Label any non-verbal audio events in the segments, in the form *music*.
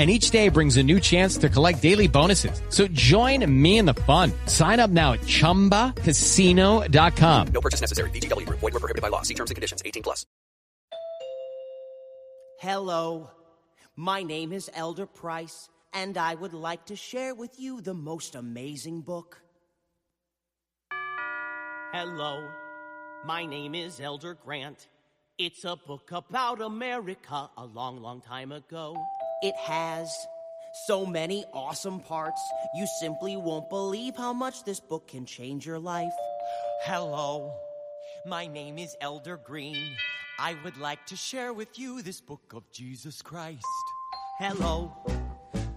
and each day brings a new chance to collect daily bonuses. So join me in the fun. Sign up now at ChumbaCasino.com. No purchase necessary. VGW. Void were prohibited by law. See terms and conditions. 18 plus. Hello. My name is Elder Price, and I would like to share with you the most amazing book. Hello. My name is Elder Grant. It's a book about America a long, long time ago. It has so many awesome parts, you simply won't believe how much this book can change your life. Hello, my name is Elder Green. I would like to share with you this book of Jesus Christ. Hello,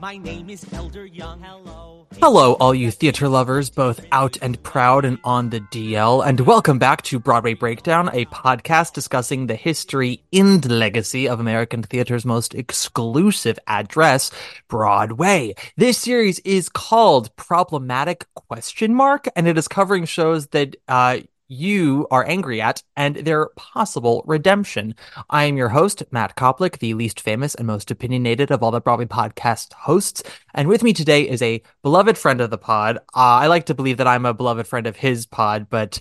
my name is Elder Young. Hello. Hello, all you theater lovers, both out and proud and on the DL, and welcome back to Broadway Breakdown, a podcast discussing the history and legacy of American theater's most exclusive address, Broadway. This series is called Problematic Question Mark, and it is covering shows that uh, you are angry at and their possible redemption. I am your host, Matt Koplik, the least famous and most opinionated of all the Broadway podcast hosts. And with me today is a beloved friend of the pod. Uh, I like to believe that I'm a beloved friend of his pod, but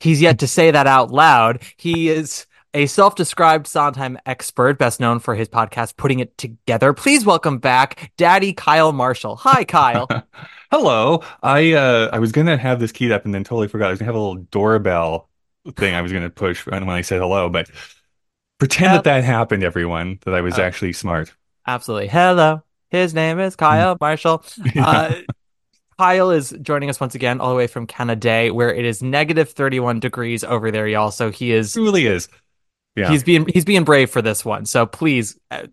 he's yet to say that out loud. He is a self-described Sondheim expert, best known for his podcast Putting It Together. Please welcome back Daddy Kyle Marshall. Hi, Kyle. *laughs* Hello. I uh I was gonna have this keyed up and then totally forgot. I was gonna have a little doorbell thing I was gonna push when I said hello, but pretend yep. that that happened, everyone. That I was oh. actually smart. Absolutely. Hello. His name is Kyle Marshall. *laughs* Yeah. Uh, Kyle is joining us once again, all the way from Canada, where it is negative 31 degrees over there, y'all. So he is. It really is. Yeah. He's being he's being brave for this one. So please uh,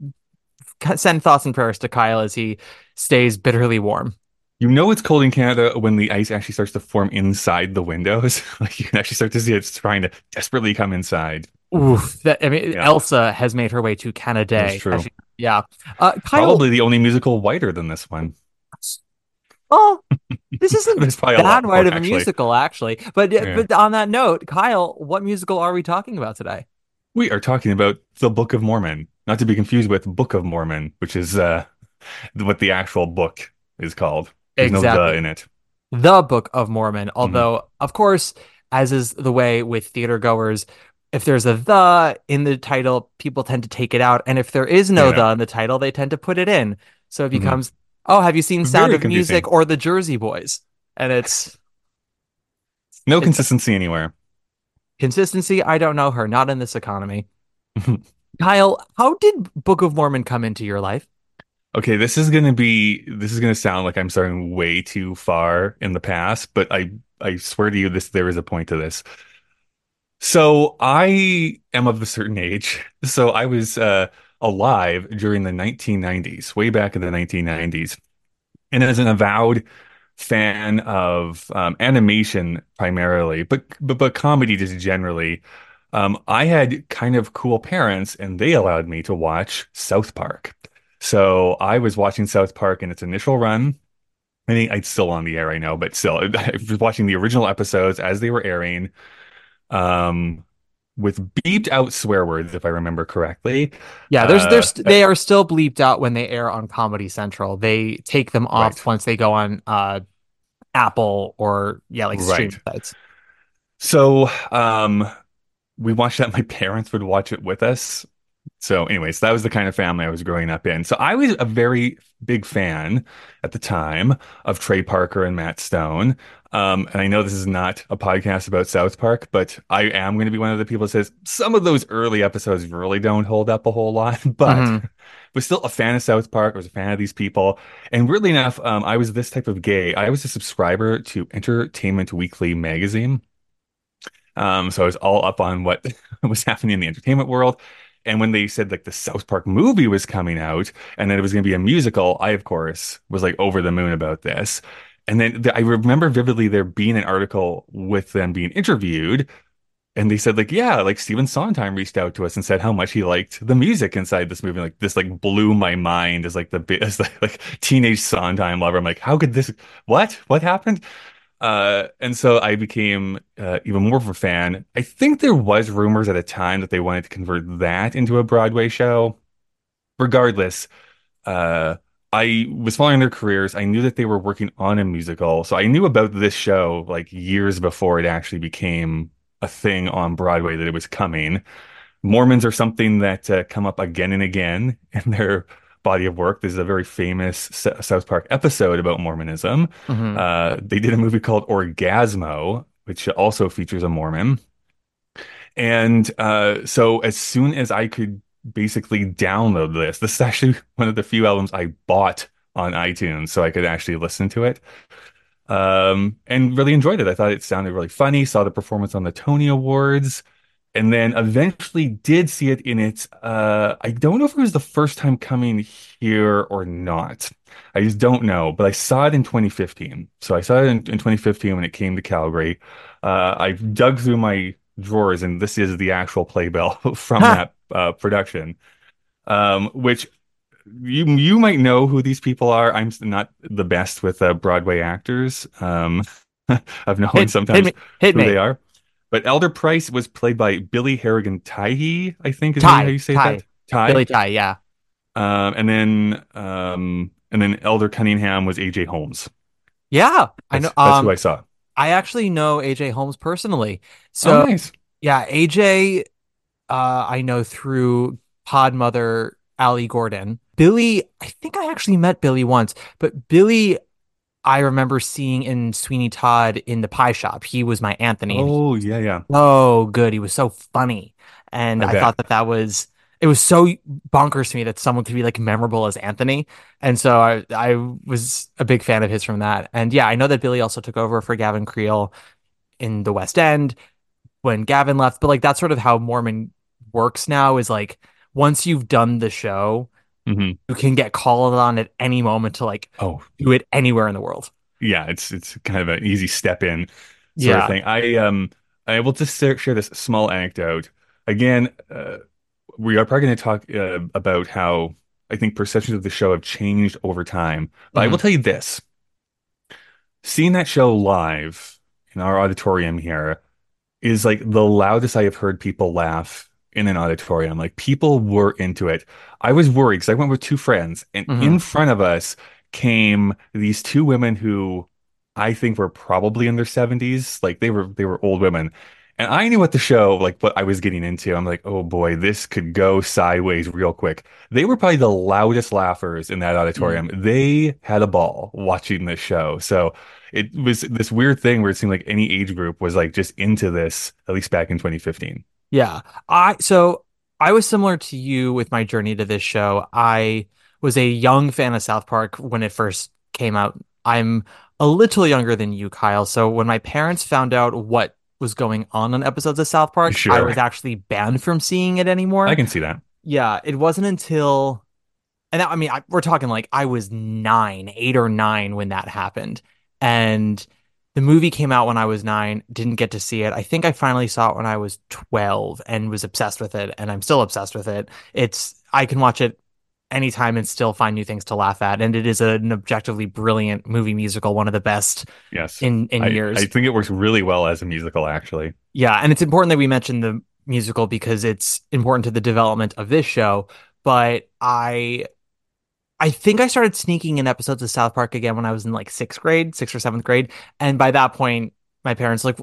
send thoughts and prayers to Kyle as he stays bitterly warm. You know it's cold in Canada when the ice actually starts to form inside the windows. *laughs* like you can actually start to see it's trying to desperately come inside. Oof, that I mean, yeah. Elsa has made her way to Canada. That's true. Yeah, uh, Kyle, probably the only musical whiter than this one. Oh, *laughs* this isn't that white of a musical, actually. But yeah. but on that note, Kyle, what musical are we talking about today? We are talking about the Book of Mormon, not to be confused with Book of Mormon, which is uh, what the actual book is called. Exactly. no the in it. The Book of Mormon. Mm-hmm. Although, mm-hmm. of course, as is the way with theater goers, if there's a the in the title, people tend to take it out. And if there is no yeah. the in the title, they tend to put it in. So it mm-hmm. becomes, mm-hmm. oh, have you seen Sound Very of confusing. Music or the Jersey Boys? And it's no it's, consistency anywhere. Consistency, I don't know her, not in this economy. *laughs* Kyle, how did Book of Mormon come into your life? Okay, this is going to be this is going to sound like I'm starting way too far in the past, but I I swear to you this there is a point to this. So, I am of a certain age. *laughs* So, I was uh alive during the 1990s, way back in the 1990s. And as an avowed fan of um, animation primarily, but, but but comedy just generally, um, I had kind of cool parents, and they allowed me to watch South Park. So I was watching South Park in its initial run. I think it's still on the air, I know, but still, *laughs* I was watching the original episodes as they were airing, um, with beeped out swear words, if I remember correctly. Yeah, there's, uh, there's, they are still bleeped out when they air on Comedy Central. They take them off right. once they go on uh, Apple or yeah, like stream right. sites. So, um, we watched that. *laughs* My parents would watch it with us So, anyways, that was the kind of family I was growing up in. So, I was a very big fan at the time of Trey Parker and Matt Stone. Um, and I know this is not a podcast about South Park, but I am going to be one of the people that says some of those early episodes really don't hold up a whole lot. *laughs* But Mhm. was still a fan of South Park. I was a fan of these people. And weirdly enough, um, I was this type of gay. I was a subscriber to Entertainment Weekly magazine. Um, so I was all up on what *laughs* was happening in the entertainment world. And when they said like the South Park movie was coming out and that it was going to be a musical, I of course was like over the moon about this. And then th- I remember vividly there being an article with them being interviewed and they said like yeah like Stephen Sondheim reached out to us and said how much he liked the music inside this movie. Like this like blew my mind as like the *laughs* as like, like teenage Sondheim lover. I'm like how could this what? What happened uh and so I became uh, even more of a fan I think there was rumors at a time that they wanted to convert that into a Broadway show regardless uh I was following their careers. I knew that they were working on a musical. So I knew about this show like years before it actually became a thing on Broadway that it was coming. Mormons are something that uh, come up again and again in their body of work. This is a very famous South Park episode about Mormonism. Mhm. Uh, they did a movie called Orgazmo, which also features a Mormon. And uh, so as soon as I could basically download this, this is actually *laughs* one of the few albums I bought on iTunes so I could actually listen to it. Um, and really enjoyed it. I thought it sounded really funny, saw the performance on the Tony Awards, and then eventually did see it in its uh I don't know if it was the first time coming here or not. I just don't know, but I saw it in 2015. So I saw it in, in 2015 when it came to Calgary. Uh, I dug through my drawers, and this is the actual playbill *laughs* from that uh, production, um, which you you might know who these people are. I'm not the best with uh, Broadway actors Um, *laughs* I've known Hit- sometimes hit me- hit who me. they are. But Elder Price was played by Billy Harrigan Tighe, I think is Ty, how you say Ty. that. Ty. Billy Ty, yeah. Um, and then um, and then Elder Cunningham was AJ Holmes. Yeah, I know. that's um, who I saw. I actually know AJ Holmes personally. So oh, nice. yeah, AJ, uh, I know through Podmother Ali Gordon. Billy, I think I actually met Billy once, but Billy, I remember seeing in Sweeney Todd in the pie shop. He was my Anthony. Oh, yeah, yeah. Oh, good. He was so funny, and I I, thought that that was it was so bonkers to me that someone could be like memorable as Anthony, and so I I was a big fan of his from that. And yeah, I know that Billy also took over for Gavin Creel in the West End when Gavin left, but like that's sort of how Mormon works now. Is like once you've done the show, Mhm. you can get called on at any moment to like Oh, do it anywhere in the world. yeah. It's it's kind of an easy step in sort Yeah. of thing. I um I will just share, this small anecdote. Again, uh, we are probably going to talk uh, about how I think perceptions of the show have changed over time. But I will Mhm. tell you this: seeing that show live in our auditorium here is like the loudest I have heard people laugh in an auditorium. Like people were into it. I was worried because I went with two friends, and Mhm. in front of us came these two women who I think were probably in their 70s. Like they were they were old women. And I knew what the show, like what I was getting into. I'm like, oh boy, this could go sideways real quick. They were probably the loudest laughers in that auditorium. They had a ball watching this show. So it was this weird thing where it seemed like any age group was like just into this, at least back in 2015. Yeah. I so I was similar to you with my journey to this show. I was a young fan of South Park when it first came out. I'm a little younger than you, Kyle. So when my parents found out what was going on on episodes of South Park, I was actually banned from seeing it anymore. I can see that. Yeah, it wasn't until, and that, I mean, I, we're talking like I was nine, eight or nine when that happened, and the movie came out when I was nine. Didn't get to see it. I think I finally saw it when I was twelve and was obsessed with it, and I'm still obsessed with it. It's I can watch it anytime and still find new things to laugh at, and it is an objectively brilliant movie musical, one of the best Yes. in in I, years. I think it works really well as a musical, actually. Yeah, and it's important that we mention the musical because it's important to the development of this show. But I I think I started sneaking in episodes of South Park again when I was in like sixth grade, sixth or seventh grade. And by that point, my parents like,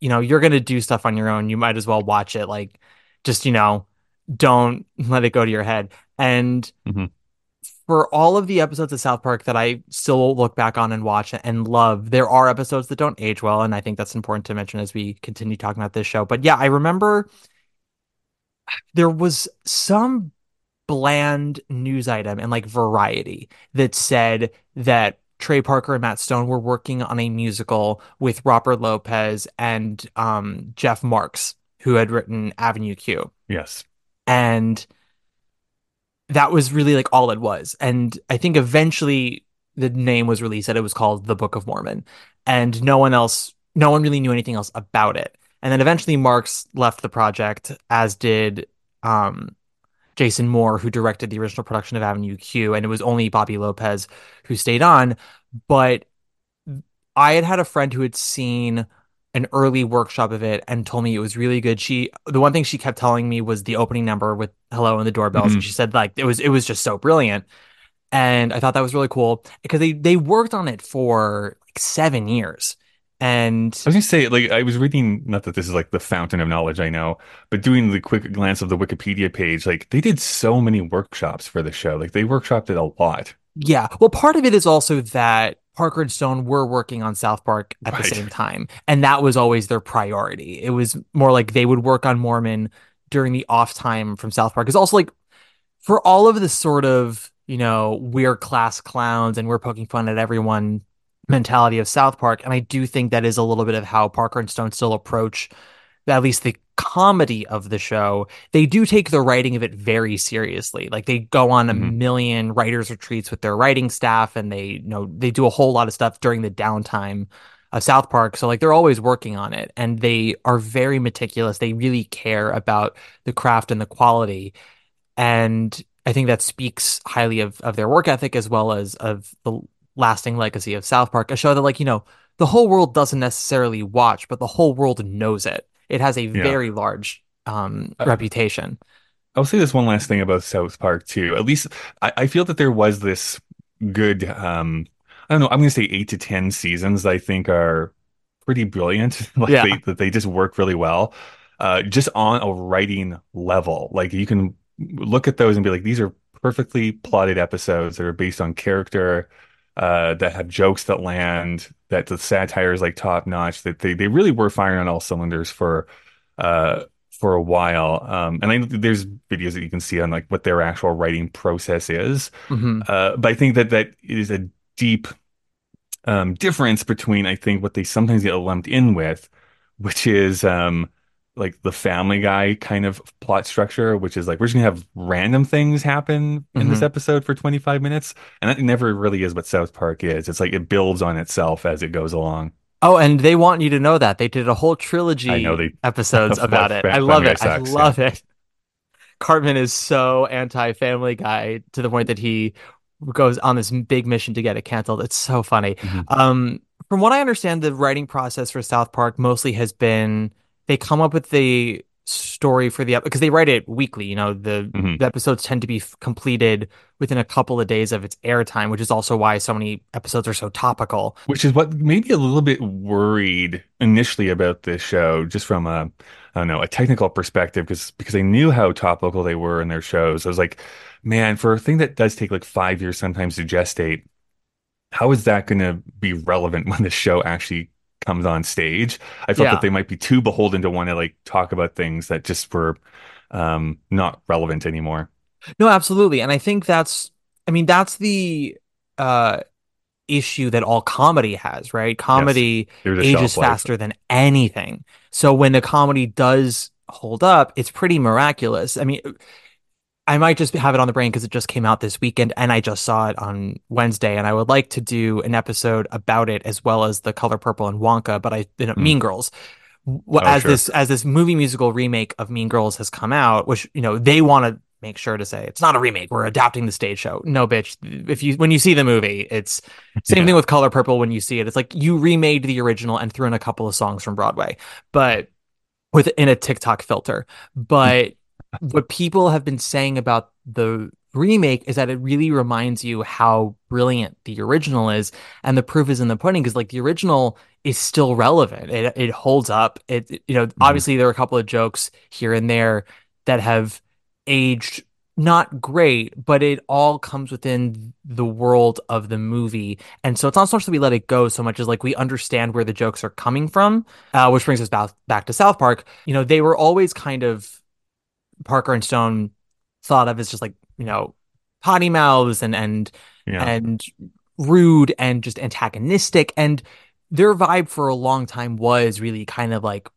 you know, you're gonna do stuff on your own. You might as well watch it. Like, just, you know, don't *laughs* let it go to your head. And Mhm. for all of the episodes of South Park that I still look back on and watch and love, there are episodes that don't age well, and I think that's important to mention as we continue talking about this show. But yeah, I remember there was some bland news item and like variety that said that Trey Parker and Matt Stone were working on a musical with Robert Lopez and um, Jeff Marx, who had written Avenue Q. Yes. And that was really like all it was. And I think eventually the name was released that it was called The Book of Mormon. And no one else, no one really knew anything else about it. And then eventually Marx left the project, as did um, Jason Moore, who directed the original production of Avenue Q. And it was only Bobby Lopez who stayed on. But I had had a friend who had seen an early workshop of it and told me it was really good. She the one thing she kept telling me was the opening number with hello and the doorbells and Mhm. she said like it was it was just so brilliant. And I thought that was really cool because they they worked on it for like 7 years. And I was gonna say, like, I was reading, not that this is like the fountain of knowledge I know, but doing the quick glance of the Wikipedia page, like, they did so many workshops for the show. Like, they workshopped it a lot. Yeah. Well, part of it is also that Parker and Stone were working on South Park at Right. the same time. And that was always their priority. It was more like they would work on Mormon during the off time from South Park. It's also like for all of the sort of, you know, we're class clowns and we're poking fun at everyone mentality of South Park. And I do think that is a little bit of how Parker and Stone still approach at least the comedy of the show, they do take the writing of it very seriously. Like they go on a Mhm. million writers retreats with their writing staff and they you know they do a whole lot of stuff during the downtime of South Park. So like they're always working on it and they are very meticulous. They really care about the craft and the quality. And I think that speaks highly of of their work ethic as well as of the lasting legacy of South Park, a show that like, you know, the whole world doesn't necessarily watch, but the whole world knows it. It has a Yeah. very large um, Uh, reputation. I'll say this one last thing about South Park too. At least I, I feel that there was this good um I don't know, I'm gonna say eight to ten seasons I think are pretty brilliant. *laughs* like Yeah. they that they just work really well. Uh just on a writing level. Like you can look at those and be like, these are perfectly plotted episodes that are based on character, uh, that have jokes that land, that the satire is like top notch, that they, they really were firing on all cylinders for uh for a while. Um, and I there's videos that you can see on like what their actual writing process is. Mhm. Uh, but I think that that is a deep um, difference between I think what they sometimes get lumped in with, which is um, like the Family Guy kind of plot structure, which is like we're just gonna have random things happen in this Mhm. episode for 25 minutes, and that never really is what South Park is. It's like it builds on itself as it goes along. Oh, and they want you to know that they did a whole trilogy I know they- *laughs* episodes about it. Fa- I love it. I sucks, love it. Cartman is so anti-Family Guy to the point that he goes on this big mission to get it canceled. It's so funny. Mhm. Um, from what I understand, the writing process for South Park mostly has been they come up with the story for the because they write it weekly. You know, the, Mhm. the episodes tend to be f- completed within a couple of days of its airtime, which is also why so many episodes are so topical. which is what made me a little bit worried initially about this show, just from a I don't know a technical perspective, because because I knew how topical they were in their shows. I was like, man, for a thing that does take like five years sometimes to gestate, how is that going to be relevant *laughs* when the show actually comes on stage? I felt Yeah. that they might be too beholden to want to like talk about things that just were um, not relevant anymore. No, absolutely. And I think that's I mean that's the uh issue that all comedy has, right? Comedy a ages faster than anything. So when the comedy does hold up, it's pretty miraculous. I mean, I might just have it on the brain because it just came out this weekend and I just saw it on Wednesday and I would like to do an episode about it as well as the color purple and Wonka, but I you know, Mm. Mean Girls. Oh, as sure. this as this movie musical remake of Mean Girls has come out, which you know they want to make sure to say it's not a remake, we're adapting the stage show. No, bitch. If you when you see the movie, it's *laughs* same Yeah. thing with Color Purple when you see it. It's like you remade the original and threw in a couple of songs from Broadway, but within a TikTok filter. But what people have been saying about the remake is that it really reminds you how brilliant the original is, and the proof is in the pudding. Because like the original is still relevant. It it holds up. It you know obviously there are a couple of jokes here and there that have aged not great, but it all comes within the world of the movie. And so it's not so much that we let it go so much as like we understand where the jokes are coming from, uh, which brings us back, back to South Park. You know, they were always kind of Parker and Stone thought of as just like, you know, potty mouths and, and, Yeah. and rude and just antagonistic. And their vibe for a long time was really kind of like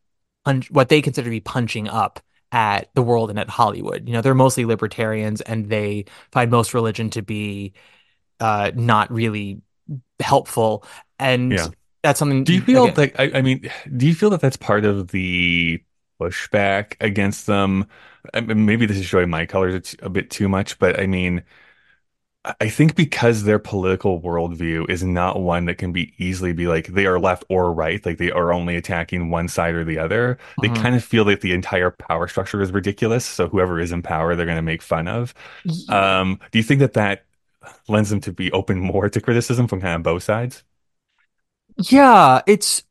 punch, what they consider to be punching up at the world and at Hollywood. You know, they're mostly libertarians and they find most religion to be uh, not really helpful. And Yeah. that's something. Do you feel again- like I, I mean, do you feel that that's part of the pushback against them? I mean, maybe this is showing my colors a bit too much, but I mean, I- think because their political worldview is not one that can be easily be like they are left or right, like they are only attacking one side or the other. They Mhm. kind of feel that the entire power structure is ridiculous. So whoever is in power, they're going to make fun of. Um, do you think that that lends them to be open more to criticism from kind of both sides? Yeah, it's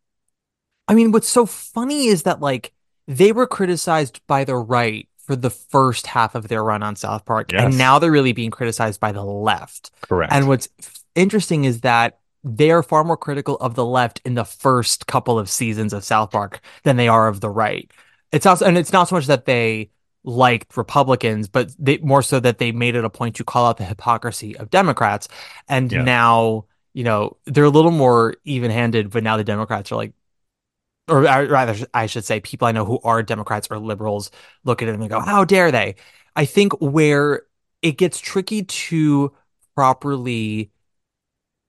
I mean, what's so funny is that like they were criticized by the right for the first half of their run on South Park, Yes. and now they're really being criticized by the left. Correct. And what's interesting is that they are far more critical of the left in the first couple of seasons of South Park than they are of the right. It's also, and it's not so much that they liked Republicans, but they more so that they made it a point to call out the hypocrisy of Democrats. And Yeah. now, you know, they're a little more even-handed, but now the Democrats are like, or rather, I should say, people I know who are Democrats or liberals look at it and they go, "How dare they?" I think where it gets tricky to properly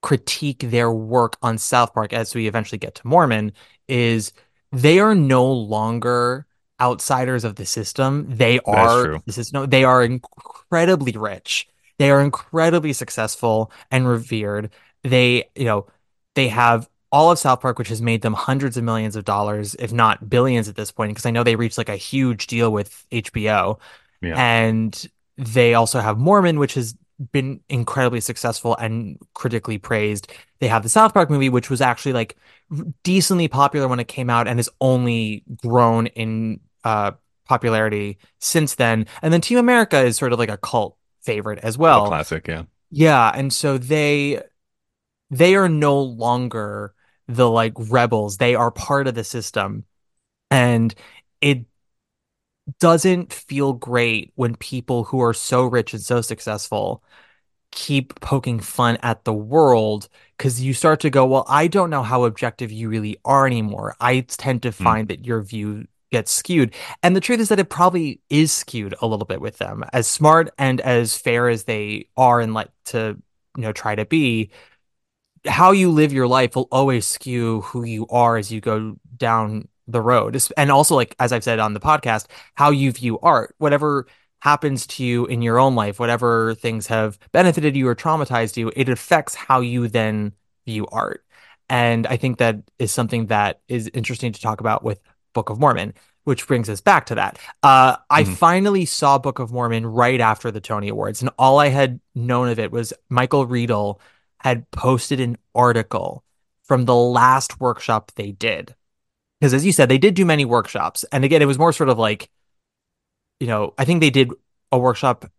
critique their work on South Park as we eventually get to Mormon is they are no longer outsiders of the system. They are this is no They are incredibly rich. They are incredibly successful and revered. They, you know, they have all of South Park, which has made them hundreds of millions of dollars, if not billions at this point, because I know they reached like a huge deal with HBO. Yeah. And they also have Mormon, which has been incredibly successful and critically praised. They have the South Park movie, which was actually like decently popular when it came out and has only grown in uh, popularity since then. And then Team America is sort of like a cult favorite as well. A classic, yeah. Yeah, and so they they are no longer the like rebels. They are part of the system. And it doesn't feel great when people who are so rich and so successful keep poking fun at the world because you start to go, well, I don't know how objective you really are anymore. I tend to hmm. find that your view gets skewed. And the truth is that it probably is skewed a little bit with them. As smart and as fair as they are and like to, you know, try to be, how you live your life will always skew who you are as you go down the road. And also, like, as I've said on the podcast, how you view art, whatever happens to you in your own life, whatever things have benefited you or traumatized you, it affects how you then view art. And I think that is something that is interesting to talk about with Book of Mormon, which brings us back to that. Uh, I Mhm. finally saw Book of Mormon right after the Tony Awards, and all I had known of it was Michael Riedel had posted an article from the last workshop they did. Because as you said, they did do many workshops. And again, it was more sort of like, you know, I think they did a workshop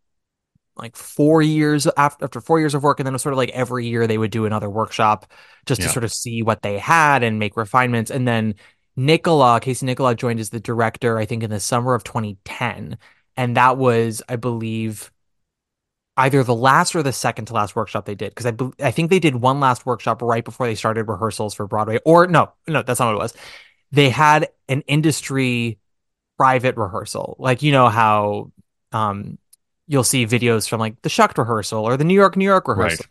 like four years after after four years of work, and then it was sort of like every year they would do another workshop just to sort of see what they had and make refinements. And then Nicholaw, Casey Nicholaw joined as the director, I think in the summer of 2010. And that was, I believe, either the last or the second to last workshop they did. Because I, bel- I think they did one last workshop right before they started rehearsals for Broadway. Or no, no, that's not what it was. They had an industry private rehearsal. Like, you know how um, you'll see videos from like the Shucked rehearsal or the New York, New York rehearsal.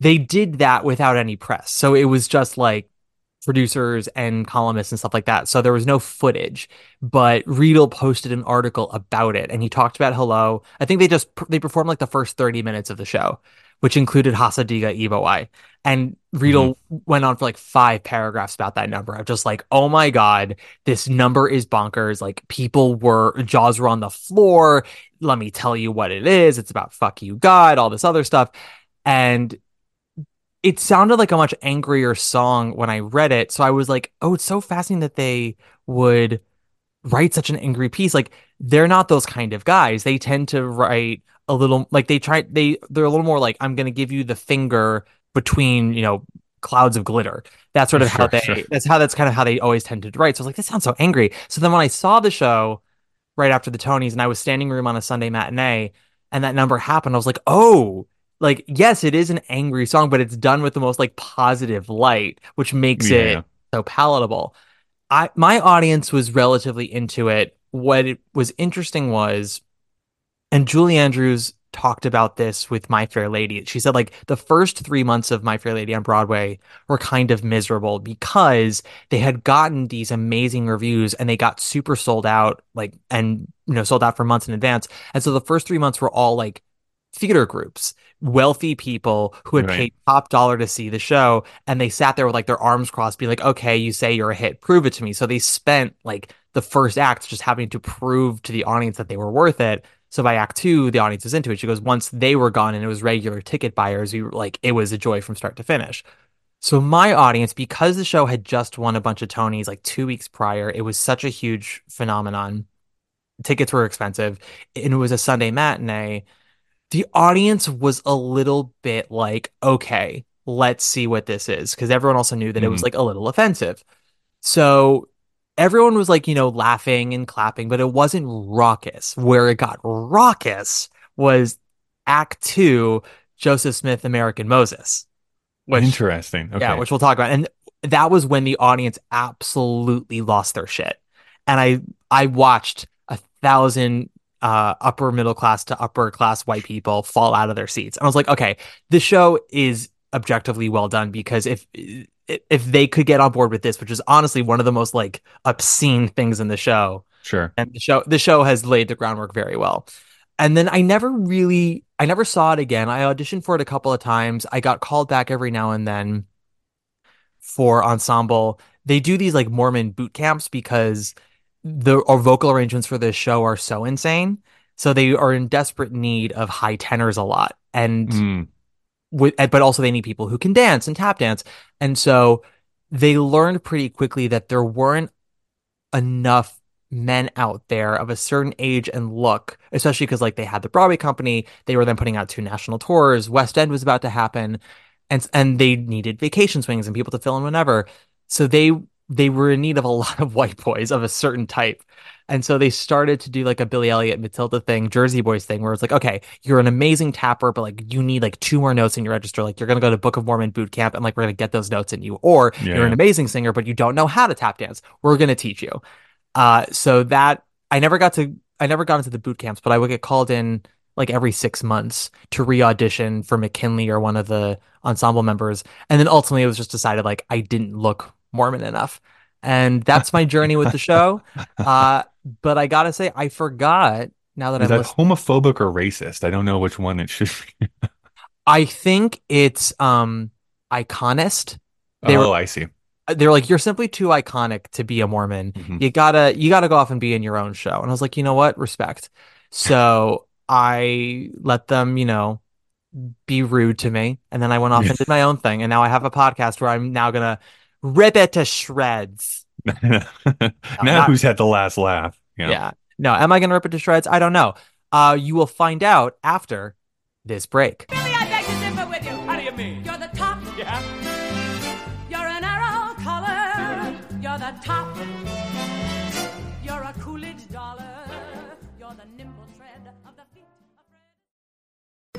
They did that without any press. So it was just like producers and columnists and stuff like that. So there was no footage, but Riedel posted an article about it and he talked about Hello. I think they just they performed like the first 30 minutes of the show, which included Hasa Diga Eebowai. And Riedel mm-hmm. went on for like five paragraphs about that number of just like, oh my God, this number is bonkers. Like people were jaws were on the floor. Let me tell you what it is. It's about fuck you, God, all this other stuff. And it sounded like a much angrier song when I read it. So I was like, oh, it's so fascinating that they would write such an angry piece. Like they're not those kind of guys. They tend to write a little like they try they they're a little more like I'm going to give you the finger between you know clouds of glitter. That's sort of how they. sure. That's how that's kind of how they always tend to write. So I was like, this sounds so angry. So then when I saw the show right after the Tonys, and I was standing room on a Sunday matinee, and that number happened, I was like, oh, like yes, it is an angry song, but it's done with the most like positive light, which makes Yeah. it so palatable. I my audience was relatively into it. What it was interesting was, and Julie Andrews talked about this with My Fair Lady. She said like the first three months of My Fair Lady on Broadway were kind of miserable because they had gotten these amazing reviews and they got super sold out, like and you know sold out for months in advance. And so the first three months were all like theater groups, wealthy people who had Right. paid top dollar to see the show, and they sat there with like their arms crossed, being like, "Okay, you say you're a hit, prove it to me." So they spent like the first act just having to prove to the audience that they were worth it. So by act two, the audience was into it. She goes, once they were gone and it was regular ticket buyers, we were like, it was a joy from start to finish. So my audience, because the show had just won a bunch of Tonys like two weeks prior, it was such a huge phenomenon. Tickets were expensive, and it was a Sunday matinee. The audience was a little bit like, okay, let's see what this is, because everyone also knew that it was Mhm. like a little offensive. So everyone was like, you know, laughing and clapping, but it wasn't raucous. Where it got raucous was Act Two, Joseph Smith, American Moses. Which, Interesting. Okay. yeah, which we'll talk about. And that was when the audience absolutely lost their shit. And I I watched a thousand uh upper middle class to upper class white people fall out of their seats. And I was like, okay, the show is objectively well done because if if they could get on board with this, which is honestly one of the most like obscene things in the show, sure. and the show the show has laid the groundwork very well. And then I never really I never saw it again. I auditioned for it a couple of times. I got called back every now and then for ensemble. They do these like Mormon boot camps because the or vocal arrangements for this show are so insane. So they are in desperate need of high tenors a lot. And Mm. with but also they need people who can dance and tap dance. And so they learned pretty quickly that there weren't enough men out there of a certain age and look, especially because like they had the Broadway company, they were then putting out two national tours, West End was about to happen, and and they needed vacation swings and people to fill in whenever. So they they were in need of a *laughs* lot of white boys of a certain type. And so they started to do like a Billy Elliot Matilda thing, Jersey Boys thing, where it's like, okay, you're an amazing tapper, but like you need like two more notes in your register. Like you're gonna go to Book of Mormon boot camp and like we're gonna get those notes in you. Or Yeah, you're an amazing singer, but you don't know how to tap dance. We're gonna teach you. Uh, so that I never got to, I never got into the boot camps, but I would get called in like every six months to re-audition for McKinley or one of the ensemble members, and then ultimately it was just decided like I didn't look Mormon enough, and that's my journey with the show. *laughs* Uh, but I gotta say, I forgot now that Is I'm that listening. homophobic or racist? I don't know which one it should be. *laughs* I think it's um iconist. They oh, were I see. they're like you're simply too iconic to be a mormon Mhm. you gotta you gotta go off and be in your own show and i was like you know what respect so i let them you know be rude to me and then i went off and *laughs* did my own thing and now i have a podcast where i'm now gonna rip it to shreds. *laughs* Now not- who's had the last laugh? yeah. no am i gonna rip it to shreds? I don't know. Uh you will find out after this break. I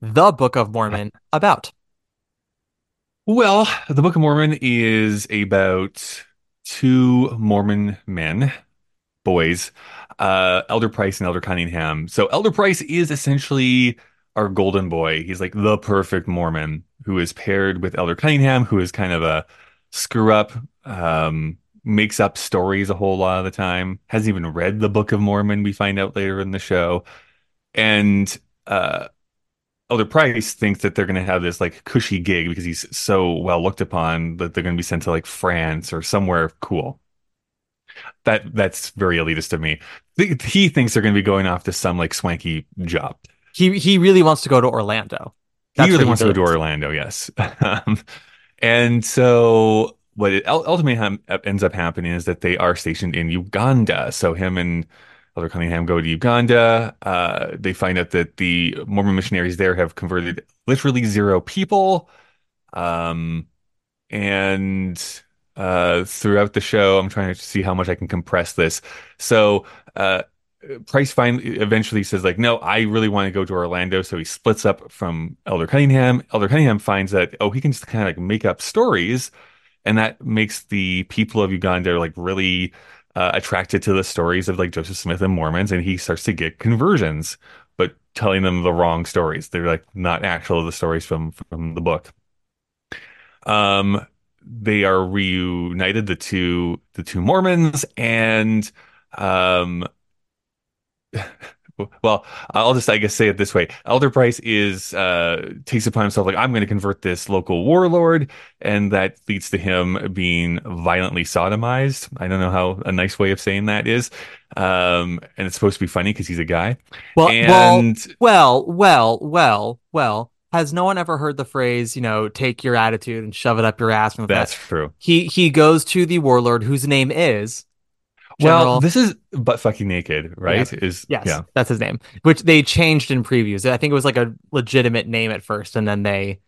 the Book of Mormon about? Well, the Book of Mormon is about two Mormon men, boys, uh, Elder Price and Elder Cunningham. So Elder Price is essentially our golden boy. He's like the perfect Mormon who is paired with Elder Cunningham, who is kind of a screw up, um, makes up stories a whole lot of the time, hasn't even read the Book of Mormon, we find out later in the show. And uh Elder Price thinks that they're going to have this like cushy gig because he's so well looked upon that they're going to be sent to like France or somewhere cool. That that's very elitist of me. Th- He thinks they're going to be going off to some like swanky job. He he really wants to go to Orlando. he That's really what wants to go to. Orlando, yes. *laughs* Um, and so what it ultimately ham- ends up happening is that they are stationed in Uganda. So him and Elder Cunningham go to Uganda. Uh, they find out that the Mormon missionaries there have converted literally zero people. Um, and uh, throughout the show, I'm trying to see how much I can compress this. So uh, Price finally eventually says like, no, I really want to go to Orlando. So he splits up from Elder Cunningham. Elder Cunningham finds that oh, he can just kind of like make up stories, and that makes the people of Uganda like really uh, attracted to the stories of like Joseph Smith and Mormons, and he starts to get conversions, but telling them the wrong stories. They're like not actual the stories from from the book. Um, they are reunited, the two the two Mormons, and um, *laughs* well, I'll just I guess say it this way: Elder Price is uh takes upon himself like I'm going to convert this local warlord, and that leads to him being violently sodomized. I don't know how a nice way of saying that is, um, and it's supposed to be funny because he's a guy. Well, and well, well, well, well, well. Has no one ever heard the phrase, you know, take your attitude and shove it up your ass? That's that? true. He he goes to the warlord whose name is Well, this is butt fucking naked, right? Yes. Is Yes, yeah. that's his name, which they changed in previews. I think it was like a legitimate name at first, and then they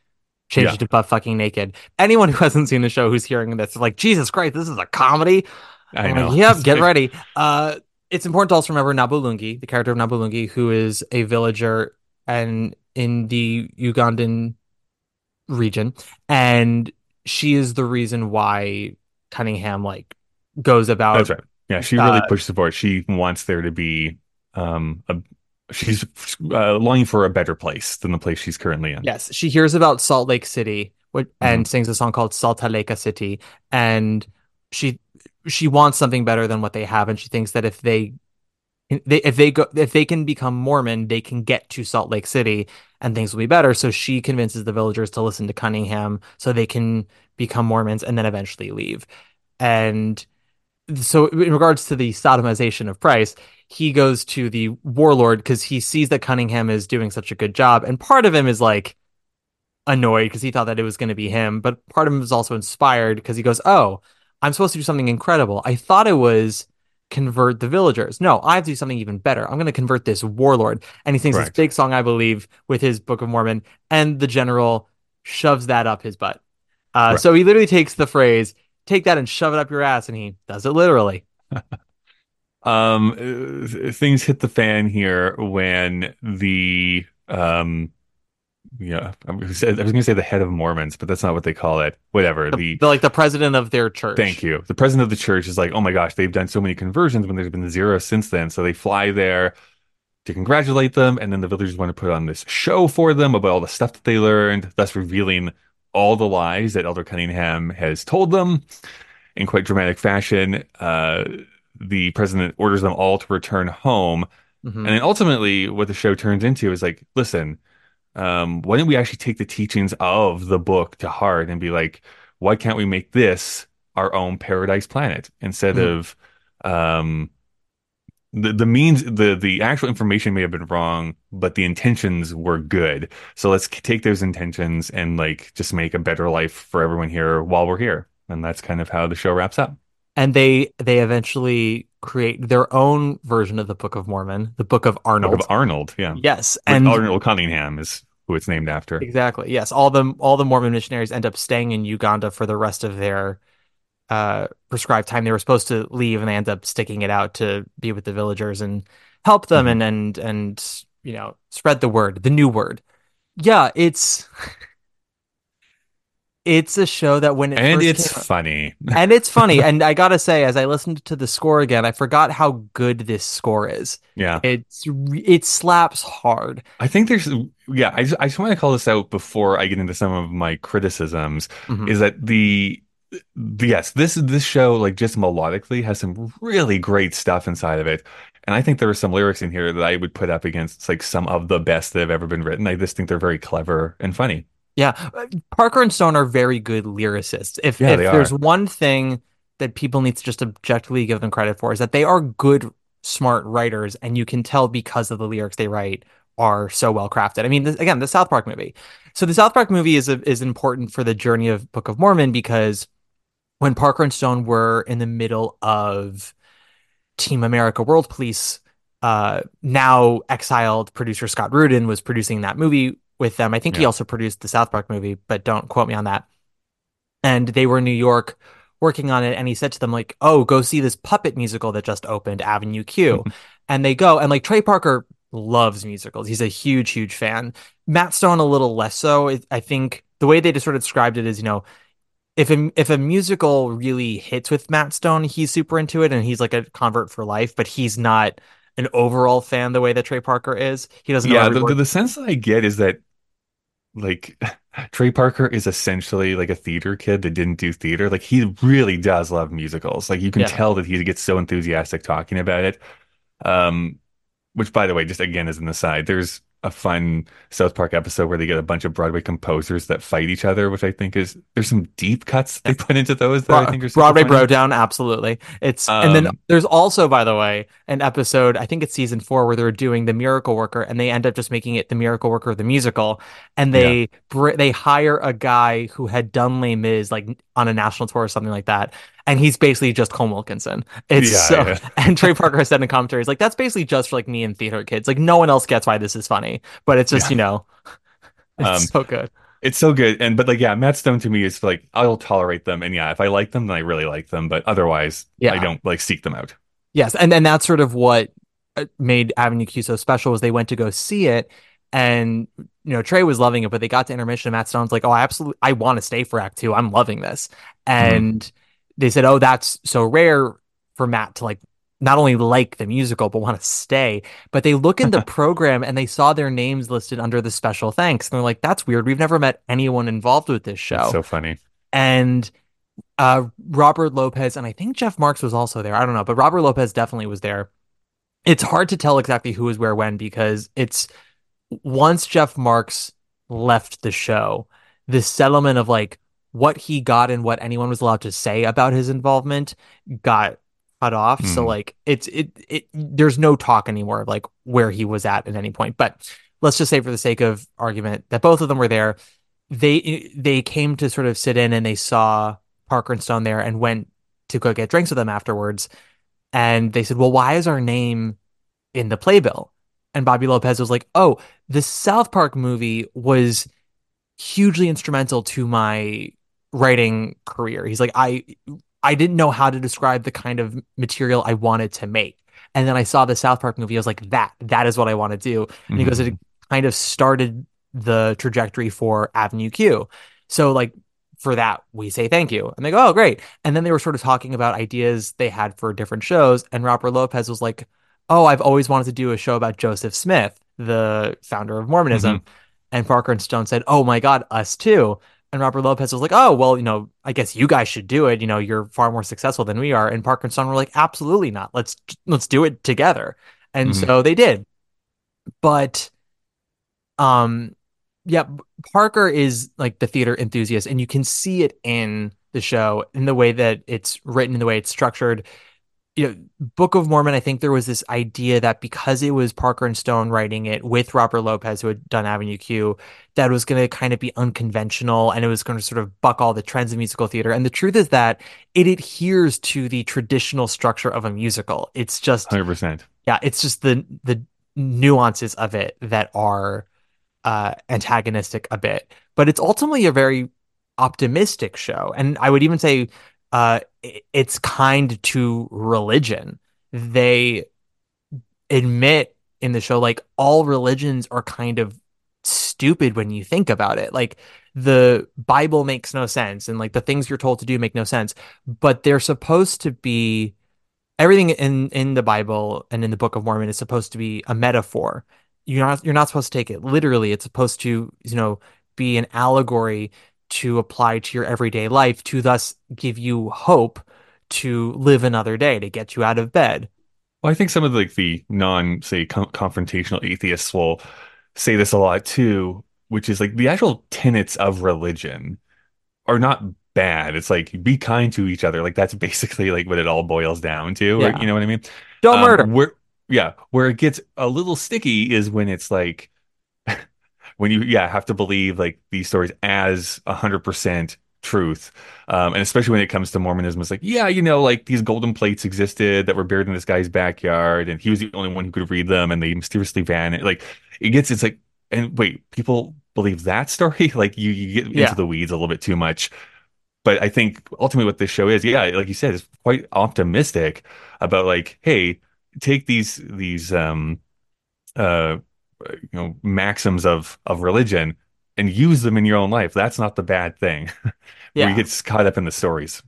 changed Yeah. it to butt fucking naked. Anyone who *laughs* hasn't seen the show who's hearing this is like, Jesus Christ, this is a comedy. I I'm know. like, yep, *laughs* get ready. Uh, it's important to also remember Nabulungi, the character of Nabulungi, who is a villager and in the Ugandan region, and she is the reason why Cunningham like goes about. That's right. Yeah, she really uh, pushes for it. She wants there to be um a she's uh, longing for a better place than the place she's currently in. Yes, she hears about Salt Lake City which, and Mm-hmm. sings a song called Sal Tlay Ka Siti, and she she wants something better than what they have, and she thinks that if they they if they go if they can become Mormon, they can get to Salt Lake City and things will be better. So she convinces the villagers to listen to Cunningham so they can become Mormons and then eventually leave. And so in regards to the sodomization of Price, he goes to the warlord because he sees that Cunningham is doing such a good job. And part of him is like annoyed because he thought that it was going to be him, but part of him is also inspired because he goes, Oh, I'm supposed to do something incredible. I thought it was convert the villagers. No, I have to do something even better. I'm going to convert this warlord. And he sings this big song, I believe, with his Book of Mormon, and the general shoves that up his butt. Uh. So he literally takes the phrase, take that and shove it up your ass, and he does it literally. *laughs* Um things hit the fan here when the um yeah, I was going to say the head of Mormons, but that's not what they call it. Whatever. The, the- like the president of their church. Thank you. The president of the church is like, oh my gosh, they've done so many conversions when there's been zero since then. So they fly there to congratulate them, and then the villagers want to put on this show for them about all the stuff that they learned, thus revealing all the lies that Elder Cunningham has told them in quite dramatic fashion. Uh, the president orders them all to return home. Mhm. And then ultimately, what the show turns into is like, listen, um, why don't we actually take the teachings of the book to heart and be like, why can't we make this our own paradise planet instead Mhm. of um, the the means the the actual information may have been wrong, but the intentions were good. So let's take those intentions and like just make a better life for everyone here while we're here. And that's kind of how the show wraps up. And they they eventually create their own version of the Book of Mormon, the Book of Arnold. Book of Arnold, yeah. Yes, and Arnold Cunningham is who it's named after. Exactly. Yes. All the all the Mormon missionaries end up staying in Uganda for the rest of their uh, prescribed time. They were supposed to leave, and they end up sticking it out to be with the villagers and help them Mm-hmm. and and and you know spread the word, the new word. Yeah, it's it's a show that when it And it's out- funny. *laughs* and it's funny. And I gotta say, as I listened to the score again, I forgot how good this score is. Yeah. It's it slaps hard. I think there's, yeah, I just, I just want to call this out before I get into some of my criticisms. Mhm. Is that the, yes, this this show like just melodically has some really great stuff inside of it, and I think there are some lyrics in here that I would put up against like some of the best that have ever been written. I just think they're very clever and funny. Yeah, uh, Parker and Stone are very good lyricists. If Yeah, if there's are. one thing that people need to just objectively give them credit for is that they are good, smart writers, and you can tell because of the lyrics they write are so well crafted. I mean, this, again, the South Park movie. So the South Park movie is a, is important for the journey of Book of Mormon because when Parker and Stone were in the middle of Team America World Police, uh, now exiled producer Scott Rudin was producing that movie with them. I think he also produced the South Park movie, but don't quote me on that. And they were in New York working on it, and he said to them like, "Oh, go see this puppet musical that just opened, Avenue Q." *laughs* and they go, and like Trey Parker loves musicals. He's a huge, huge fan. Matt Stone a little less so. I think the way they just sort of described it is, you know, if a if a musical really hits with Matt Stone, he's super into it and he's like a convert for life, but he's not an overall fan the way that Trey Parker is. He doesn't know yeah, the, the, the sense that I get is that like *laughs* Trey Parker is essentially like a theater kid that didn't do theater. Like he really does love musicals. Like you can Yeah. tell that he gets so enthusiastic talking about it. Um, which by the way, just again as an aside, there's a fun South Park episode where they get a bunch of Broadway composers that fight each other, which I think is there's some deep cuts they put into those that I think are Broadway funny. Bro Down, absolutely. It's and then Um, there's also, by the way, an episode. I think it's season four where they're doing the Miracle Worker, and they end up just making it the Miracle Worker the musical, and they br- they hire a guy who had done Les Mis like on a national tour or something like that, and he's basically just Colm Wilkinson. It's Yeah, so, yeah. *laughs* and Trey Parker has said in commentaries like that's basically just for like me and theater kids. Like no one else gets why this is funny, but it's just Yeah. you know, *laughs* it's Um, so good. It's so good. And but like yeah, Matt Stone to me is like I'll tolerate them. And yeah, if I like them, then I really like them. But otherwise, Yeah. I don't like seek them out. Yes, and and that's sort of what uh, made Avenue Q so special was they went to go see it, and you know Trey was loving it, but they got to intermission. And Matt Stone's like, "Oh, I absolutely, I want to stay for Act Two. I'm loving this," and they said, "Oh, that's so rare for Matt to like not only like the musical but want to stay." But they look in the *laughs* program and they saw their names listed under the special thanks, and they're like, "That's weird. We've never met anyone involved with this show." It's so funny. and uh Robert Lopez and I think Jeff Marx was also there. I don't know, but Robert Lopez definitely was there. It's hard to tell exactly who was where when because it's once Jeff Marx left the show, the settlement of like what he got and what anyone was allowed to say about his involvement got cut off. So Hmm. like it's it it there's no talk anymore of like where he was at at any point. But let's just say for the sake of argument that both of them were there. They they came to sort of sit in and they saw Parker and Stone there and went to go get drinks with them afterwards. And they said, "Well, why is our name in the playbill?" And Bobby Lopez was like, "Oh, the South Park movie was hugely instrumental to my writing career." He's like, "I I didn't know how to describe the kind of material I wanted to make." And then I saw the South Park movie. I was like, "That that is what I want to do." And he goes, mm-hmm. "It kind of started the trajectory for Avenue Q." So like for that, we say thank you. And they go, oh, great. And then they were sort of talking about ideas they had for different shows. And Robert Lopez was like, oh, I've always wanted to do a show about Joseph Smith, the founder of Mormonism. And Parker and Stone said, oh my God, us too. And Robert Lopez was like, oh, well, you know, I guess you guys should do it. You know, you're far more successful than we are. And Parker and Stone were like, absolutely not. Let's let's do it together. And Mhm. so they did. But um yeah, Parker is like the theater enthusiast, and you can see it in the show in the way that it's written, in the way it's structured. You know, Book of Mormon, I think there was this idea that because it was Parker and Stone writing it with Robert Lopez, who had done Avenue Q, that it was going to kind of be unconventional and it was going to sort of buck all the trends of musical theater. And the truth is that it adheres to the traditional structure of a musical. It's just 100%. Yeah, it's just the the nuances of it that are uh, antagonistic a bit. But it's ultimately a very optimistic show. And I would even say uh, it's kind to religion. They admit in the show like all religions are kind of stupid when you think about it. Like the Bible makes no sense and like the things you're told to do make no sense, but they're supposed to be everything in in the Bible and in the Book of Mormon is supposed to be a metaphor. You're not you're not supposed to take it literally. It's supposed to, you know, be an allegory to apply to your everyday life to thus give you hope to live another day to get you out of bed. Well i think some of the, like the non say com- confrontational atheists will say this a lot too which is like the actual tenets of religion are not bad. It's like be kind to each other. Like that's basically like what it all boils down to yeah. or, you know what i mean? Don't um, murder. where yeah where it gets a little sticky is when it's like when you yeah have to believe like these stories as a hundred percent truth. Um, and especially when it comes to mormonism it's like yeah you know like these golden plates existed that were buried in this guy's backyard and he was the only one who could read them and they mysteriously vanished. Like it gets it's like and wait people believe that *laughs* story? Like you, you get yeah. into the weeds a little bit too much. But i think ultimately what this show is yeah like you said is quite optimistic about like hey take these these um uh you know maxims of of religion and use them in your own life that's not the bad thing *laughs* yeah. you get caught up in the stories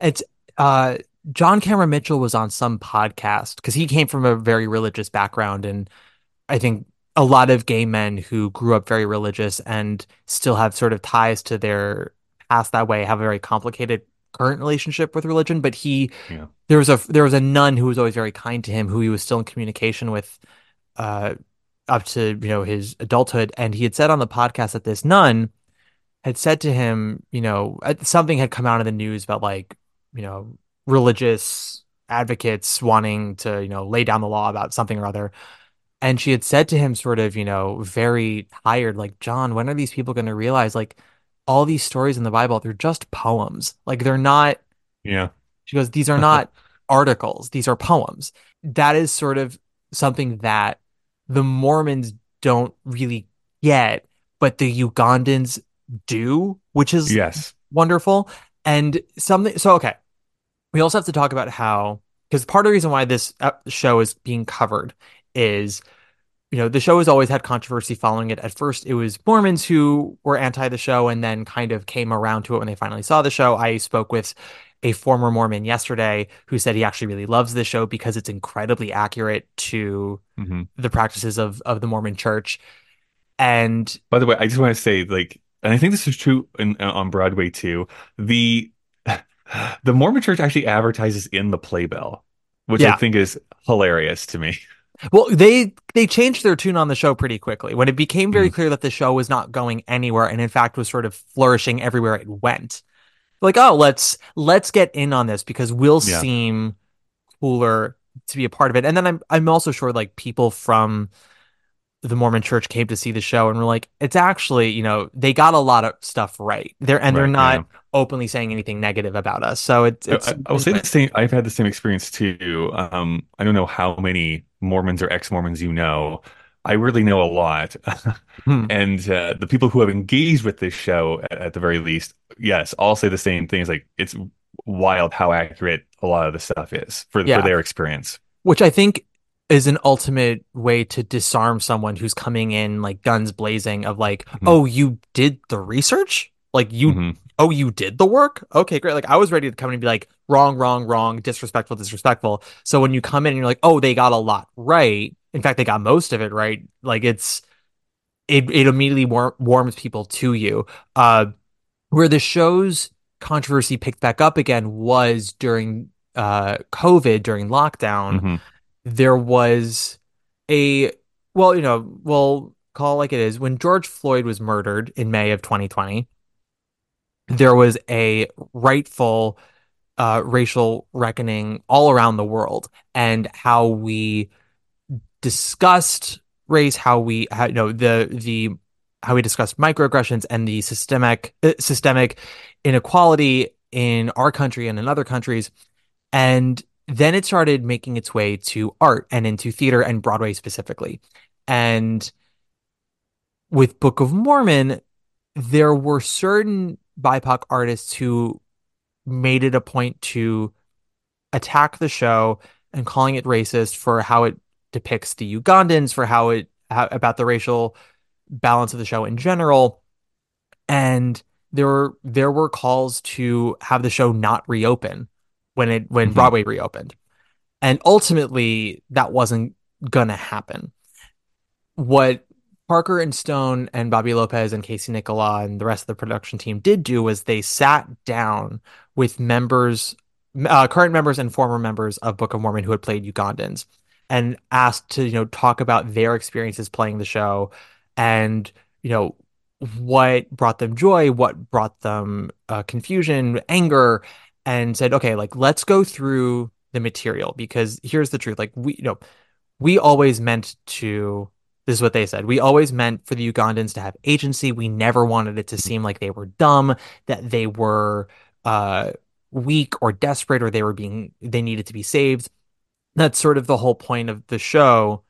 it's uh john cameron mitchell was on some podcast because he came from a very religious background and i think a lot of gay men who grew up very religious and still have sort of ties to their past that way have a very complicated current relationship with religion but he yeah. there was a there was a nun who was always very kind to him who he was still in communication with uh up to you know his adulthood. And he had said on the podcast that this nun had said to him you know uh, something had come out of the news about like you know religious advocates wanting to you know lay down the law about something or other. And she had said to him sort of you know very tired like john when are these people going to realize like all these stories in the bible they're just poems. Like they're not yeah. She goes these are *laughs* not articles. These are poems. That is sort of something that the Mormons don't really get, but the Ugandans do, which is yes wonderful. And something so okay. We also have to talk about how because part of the reason why this uh, show is being covered is you know the show has always had controversy following it at first it was mormons who were anti the show and then kind of came around to it when they finally saw the show i spoke with a former Mormon yesterday who said he actually really loves this show because it's incredibly accurate to mm-hmm. the practices of of the Mormon Church. And by the way, I just want to say, like, and I think this is true in, uh, on Broadway too. The *sighs* the Mormon Church actually advertises in the playbill, which yeah. I think is hilarious to me. Well, they they changed their tune on the show pretty quickly when it became very mm. clear that the show was not going anywhere and in fact was sort of flourishing everywhere it went like, oh, let's let's get in on this because we'll yeah. seem cooler to be a part of it. And then I'm I'm also sure like people from the Mormon church came to see the show and were like, it's actually, you know, they got a lot of stuff right. They're and right, they're not yeah. openly saying anything negative about us. So it's, it's I, I will say the same. I've had the same experience too. Um, I don't know how many Mormons or ex-Mormons you know. I really know a lot. hmm. *laughs* And uh, the people who have engaged with this show, at, at, the very least, yes, all say the same thing. It's like it's wild how accurate a lot of the stuff is for, yeah. for their experience. Which I think is an ultimate way to disarm someone who's coming in like guns blazing of like, mm-hmm. oh, you did the research? Like you mm-hmm. oh, you did the work? Okay, great. Like I was ready to come in and be like, wrong, wrong, wrong, disrespectful, disrespectful. So when you come in and you're like, oh, they got a lot right in fact they got most of it right. Like it's it, it immediately war- warms people to you. Uh where the show's controversy picked back up again was during uh covid during lockdown. Mm-hmm. there was a well you know we'll call like it is. When george floyd was murdered in may of 2020 there was a rightful uh, racial reckoning all around the world and how we discussed race, how we, how, you know, the the how we discussed microaggressions and the systemic uh, systemic inequality in our country and in other countries, and then it started making its way to art and into theater and Broadway specifically, and with Book of Mormon, there were certain BIPOC artists who made it a point to attack the show and calling it racist for how it depicts the Ugandans, for how it how, about the racial balance of the show in general. And there were there were calls to have the show not reopen when it when mm-hmm. Broadway reopened. And ultimately that wasn't gonna happen. What Parker and Stone and Bobby Lopez and Casey Nicholaw and the rest of the production team did do was they sat down with members, uh, current members and former members of Book of Mormon who had played Ugandans, and asked to you know talk about their experiences playing the show, and you know what brought them joy, what brought them uh, confusion, anger, and said, okay, like let's go through the material because here's the truth, like we you know we always meant to this is what they said. We always meant for the Ugandans to have agency. We never wanted it to seem like they were dumb, that they were uh, weak or desperate, or they were being they needed to be saved. That's sort of the whole point of the show,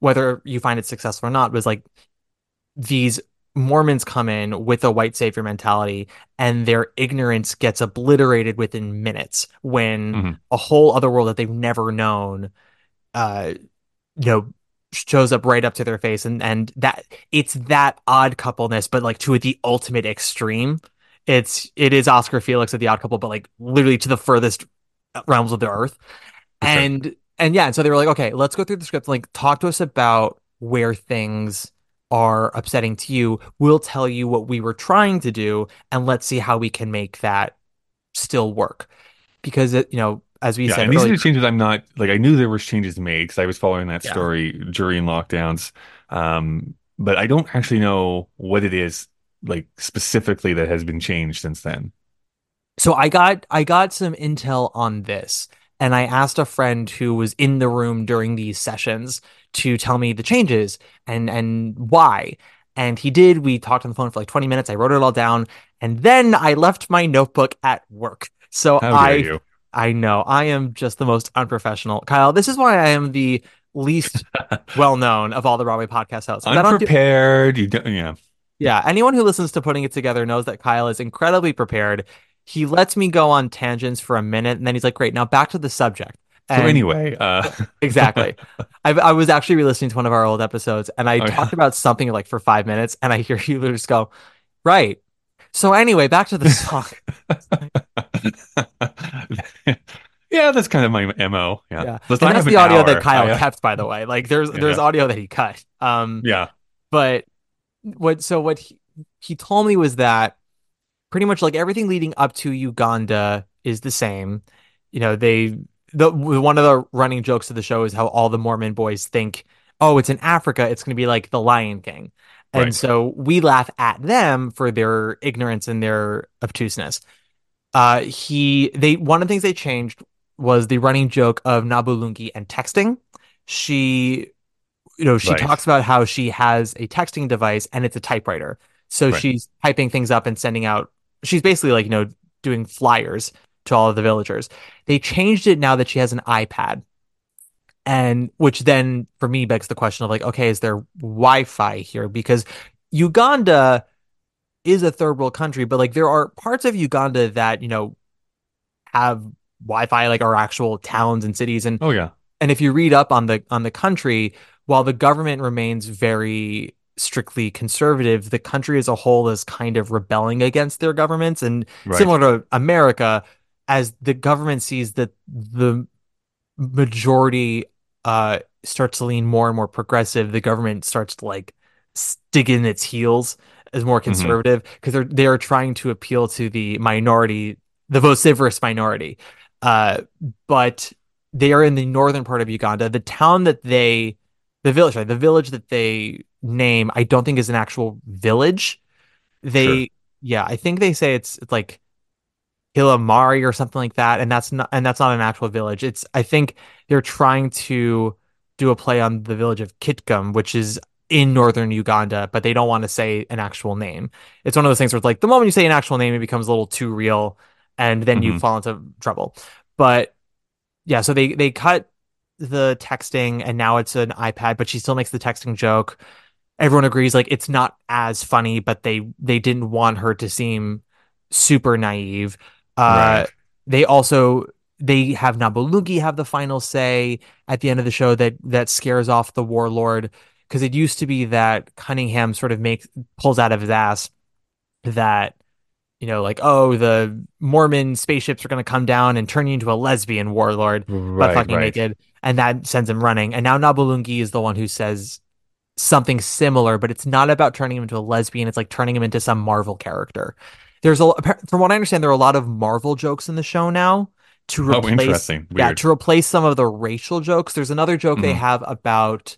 whether you find it successful or not. Was like these Mormons come in with a white savior mentality, and their ignorance gets obliterated within minutes when mm-hmm. a whole other world that they've never known, uh, you know shows up right up to their face and and that it's that odd coupleness but like to the ultimate extreme it's it is oscar felix of the odd couple but like literally to the furthest realms of the earth and and yeah and so they were like okay let's go through the script like talk to us about where things are upsetting to you we'll tell you what we were trying to do and let's see how we can make that still work because it, you know as we yeah, said, and these are changes I'm not like. I knew there was changes made because I was following that story, yeah. jury and lockdowns. Um, but I don't actually know what it is like specifically that has been changed since then. So I got I got some intel on this, and I asked a friend who was in the room during these sessions to tell me the changes and and why. And he did. We talked on the phone for like 20 minutes. I wrote it all down, and then I left my notebook at work. So I you? I know. I am just the most unprofessional. Kyle, this is why I am the least *laughs* well known of all the Broadway podcast hosts. Unprepared. Do... You don't, yeah. Yeah. Anyone who listens to putting it together knows that Kyle is incredibly prepared. He lets me go on tangents for a minute and then he's like, great, now back to the subject. And so anyway, uh... *laughs* exactly. *laughs* I, I, was actually re-listening to one of our old episodes, and I oh, talked yeah. about something like for five minutes, and I hear you just go, "Right." So anyway, back to the *laughs* song. yeah, that's kind of my mo. Yeah, yeah. that's the audio hour. that Kyle uh, kept, by the way. Like, there's yeah. there's audio that he cut. Um, yeah. But what? So what he, he told me was that pretty much like everything leading up to Uganda is the same. You know, they the one of the running jokes of the show is how all the Mormon boys think, oh, it's in Africa, it's going to be like the Lion King. And right. so we laugh at them for their ignorance and their obtuseness uh, he they one of the things they changed was the running joke of Nabulungi and texting. She, you know, she right. talks about how she has a texting device and it's a typewriter. So right. she's typing things up and sending out. She's basically like you know doing flyers to all of the villagers. They changed it now that she has an iPad. And which then for me begs the question of like, okay, is there Wi-Fi here? Because Uganda is a third world country, but like there are parts of Uganda that, you know, have Wi-Fi, like our actual towns and cities. And oh yeah. And if you read up on the on the country, while the government remains very strictly conservative, the country as a whole is kind of rebelling against their governments. And right. similar to America, as the government sees that the majority uh starts to lean more and more progressive, the government starts to like stick in its heels as more mm-hmm. conservative because mm-hmm. they're they're trying to appeal to the minority, the vociferous minority. Uh, but they are in the northern part of Uganda. The town that they, the village, sorry, the village that they name, I don't think is an actual village. They, sure. yeah, I think they say it's it's like Hilamari or something like that, and that's not and that's not an actual village. It's I think they're trying to do a play on the village of Kitgum, which is in northern Uganda, but they don't want to say an actual name. It's one of those things where it's like the moment you say an actual name, it becomes a little too real, and then Mm-hmm. you fall into trouble. But yeah, so they they cut the texting, and now it's an iPad, but she still makes the texting joke. Everyone agrees like it's not as funny, but they they didn't want her to seem super naive. Uh, Right. They also they have Nabulungi have the final say at the end of the show that that scares off the warlord because it used to be that Cunningham sort of makes pulls out of his ass that you know like oh the Mormon spaceships are going to come down and turn you into a lesbian warlord but fucking right. naked and that sends him running and now Nabulungi is the one who says something similar but it's not about turning him into a lesbian. It's like turning him into some Marvel character. There's a from what I understand there are a lot of Marvel jokes in the show now to Oh, replace interesting. yeah to replace some of the racial jokes. There's another joke they Mhm. have about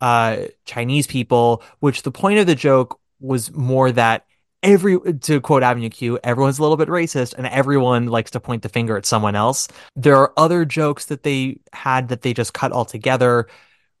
uh Chinese people which the point of the joke was more that every to quote Avenue Q everyone's a little bit racist and everyone likes to point the finger at someone else. There are other jokes that they had that they just cut altogether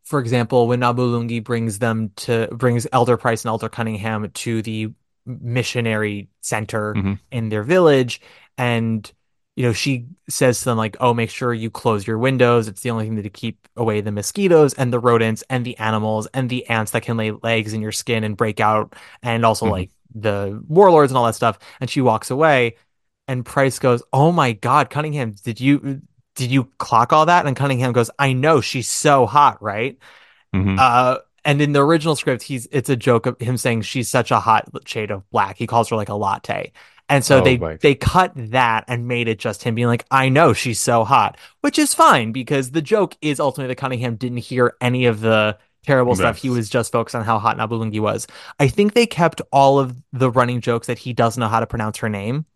for example when Nabulungi brings them to brings Elder Price and Elder Cunningham to the missionary center Mhm. in their village and you know she says to them like oh make sure you close your windows it's the only thing that to keep away the mosquitoes and the rodents and the animals and the ants that can lay eggs in your skin and break out and also Mhm. like the warlords and all that stuff and she walks away and Price goes oh my god Cunningham did you did you clock all that and Cunningham goes I know she's so hot right Mhm. uh, and in the original script, he's it's a joke of him saying she's such a hot shade of black. He calls her like a latte. And so Oh, they right. they cut that and made it just him being like, I know she's so hot, which is fine because the joke is ultimately that Cunningham didn't hear any of the terrible stuff. He was just focused on how hot Nabulungi was. I think they kept all of the running jokes that he doesn't know how to pronounce her name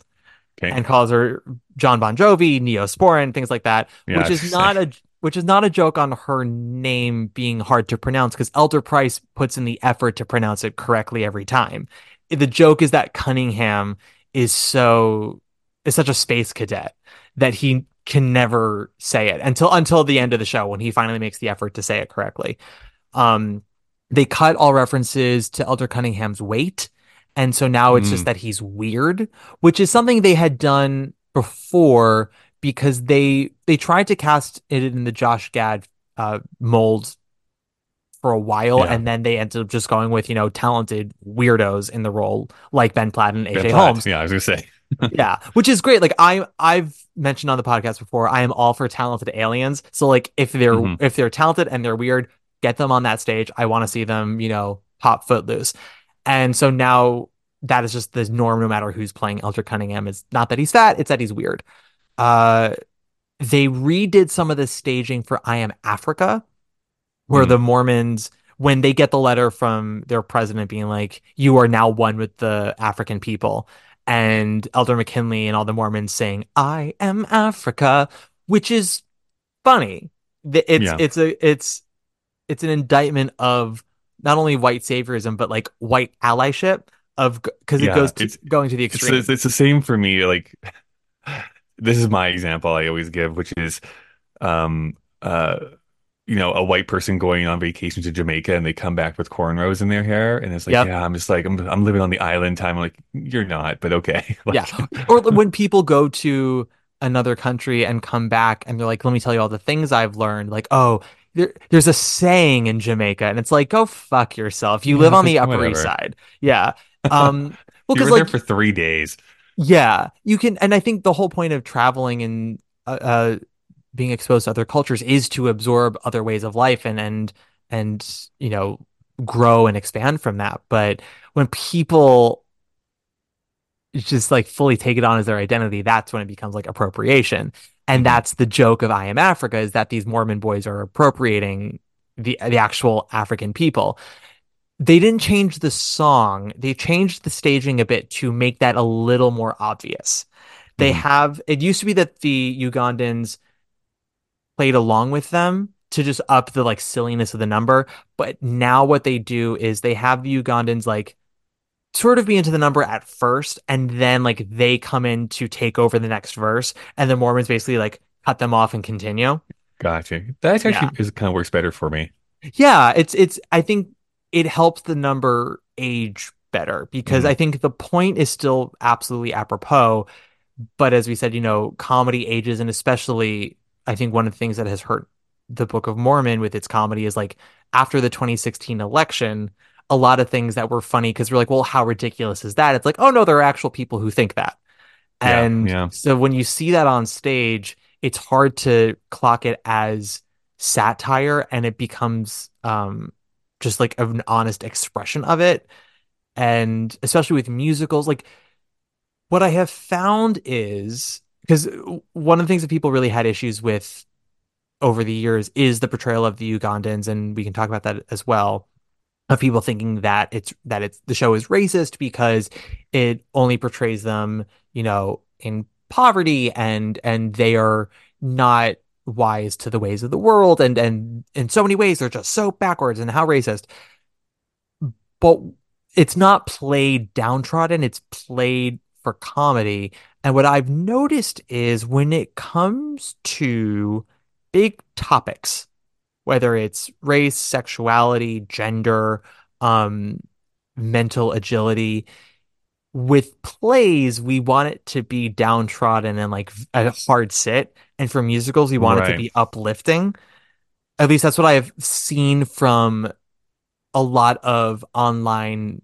Okay. and calls her John Bon Jovi, Neosporin, things like that, Yeah, which is *laughs* not a which is not a joke on her name being hard to pronounce because Elder Price puts in the effort to pronounce it correctly every time. The joke is that Cunningham is so is such a space cadet that he can never say it until until the end of the show when he finally makes the effort to say it correctly. Um, they cut all references to Elder Cunningham's weight. And so now it's just Mm. that he's weird, which is something they had done before because they they tried to cast it in the Josh Gad uh, mold for a while, Yeah. and then they ended up just going with you know talented weirdos in the role like Ben Platt and Ben AJ Platt. Holmes. *laughs* Yeah, I was gonna say. *laughs* yeah, which is great. Like I I've mentioned on the podcast before, I am all for talented aliens. So like if they're Mhm. if they're talented and they're weird, get them on that stage. I want to see them, you know, pop footloose. And so now that is just the norm no matter who's playing Elder Cunningham. It's not that he's fat, it's that he's weird. Uh they redid some of the staging for I Am Africa, where Mhm. the Mormons, when they get the letter from their president being like, you are now one with the African people, and Elder McKinley and all the Mormons saying, I am Africa, which is funny. It's Yeah. it's a it's it's an indictment of not only white saviorism, but like white allyship of because it goes to, it's- going to the extreme. it's, it's the same for me. Like, *sighs* this is my example I always give, which is, um, uh, you know, a white person going on vacation to Jamaica and they come back with cornrows in their hair, and it's like, Yep. yeah, I'm just like, I'm, I'm living on the island time. I'm like, you're not, but okay. *laughs* Like, yeah. Or when people go to another country and come back and they're like, let me tell you all the things I've learned. Like, oh, there, there's a saying in Jamaica, and it's like, go fuck yourself. You Yeah, live on the *laughs* Upper East. Side. Yeah. Um, *laughs* well, because like, there for three days. yeah, you can, and I think the whole point of traveling and uh, uh, being exposed to other cultures is to absorb other ways of life and and and you know grow and expand from that. But when people just like fully take it on as their identity, that's when it becomes like appropriation. And that's the joke of I Am Africa is that these Mormon boys are appropriating the the actual African people. They didn't change the song. They changed the staging a bit to make that a little more obvious. They Mhm. have it used to be that the Ugandans played along with them to just up the like silliness of the number, but now what they do is they have the Ugandans like sort of be into the number at first, and then like they come in to take over the next verse, and the Mormons basically like cut them off and continue. Gotcha. That actually Yeah. is kind of works better for me. Yeah, it's it's I think it helps the number age better because mm-hmm. I think the point is still absolutely apropos. But as we said, you know, comedy ages, and especially I think one of the things that has hurt the Book of Mormon with its comedy is like after the 2016 election, a lot of things that were funny because we're like, well, how ridiculous is that? It's like, oh no, there are actual people who think that. Yeah, And yeah. so when you see that on stage, it's hard to clock it as satire and it becomes um just like an honest expression of it. And especially with musicals, like what I have found is because one of the things that people really had issues with over the years is the portrayal of the Ugandans, and we can talk about that as well. Of people thinking that it's that it's the show is racist because it only portrays them, you know, in poverty and and they are not wise to the ways of the world and and in so many ways they're just so backwards and how racist. But it's not played downtrodden, it's played for comedy. And what I've noticed is when it comes to big topics, whether it's race, sexuality, gender, um, mental agility, with plays, we want it to be downtrodden and like a hard sit. And for musicals, we want it to be uplifting. At least that's what I have seen from a lot of online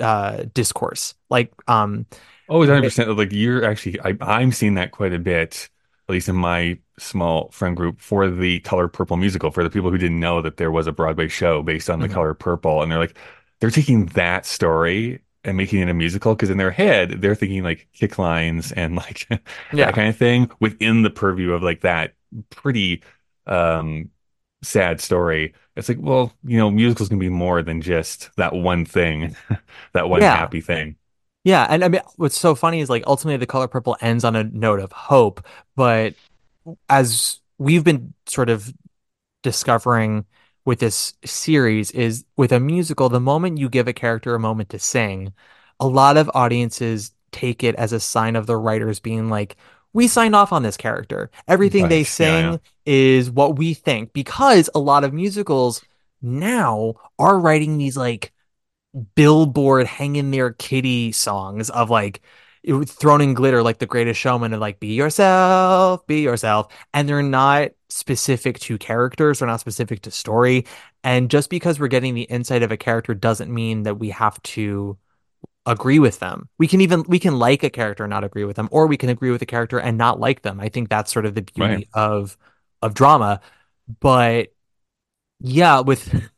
uh discourse. Like um Oh, 100%. Like you're actually, I, I'm seeing that quite a bit, at least in my small friend group for the Color Purple musical, for the people who didn't know that there was a Broadway show based on the Mhm. Color Purple. And they're like, they're taking that story and making it a musical because in their head, they're thinking like kick lines and like *laughs* Yeah. that kind of thing within the purview of like that pretty um sad story. It's like, well, you know, musicals can be more than just that one thing, *laughs* that one Yeah. happy thing. Yeah, and I mean, what's so funny is like ultimately the color purple ends on a note of hope, but as we've been sort of discovering with this series is with a musical, the moment you give a character a moment to sing, a lot of audiences take it as a sign of the writers being like, we signed off on this character. Everything they Right, yeah, sing yeah. is what we think because a lot of musicals now are writing these like billboard hang in there kitty songs of like it was thrown in glitter like the greatest showman of like be yourself be yourself and they're not specific to characters they're not specific to story and just because we're getting the insight of a character doesn't mean that we have to agree with them we can even we can like a character and not agree with them or we can agree with a character and not like them i think that's sort of the beauty Right. of of drama but yeah with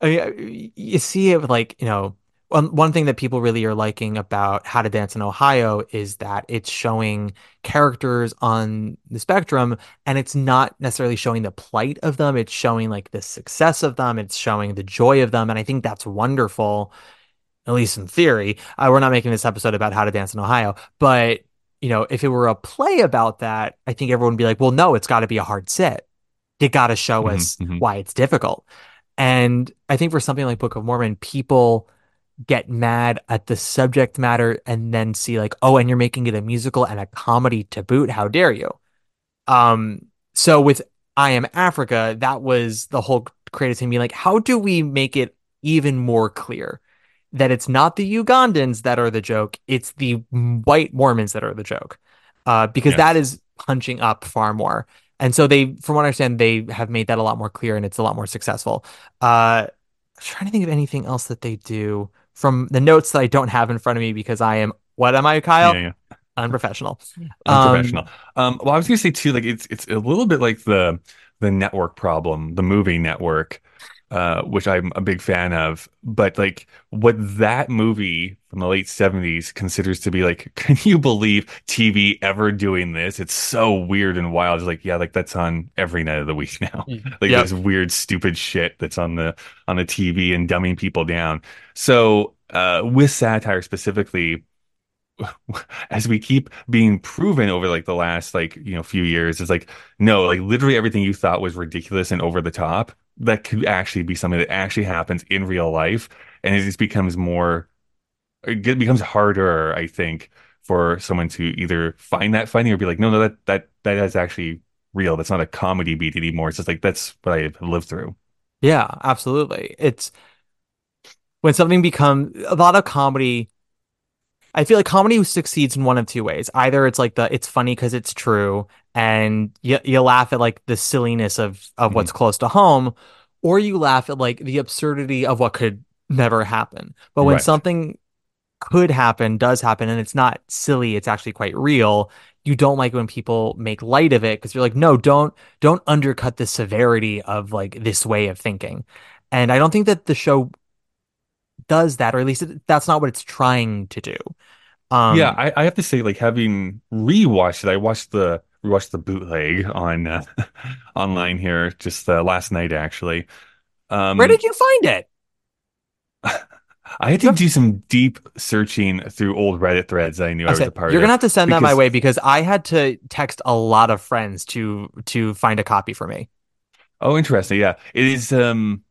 I mean, you see it with like, you know, one, one thing that people really are liking about How to Dance in Ohio is that it's showing characters on the spectrum and it's not necessarily showing the plight of them. It's showing like the success of them. It's showing the joy of them. And I think that's wonderful, at least in theory. Uh, we're not making this episode about How to Dance in Ohio, but you know, if it were a play about that, I think everyone would be like, well, no, it's got to be a hard sit. You got to show Mhm, us mhm. why it's difficult. And I think for something like Book of Mormon, people get mad at the subject matter and then see like, oh, and you're making it a musical and a comedy to boot. How dare you? Um, so with I Am Africa, that was the whole creative team being like, how do we make it even more clear that it's not the Ugandans that are the joke, it's the white Mormons that are the joke? Uh, because Yes. that is punching up far more. And so they, from what I understand, they have made that a lot more clear and it's a lot more successful. Uh, I'm trying to think of anything else that they do from the notes that I don't have in front of me because I am, what am I, Kyle? Yeah, yeah. Unprofessional. unprofessional. Um, well, I was gonna say too, like it's it's a little bit like the the network problem, the movie network, uh, which I'm a big fan of. But like what that movie from the late '70s considers to be like, *laughs* can you believe TV ever doing this? It's so weird and wild. It's like, yeah, like that's on every night of the week *laughs* now. Like Yep. this weird, stupid shit that's on the on the TV and dumbing people down. So uh, with satire specifically *laughs* as we keep being proven over like the last like you know few years it's like no like literally everything you thought was ridiculous and over the top that could actually be something that actually happens in real life. And it just becomes more it becomes harder i think for someone to either find that funny or be like no no that that that is actually real. That's not a comedy beat anymore. It's just like that's what i've lived through. Yeah absolutely. It's when something becomes a lot of comedy I feel like comedy succeeds in one of two ways. Either it's like the it's funny because it's true, and you you laugh at like the silliness of of what's Mm-hmm. close to home, or you laugh at like the absurdity of what could never happen. But when Right. something could happen, does happen, and it's not silly, it's actually quite real. You don't like when people make light of it because you're like, no, don't don't undercut the severity of like this way of thinking. And I don't think that the show does that, or at least it, that's not what it's trying to do. Um, yeah, I, I have to say, like having rewatched it, I watched the rewatched the bootleg on uh, *laughs* online here just uh, last night actually. Um, where did you find it? *laughs* I had to do some deep searching through old Reddit threads I knew I, I was said, a part you're of. gonna have to send that my way because I had to text a lot of friends to to find a copy for me. Oh, interesting. Yeah, it is. Um,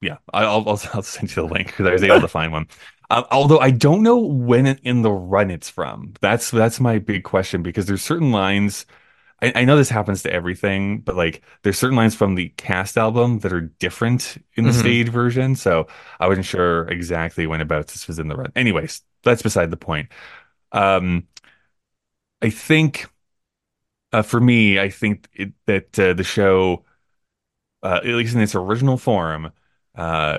yeah, I- I'll I'll, I'll send you the link because I was able to find one. Um, although I don't know when in the run it's from. That's that's my big question because there's certain lines. I, I know this happens to everything, but like there's certain lines from the cast album that are different in the Mhm. stage version. So I wasn't sure exactly when about this was in the run. Anyways, that's beside the point. Um, I think uh, for me, I think it, that uh, the show, uh, at least in its original form, uh,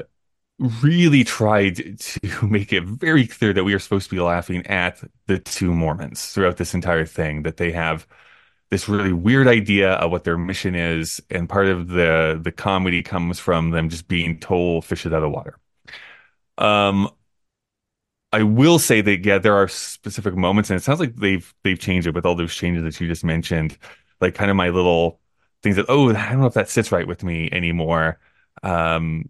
really tried to *laughs* make it very clear that we are supposed to be laughing at the two Mormons throughout this entire thing, that they have this really weird idea of what their mission is, and part of the the comedy comes from them just being total fish out of water. Um, I will say that yeah, there are specific moments, and it sounds like they've they've changed it with all those changes that you just mentioned, like kind of my little things that oh, I don't know if that sits right with me anymore. Um,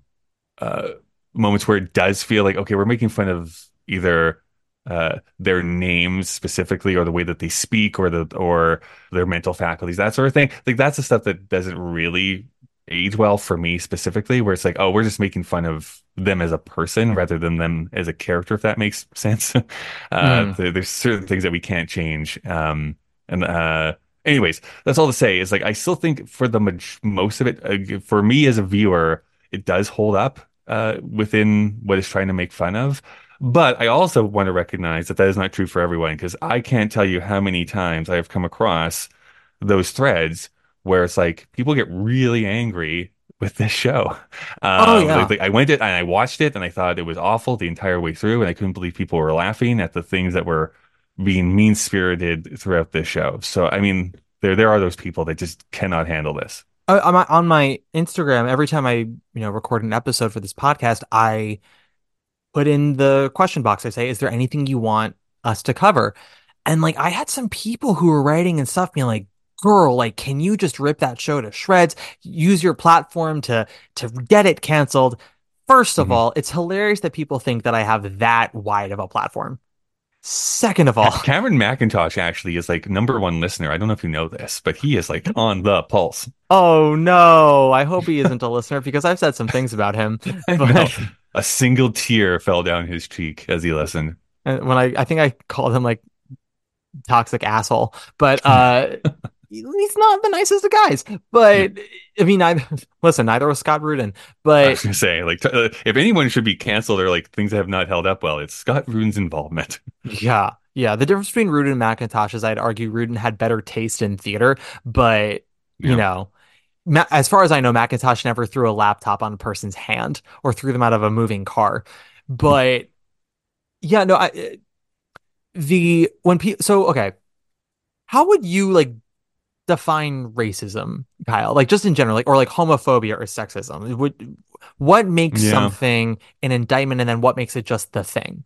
uh, moments where it does feel like okay, we're making fun of either uh, their names specifically, or the way that they speak, or the or their mental faculties, that sort of thing. Like that's the stuff that doesn't really age well for me specifically, where it's like, oh, we're just making fun of them as a person rather than them as a character, if that makes *laughs* sense. uh, Mm. there- there's certain things that we can't change. Um, and uh, anyways, that's all to say is like I still think for the maj- most of it, uh, for me as a viewer, it does hold up uh, within what it's trying to make fun of. But I also want to recognize that that is not true for everyone because I can't tell you how many times I have come across those threads where it's like people get really angry with this show. *laughs* Um, Oh, yeah. like- like, I went it and I watched it and I thought it was awful the entire way through, and I couldn't believe people were laughing at the things that were being mean spirited throughout this show. So I mean, there there are those people that just cannot handle this. Oh, on my on my Instagram, every time I you know record an episode for this podcast, I put in the question box. I say, "Is there anything you want us to cover?" And like, I had some people who were writing and stuff, being like, "Girl, like, can you just rip that show to shreds? Use your platform to to get it canceled." First of mm-hmm. all, it's hilarious that people think that I have that wide of a platform. Second of all, Cameron Mackintosh actually is like number one listener. I don't know if you know this, but he is like on the pulse. oh no, I hope he isn't a listener because I've said some things about him. *laughs* But a single tear fell down his cheek as he listened. And when I, I think I called him like toxic asshole, but uh, *laughs* he's not the nicest of guys. But I mean, I *laughs* listen. Neither was Scott Rudin, I but was gonna say, like, t- uh, if anyone should be canceled or like things that have not held up well, it's Scott Rudin's involvement. *laughs* yeah, yeah. The difference between Rudin and Mackintosh is I'd argue Rudin had better taste in theater, but you know. Ma- As far as I know, Mackintosh never threw a laptop on a person's hand or threw them out of a moving car. But yeah, no, I the when people so okay, how would you like define racism, Kyle? Like just in general, like or like homophobia or sexism? Would what makes Yeah. something an indictment, and then what makes it just the thing?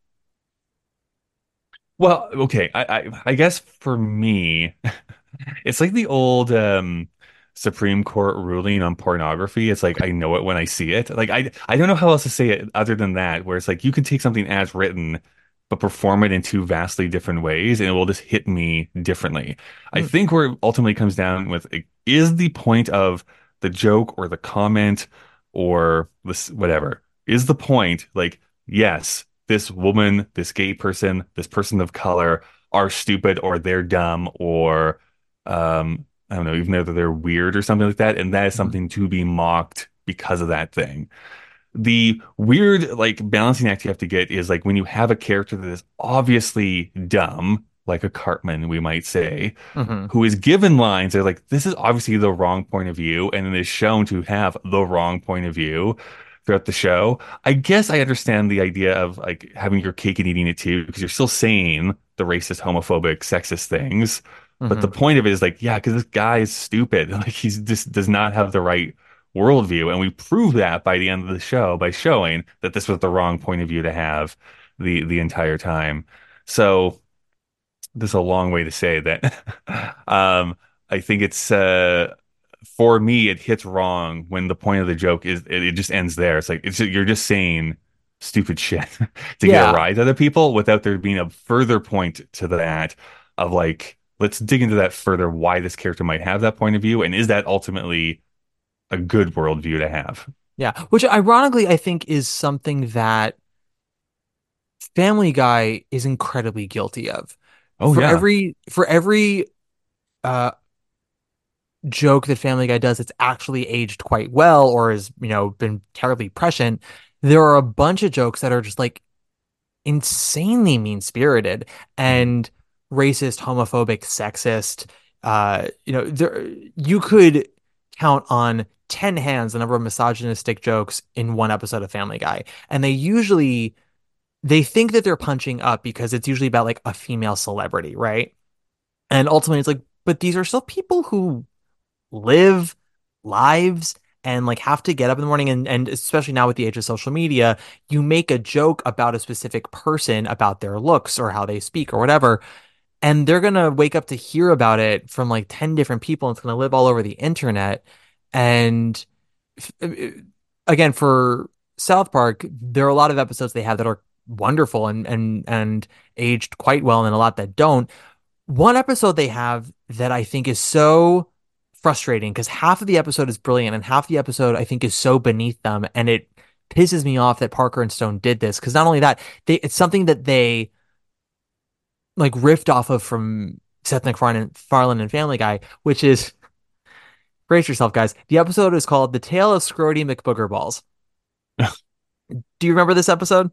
Well, okay, I, I I guess for me, *laughs* it's like the old um Supreme Court ruling on pornography. It's like I know it when I see it. Like I I don't know how else to say it other than that, where it's like you can take something as written, but perform it in two vastly different ways, and it will just hit me differently. I Hmm. think where it ultimately comes down with is the point of the joke or the comment or this whatever is the point like yes this woman this gay person this person of color are stupid or they're dumb or um i don't know even though they're weird or something like that and that is Mm-hmm. something to be mocked because of that thing the weird like balancing act you have to get is like when you have a character that is obviously dumb like a cartman we might say Mhm. who is given lines they're like this is obviously the wrong point of view and then is shown to have the wrong point of view throughout the show i guess i understand the idea of like having your cake and eating it too because you're still saying the racist homophobic sexist things but the Mhm. point of it is like yeah because this guy is stupid *laughs* like he's just does not have the right worldview. And we prove that by the end of the show by showing that this was the wrong point of view to have the the entire time. So this is a long way to say that *laughs* um i think it's uh for me it hits wrong when the point of the joke is it, it just ends there. It's like it's you're just saying stupid shit *laughs* to get Yeah. a rise out of people without there being a further point to that of like let's dig into that further why this character might have that point of view and is that ultimately a good worldview to have Yeah, which ironically I think is something that Family Guy is incredibly guilty of. Oh, for yeah. every for every uh joke that Family Guy does that's actually aged quite well or has, you know, been terribly prescient, there are a bunch of jokes that are just like insanely mean-spirited and racist, homophobic, sexist. Uh, you know, there you could count on 10 hands the number of misogynistic jokes in one episode of Family Guy. And they usually they think that they're punching up because it's usually about like a female celebrity, right? And ultimately it's like, but these are still people who live lives and like have to get up in the morning and, and especially now with the age of social media, you make a joke about a specific person, about their looks or how they speak or whatever. And they're gonna wake up to hear about it from like 10 different people, and it's gonna live all over the internet. And f- uh, uh, again, for South Park, there are a lot of episodes they have that are wonderful and and and aged quite well, and a lot that don't. One episode they have that I think is so frustrating because half of the episode is brilliant and half the episode I think is so beneath them, and it pisses me off that Parker and Stone did this because not only that, they it's something that they like riffed off of from Seth MacFarlane and Family Guy, which is brace yourself, guys. The episode is called "The Tale of Scrotie McBooger Balls." *laughs* Do you remember this episode?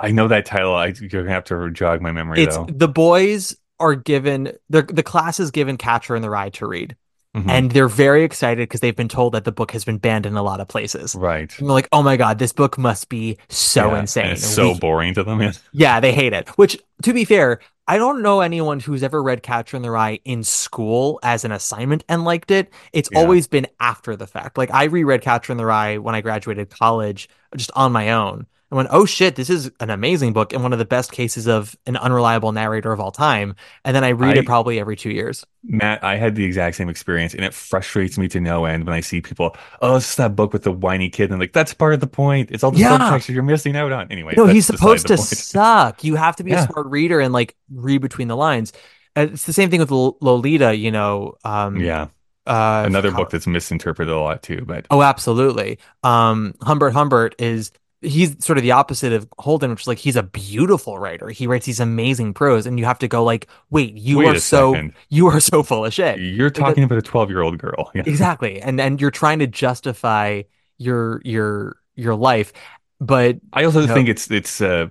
i know that title i you're gonna have to jog my memory It's though the boys are given the the class is given Catcher in the Rye to read. Mhm. And they're very excited because they've been told that the book has been banned in a lot of places. right And they're like, oh my God, this book must be so Yeah, insane. it's so We- boring to them yeah. *laughs* yeah, they hate it. Which, to be fair, I don't know anyone who's ever read Catcher in the Rye in school as an assignment and liked it. It's Yeah. always been after the fact. Like I reread Catcher in the Rye when I graduated college, just on my own. And went, oh shit, this is an amazing book and one of the best cases of an unreliable narrator of all time. And then I read I- it probably every two years. Matt, I had the exact same experience, and it frustrates me to no end when I see people, oh, it's that book with the whiny kid, and like that's part of the point. It's all the Yeah. subtext you're missing out on. Anyway, No, he's supposed to *laughs* suck. You have to be Yeah. a smart reader and like read between the lines. And it's the same thing with Lol- Lolita, you know. Um, Yeah, uh, another book that's misinterpreted a lot too. But Oh, absolutely. Um, Humbert Humbert is he's sort of the opposite of Holden, which is like he's a beautiful writer. He writes these amazing prose, and you have to go like, wait, you Wait are so second. you are so full of shit. you're talking about a 12 year old girl. *laughs* Yeah. exactly, and and you're trying to justify your your your life, but I also you know, think it's it's uh,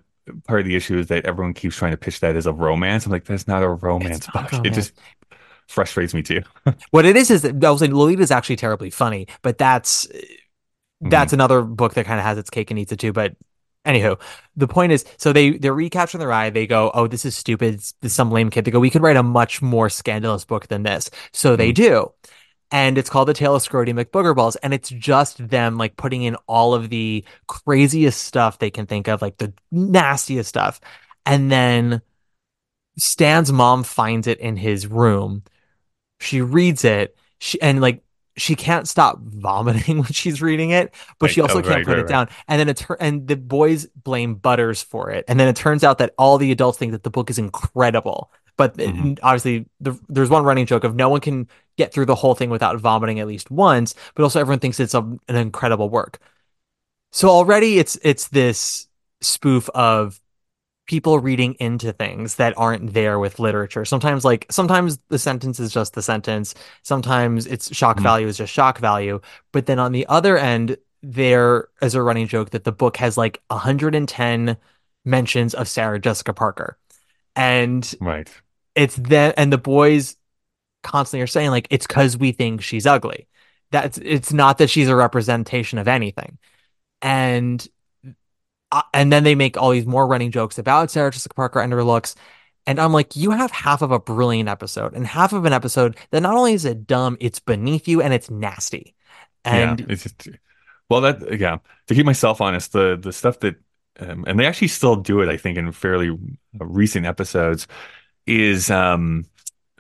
part of the issue is that everyone keeps trying to pitch that as a romance. I'm like, that's not a romance book. It just frustrates me too. *laughs* what it is is that I was saying Lolita is actually terribly funny, but that's Mm-hmm. that's another book that kind of has its cake and eats it too. But anywho, the point is, so they they're recapturing the ride. They go, oh, this is stupid. This is some lame kid. They go, we could write a much more scandalous book than this. So they mm-hmm. do. And it's called The Tale of Scrotie McBoogerballs. And it's just them like putting in all of the craziest stuff they can think of, like the nastiest stuff. And then Stan's mom finds it in his room. She reads it. She and like she can't stop vomiting *laughs* when she's reading it, but she also Oh, can't right, put right, it right. down. And then it tur- and the boys blame Butters for it. And then it turns out that all the adults think that the book is incredible. But Mm-hmm. obviously, the, there's one running joke of no one can get through the whole thing without vomiting at least once. But also, everyone thinks it's a, an incredible work. So already it's it's this spoof of people reading into things that aren't there with literature. Sometimes like sometimes the sentence is just the sentence. Sometimes it's shock Mhm. value is just shock value. But then on the other end, there is a running joke that the book has like 110 mentions of Sarah Jessica Parker. And Right. it's then and the boys constantly are saying like it's because we think she's ugly. That's it's not that she's a representation of anything. And uh, and then they make all these more running jokes about Sarah Jessica Parker and her looks. And I'm like, you have half of a brilliant episode and half of an episode that not only is it dumb, it's beneath you and it's nasty. And yeah, it's just, well, that yeah. To keep myself honest, the the stuff that um, and they actually still do it, I think, in fairly recent episodes, is um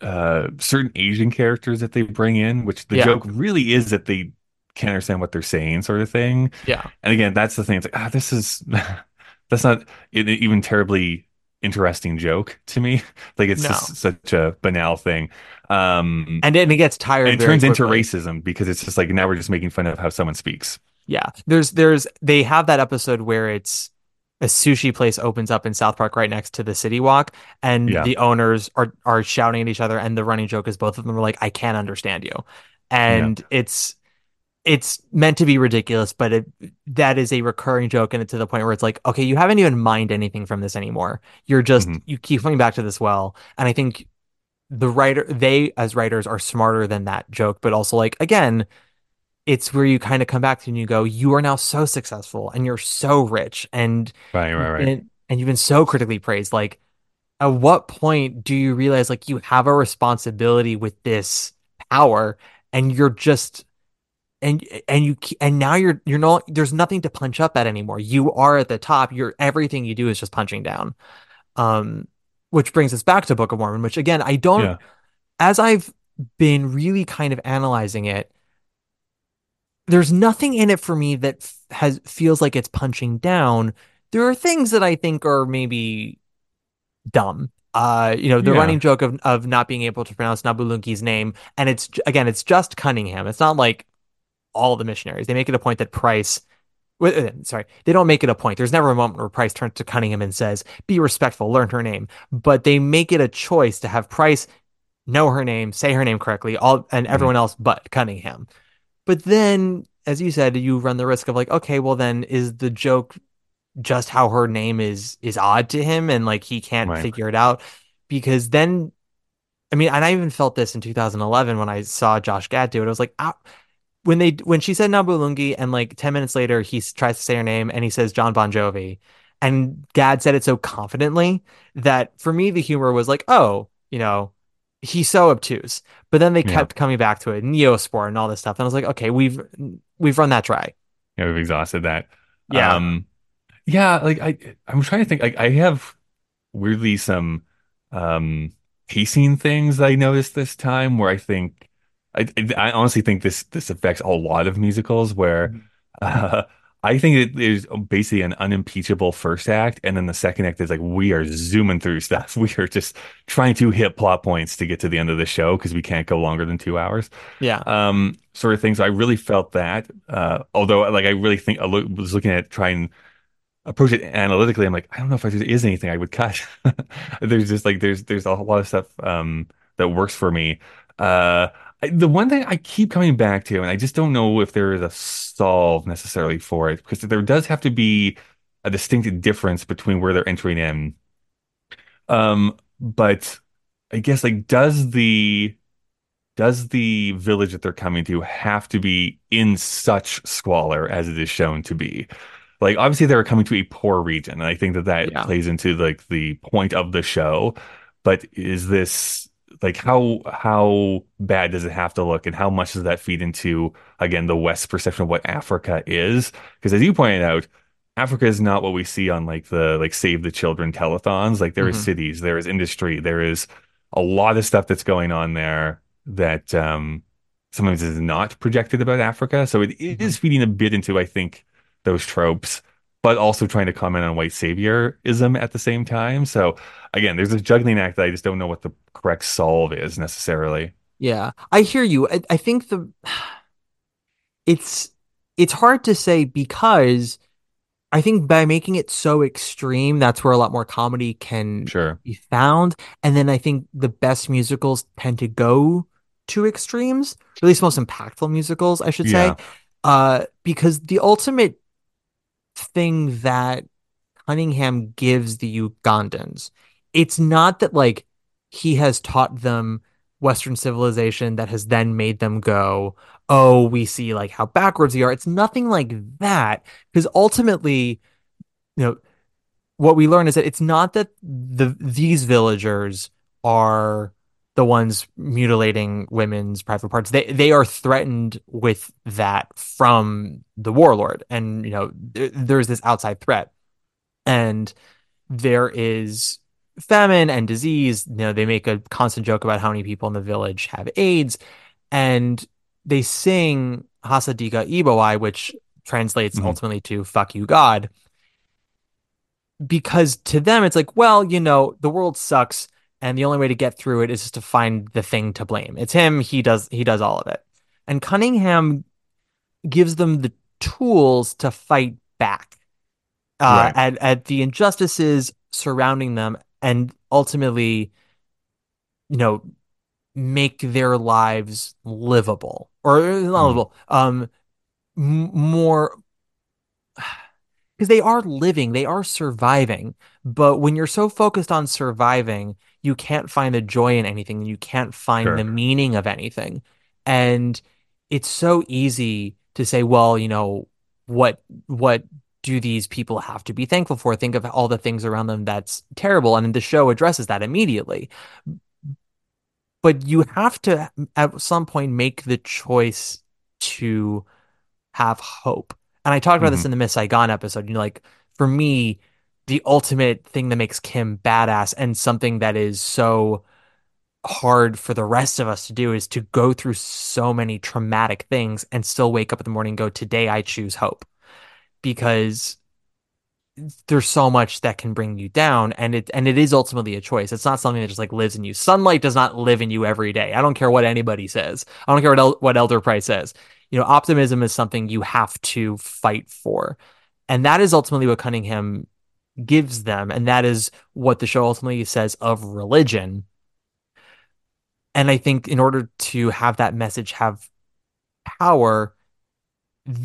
uh certain Asian characters that they bring in, which the Yeah. joke really is that they can't understand what they're saying, sort of thing. Yeah. And again, that's the thing. It's like ah, this is *laughs* that's not even terribly interesting joke to me. *laughs* Like it's No. just such a banal thing. Um, and then it gets tired. and it turns into racism because it's just like now we're just making fun of how someone speaks. Yeah. There's there's they have that episode where it's a sushi place opens up in South Park right next to the City Walk and Yeah. the owners are are shouting at each other and the running joke is both of them are like I can't understand you. And it's it's meant to be ridiculous, but it that is a recurring joke and it's to the point where it's like, okay, you haven't even mined anything from this anymore. You're just Mhm. you keep coming back to this well. And I think the writer they as writers are smarter than that joke, but also like again, it's where you kind of come back to and you go, you are now so successful and you're so rich and Right, right, right. and, and you've been so critically praised. Like, at what point do you realize like you have a responsibility with this power and you're just and and you and now you're you're not there's nothing to punch up at anymore. You are at the top. You're everything you do is just punching down. Um, which brings us back to Book of Mormon, which again I don't Yeah. as I've been really kind of analyzing it, there's nothing in it for me that has feels like it's punching down. There are things that I think are maybe dumb. Uh, you know, the Yeah. running joke of of not being able to pronounce Nabulungi's name, and it's again, it's just Cunningham. It's not like all the missionaries. They make it a point that Price. uh, Sorry, they don't make it a point. There's never a moment where Price turns to Cunningham and says, "Be respectful, learn her name." But they make it a choice to have Price know her name, say her name correctly, all and everyone else but Cunningham. But then, as you said, you run the risk of like, okay, well then is the joke just how her name is is odd to him and like he can't Right. figure it out? Because then I mean, and I even felt this in 2011 when I saw Josh Gad do it. I was like. When they when she said Nabulungi and like 10 minutes later he tries to say her name and he says John Bon Jovi and Gad said it so confidently that for me the humor was like, oh, you know, he's so obtuse. But then they Yeah. kept coming back to it, Neospore and all this stuff. And I was like, okay, we've we've run that dry. Yeah, we've exhausted that. Yeah. Um, yeah, like I, I'm trying to think. Like I have weirdly some um pacing things that I noticed this time where I think I, I honestly think this this affects a lot of musicals where uh, *laughs* I think it is basically an unimpeachable first act, and then the second act is like we are zooming through stuff. *laughs* We are just trying to hit plot points to get to the end of the show because we can't go longer than two hours. Yeah. Um, sort of things. I really felt that. Uh, although, like, I really think I lo- was looking at trying approach it analytically. I'm like, I don't know if there is anything I would cut. *laughs* there's just like there's there's a lot of stuff um that works for me. Uh, the one thing I keep coming back to, and I just don't know if there is a solve necessarily for it, because there does have to be a distinct difference between where they're entering in. Um, but I guess like does the does the village that they're coming to have to be in such squalor as it is shown to be? Like obviously they're coming to a poor region, and I think that that Yeah. plays into like the point of the show. But is this like how how bad does it have to look, and how much does that feed into again the West's perception of what Africa is? Because as you pointed out, Africa is not what we see on like the like Save the Children telethons. Like there is Mhm. cities, there is industry, there is a lot of stuff that's going on there that um sometimes is not projected about Africa. So it is feeding a bit into, I think, those tropes, but also trying to comment on white saviorism at the same time. So again, there's a juggling act that I just don't know what the correct solve is necessarily. Yeah, I hear you. I, I think the *sighs* it's it's hard to say because I think by making it so extreme, that's where a lot more comedy can sure. be found. And then I think the best musicals tend to go to extremes, at least most impactful musicals, I should Yeah. say. Uh, because the ultimate thing that Cunningham gives the Ugandans, it's not that like he has taught them Western civilization that has then made them go, oh, we see like how backwards we are. It's nothing like that. Because ultimately, you know, what we learn is that it's not that the these villagers are the ones mutilating women's private parts. They they are threatened with that from the warlord, and you know there, there's this outside threat, and there is famine and disease. You know they make a constant joke about how many people in the village have AIDS, and they sing Hasa Diga Eebowai which translates Mhm. ultimately to "fuck you, God." because to them it's like well you know the world sucks and the only way to get through it is just to find the thing to blame it's him he does he does all of it and cunningham gives them the tools to fight back uh, Right. at, at the injustices surrounding them and ultimately you know make their lives livable or not Mhm. livable um m- more because they are living, they are surviving. But when you're so focused on surviving, you can't find the joy in anything. You can't find Sure. the meaning of anything. And it's so easy to say, well, you know, what what do these people have to be thankful for? Think of all the things around them that's terrible. And the show addresses that immediately. But you have to at some point make the choice to have hope. And I talked about this Mhm. in the Miss Saigon episode. You know, like for me, the ultimate thing that makes Kim badass and something that is so hard for the rest of us to do is to go through so many traumatic things and still wake up in the morning and go, today I choose hope. Because there's so much that can bring you down and it and it is ultimately a choice. It's not something that just like lives in you. Sunlight does not live in you every day. I don't care what anybody says. I don't care what El- what Elder Price says. You know, optimism is something you have to fight for. And that is ultimately what Cunningham gives them and that is what the show ultimately says of religion. And I think in order to have that message have power,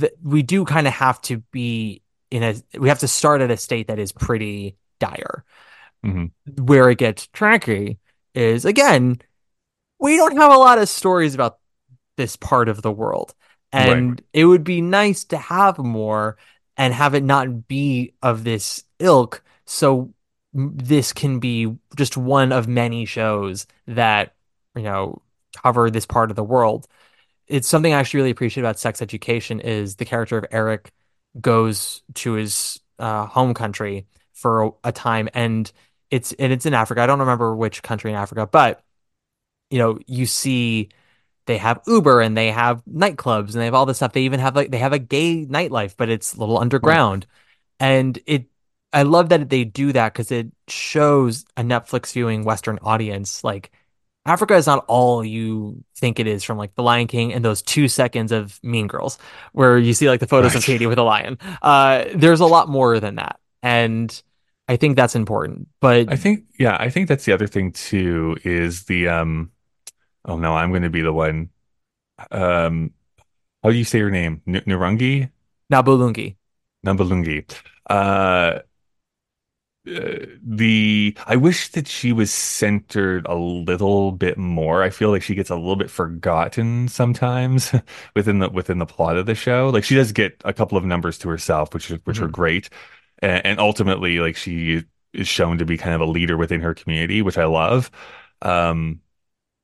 th- we do kind of have to be in a we have to start at a state that is pretty dire. Mhm. Where it gets tricky is again, we don't have a lot of stories about this part of the world. And it would be nice to have more and have it not be of this ilk. So this can be just one of many shows that, you know, cover this part of the world it's something I actually really appreciate about sex education is the character of Eric goes to his uh, home country for a, a time and it's and it's in Africa. I don't remember which country in Africa, but you know, you see they have Uber and they have nightclubs and they have all this stuff. They even have like they have a gay nightlife, but it's a little underground. And it I love that they do that because it shows a Netflix viewing Western audience like Africa is not all you think it is from like The Lion King and those two seconds of Mean Girls, where you see like the photos of Right. Katie with a lion. Uh, there's a lot more than that, and I think that's important. But I think yeah, I think that's the other thing too is the um oh no, I'm going to be the one um how do you say your name? N Nurungi? Nabulungi, Nambalungi. Uh uh, the I wish that she was centered a little bit more. I feel like she gets a little bit forgotten sometimes *laughs* within the within the plot of the show. Like she does get a couple of numbers to herself, which which are Mhm. great, and, and ultimately, like she is shown to be kind of a leader within her community, which I love. Um,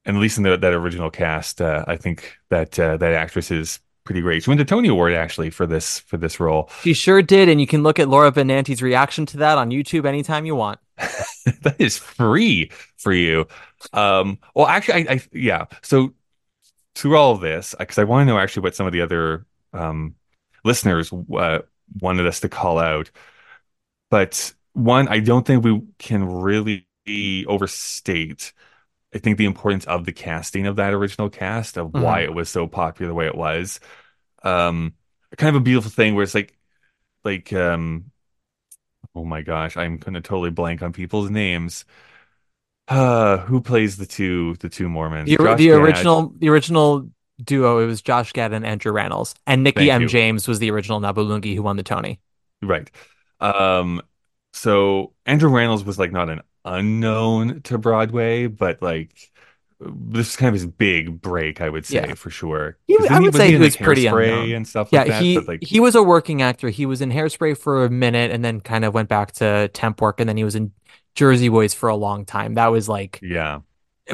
and at least in the, that original cast, uh, I think that uh, that actress is pretty great. She won the Tony Award actually for this for this role. she sure did, and you can look at Laura Benanti's reaction to that on YouTube anytime you want. *laughs* that is free for you. Um, well, actually, I, I yeah. So through all of this, because I want to know actually what some of the other um, listeners uh, wanted us to call out. But one, I don't think we can really overstate. I think the importance of the casting of that original cast of why Mhm. it was so popular the way it was. Um, kind of a beautiful thing where it's like, like um, oh my gosh, I'm gonna totally blank on people's names. Uh, who plays the two the two Mormons? The, the original the original duo it was Josh Gad and Andrew Rannells, and Nikki Thank M you. James was the original Nabulungi who won the Tony. Right. Um, so Andrew Rannells was like not an unknown to Broadway, but like this is kind of his big break, I would say Yeah. for sure. He, I would was say he was like, pretty unknown and stuff Yeah, like that. he but like he was a working actor. He was in Hairspray for a minute, and then kind of went back to temp work, and then he was in Jersey Boys for a long time. That was like yeah,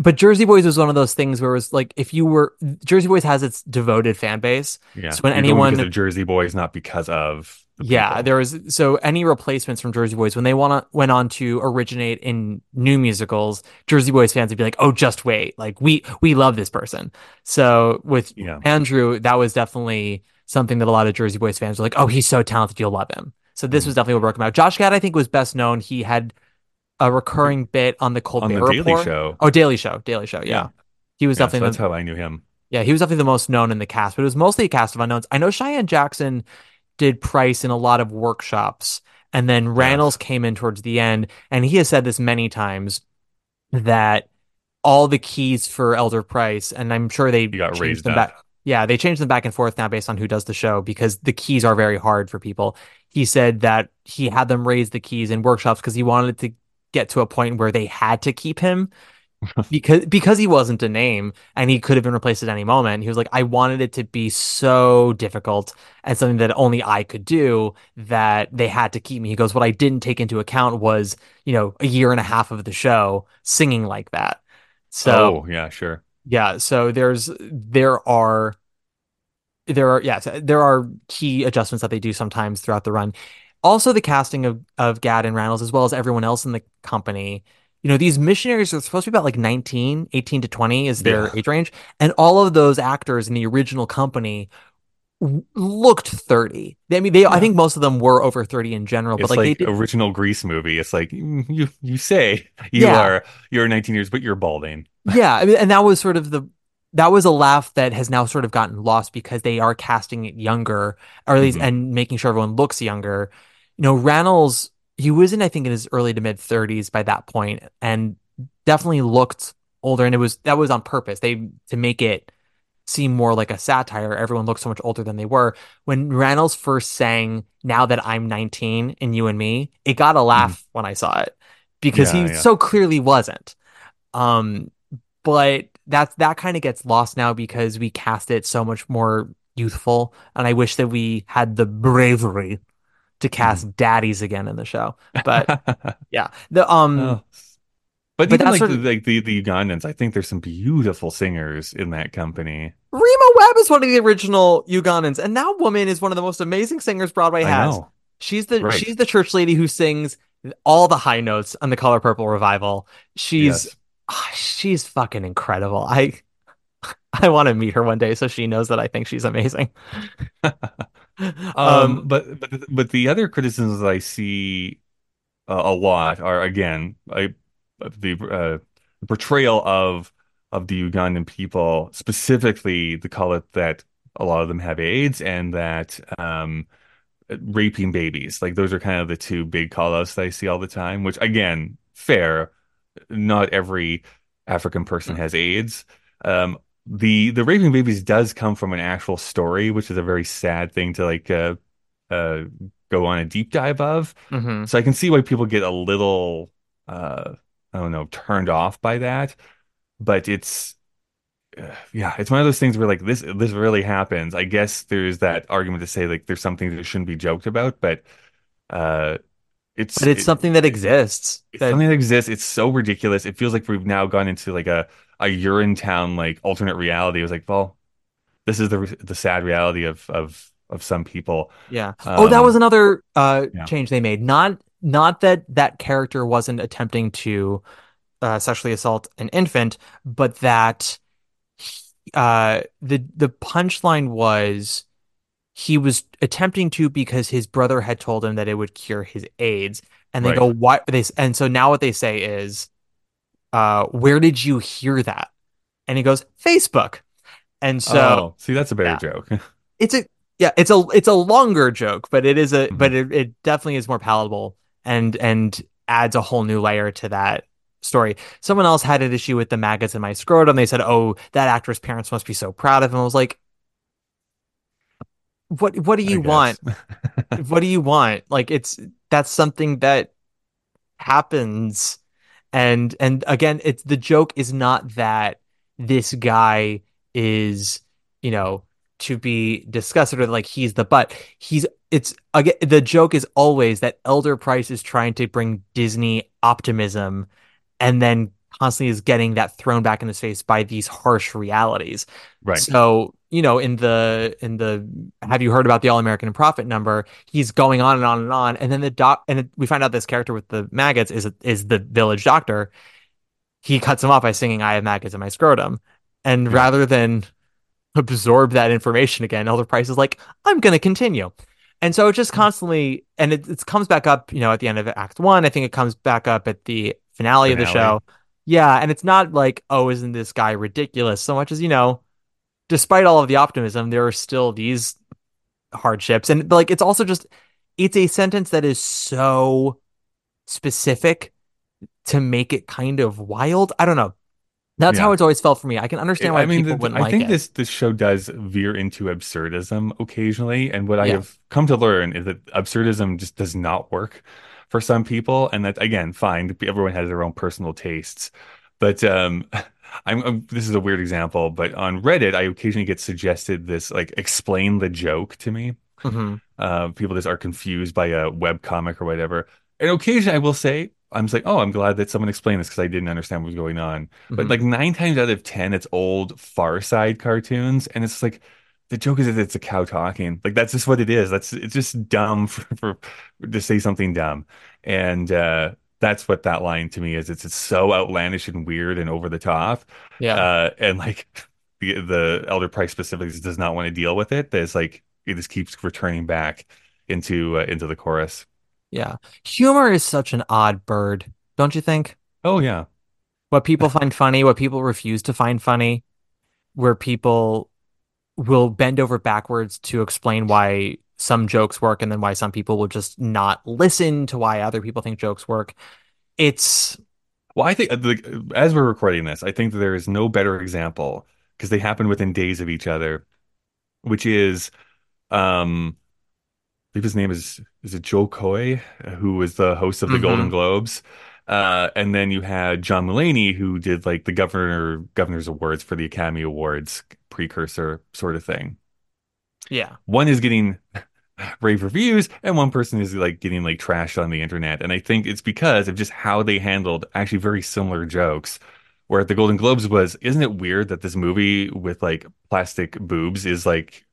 but Jersey Boys was one of those things where it was like if you were Jersey Boys has its devoted fan base. yeah. So when You're anyone because of Jersey Boys, not because of the yeah, people. there was so any replacements from Jersey Boys when they wanna, went on to originate in new musicals, Jersey Boys fans would be like, "Oh, just wait! Like we we love this person." So with Yeah. Andrew, that was definitely something that a lot of Jersey Boys fans were like, "Oh, he's so talented, you'll love him." So Mm-hmm. this was definitely what broke him out. Josh Gad, I think, was best known. He had a recurring bit on the Colbert On the Daily Report. Show. Oh, Daily Show, Daily Show. Yeah, Yeah. he was Yeah, so definitely that's the, how I knew him. yeah, he was definitely the most known in the cast, but it was mostly a cast of unknowns. I know Cheyenne Jackson did Price in a lot of workshops, and then Rannells came in towards the end, and he has said this many times that all the keys for Elder Price, and I'm sure they got raised them up. back. Yeah, they changed them back and forth now based on who does the show because the keys are very hard for people. He said that he had them raise the keys in workshops because he wanted to get to a point where they had to keep him because because he wasn't a name and he could have been replaced at any moment. He was like, I wanted it to be so difficult and something that only I could do that they had to keep me. He goes, What I didn't take into account was, you know, a year and a half of the show singing like that. So oh yeah, sure. yeah, so there's there are there are yes, there are key adjustments that they do sometimes throughout the run. Also the casting of of Gad and Rannells as well as everyone else in the company. You know, these missionaries are supposed to be about like 19, 18 to 20 is their Yeah. age range, and all of those actors in the original company looked 30. I mean, they I think most of them were over 30 in general, It's but like, like, they did original Grease movie. It's like mm, you you say you Yeah. are you're 19 years, but you're balding. *laughs* Yeah, I mean, and that was sort of the that was a laugh that has now sort of gotten lost because they are casting it younger, or at least Mhm. and making sure everyone looks younger. You know, Rannells, he was in I think in his early to mid thirties by that point, and definitely looked older. And it was that was on purpose. They to make it seem more like a satire. Everyone looked so much older than they were. When Rannells first sang "Now That I'm 19" in "You and Me," it got a laugh when I saw it because Yeah, he yeah. so clearly wasn't. Um, but that's that kind of gets lost now because we cast it so much more youthful, and I wish that we had the bravery to cast Mm-hmm. daddies again in the show. But *laughs* yeah, the um, Oh. But, But even like the, like the the Ugandans, I think there's some beautiful singers in that company. Rema Webb is one of the original Ugandans, and that woman is one of the most amazing singers Broadway has. She's the Right. she's the church lady who sings all the high notes on the Color Purple revival. She's Yes. ah, she's fucking incredible. I *laughs* I want to meet her one day so she knows that I think she's amazing. *laughs* Um, but but the- but the other criticisms that I see uh, a lot are again I, the uh, the portrayal of of the Ugandan people, specifically the call it that a lot of them have AIDS and that um, raping babies. Like those are kind of the two big call outs that I see all the time. Which again, fair. Not every African person has AIDS. Um, the the raping babies does come from an actual story, which is a very sad thing to like uh, uh, go on a deep dive of. Mhm. So I can see why people get a little uh, I don't know turned off by that, but it's uh, yeah, it's one of those things where like this this really happens. I guess there's that argument to say like there's something that shouldn't be joked about, but uh, it's But it's it- something that exists. it's that- something that exists. It's so ridiculous. It feels like we've now gone into like a a Urinetown like alternate reality. It was like, well, this is the the sad reality of of of some people. Yeah. oh, that Um, was another uh yeah. change they made. Not not that that character wasn't attempting to uh, sexually assault an infant, but that uh the the punchline was he was attempting to because his brother had told him that it would cure his AIDS, and they Right. go, "Why?" They and so now what they say is, uh, "Where did you hear that?" And he goes, "Facebook." And so oh, see, that's a better yeah. joke. *laughs* it's a yeah it's a it's a longer joke but it is a Mm-hmm. but it, it definitely is more palatable and and adds a whole new layer to that story. Someone else had an issue with the maggots in my scrotum. They said, "Oh, that actor's parents must be so proud of him." I was like, "What? What do you want? *laughs* what do you want? Like, it's that's something that happens." And and again, it's the joke is not that this guy is, you know, to be discussed or like he's the butt. He's it's again the joke is always that Elder Price is trying to bring Disney optimism and then constantly is getting that thrown back in his face by these harsh realities. Right. So, you know, in the in the have you heard about the All American Prophet number? He's going on and on and on, and then the doc and we find out this character with the maggots is is the village doctor. He cuts him off by singing "I have maggots in my scrotum," and rather than absorb that information again, Elder Price is like, "I'm going to continue." And so it just mm-hmm. constantly, and it, it comes back up, you know, at the end of Act One. I think it comes back up at the finale, finale, of the show. Yeah, and it's not like, oh, isn't this guy ridiculous? So much as you know, despite all of the optimism, there are still these hardships, and like it's also just it's a sentence that is so specific to make it kind of wild. I don't know. That's yeah. how it's always felt for me. I can understand why I mean, people the, wouldn't I like think it. this this show does veer into absurdism occasionally, and what yeah. I have come to learn is that absurdism just does not work for some people, and that again, fine. Everyone has their own personal tastes, but um, *laughs* I'm, I'm, this is a weird example, but on Reddit, I occasionally get suggested this like explain the joke to me. Mm-hmm. Uh, people just are confused by a web comic or whatever, and occasionally I will say. I'm just like, oh, I'm glad that someone explained this because I didn't understand what was going on. Mm-hmm. But like nine times out of ten, it's old Far Side cartoons, and it's like the joke is that it's a cow talking. Like that's just what it is. That's it's just dumb *laughs* for, for to say something dumb, and uh, that's what that line to me is. It's it's so outlandish and weird and over the top. Yeah, uh, and like *laughs* the the Elder Price specifically does not want to deal with it. That it's like it just keeps returning back into uh, into the chorus. Yeah, humor is such an odd bird, don't you think? Oh yeah, what people find funny, what people refuse to find funny, where people will bend over backwards to explain why some jokes work and then why some people will just not listen to why other people think jokes work. It's well, I think like, as we're recording this, I think that there is no better example because they happen within days of each other, which is um I believe his name is is it Jo Koy, who was the host of the mm-hmm. Golden Globes. Uh, and then you had John Mulaney, who did like the governor governor's awards for the Academy Awards precursor sort of thing. Yeah, one is getting *laughs* rave reviews, and one person is like getting like trashed on the internet. And I think it's because of just how they handled actually very similar jokes. Where at the Golden Globes was, isn't it weird that this movie with like plastic boobs is like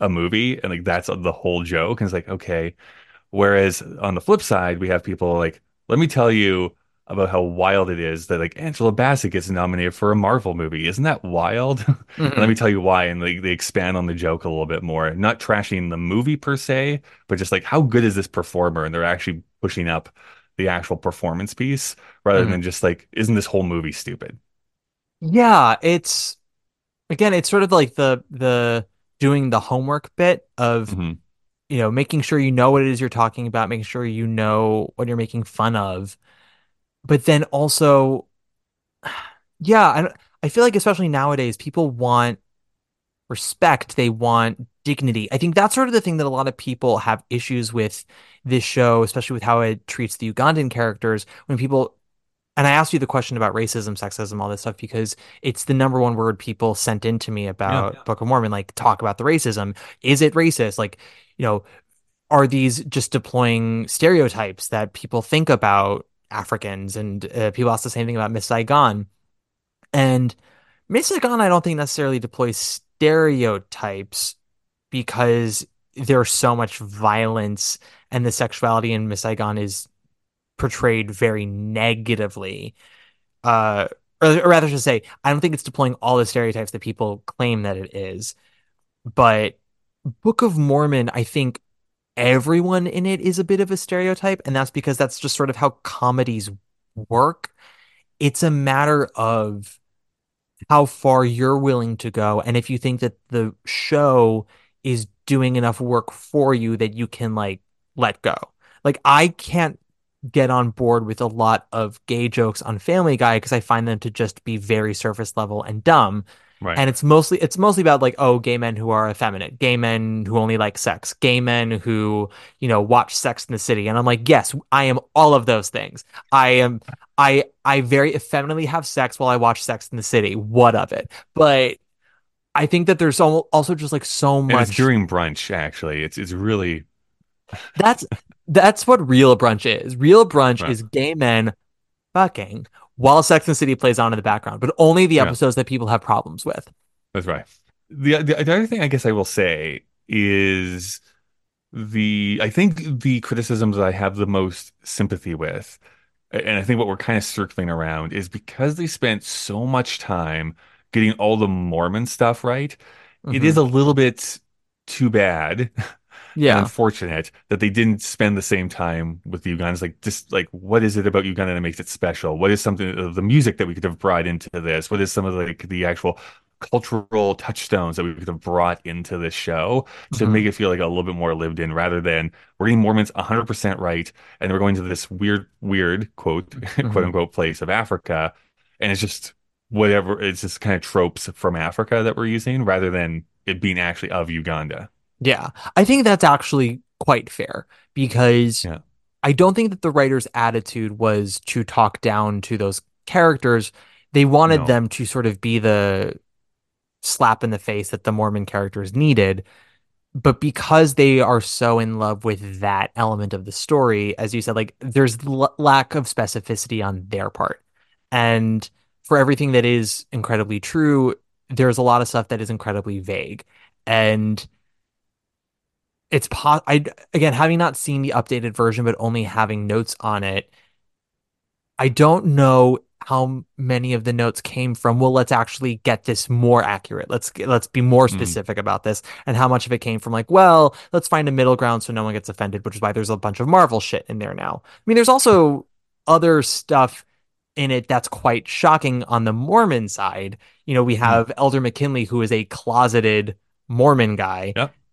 a movie and like that's the whole joke? And it's like okay. Whereas on the flip side, we have people like let me tell you about how wild it is that like Angela Bassett gets nominated for a Marvel movie. Isn't that wild? *laughs* Mm-hmm. let me tell you why. And they, they expand on the joke a little bit more, not trashing the movie per se, but just like how good is this performer? And they're actually pushing up the actual performance piece rather mm-hmm. than just like, isn't this whole movie stupid? Yeah, it's again, it's sort of like the the doing the homework bit of mm-hmm you know, making sure you know what it is you're talking about, making sure you know what you're making fun of. But then also, *sighs* yeah, I, I feel like especially nowadays, people want respect, they want dignity. I think that's sort of the thing that a lot of people have issues with this show, especially with how it treats the Ugandan characters. When people and I asked you the question about racism, sexism, all this stuff because it's the number one word people sent in to me about yeah, yeah. Book of Mormon. Like, talk about the racism. Is it racist? Like, you know, are these just deploying stereotypes that people think about Africans? And uh, people ask the same thing about Miss Saigon. And Miss Saigon, I don't think necessarily deploys stereotypes because there's so much violence and the sexuality in Miss Saigon is portrayed very negatively. Uh, or, or rather to say, I don't think it's deploying all the stereotypes that people claim that it is. But Book of Mormon, I think everyone in it is a bit of a stereotype, and that's because that's just sort of how comedies work. It's a matter of how far you're willing to go, and if you think that the show is doing enough work for you that you can like let go. Like I can't get on board with a lot of gay jokes on Family Guy because I find them to just be very surface level and dumb. Right. And it's mostly it's mostly about like oh gay men who are effeminate, gay men who only like sex, gay men who you know watch Sex in the City, and I'm like yes, I am all of those things. I am I I very effeminately have sex while I watch Sex in the City. What of it? But I think that there's also just like so much. During brunch. Actually, it's it's really that's that's what real brunch is. Real brunch Right. is gay men fucking while Sex and City plays on in the background, but only the Yeah. episodes that people have problems with. That's right. The, the the other thing I guess I will say is the I think the criticisms that I have the most sympathy with, and I think what we're kind of circling around is because they spent so much time getting all the Mormon stuff right. It Mhm. is a little bit too bad. *laughs* Yeah. and unfortunate that they didn't spend the same time with the Ugandans. Like, just like, what is it about Uganda that makes it special? What is something of the music that we could have brought into this? What is some of like the actual cultural touchstones that we could have brought into this show to Mhm. make it feel like a little bit more lived in rather than we're getting Mormons 100% right and we're going to this weird, weird quote, *laughs* quote unquote place of Africa. And it's just whatever, it's just kind of tropes from Africa that we're using rather than it being actually of Uganda. Yeah. I think that's actually quite fair because Yeah. I don't think that the writer's attitude was to talk down to those characters. They wanted No. them to sort of be the slap in the face that the Mormon characters needed. But because they are so in love with that element of the story, as you said, like there's l- lack of specificity on their part. And for everything that is incredibly true, there's a lot of stuff that is incredibly vague. And it's po- I again having not seen the updated version but only having notes on it I don't know how many of the notes came from well let's actually get this more accurate. Let's let's be more Mhm. specific about this and how much of it came from like well let's find a middle ground so no one gets offended which is why there's a bunch of Marvel shit in there now. I mean there's also other stuff in it that's quite shocking on the Mormon side. You know we have Elder McKinley who is a closeted Mormon guy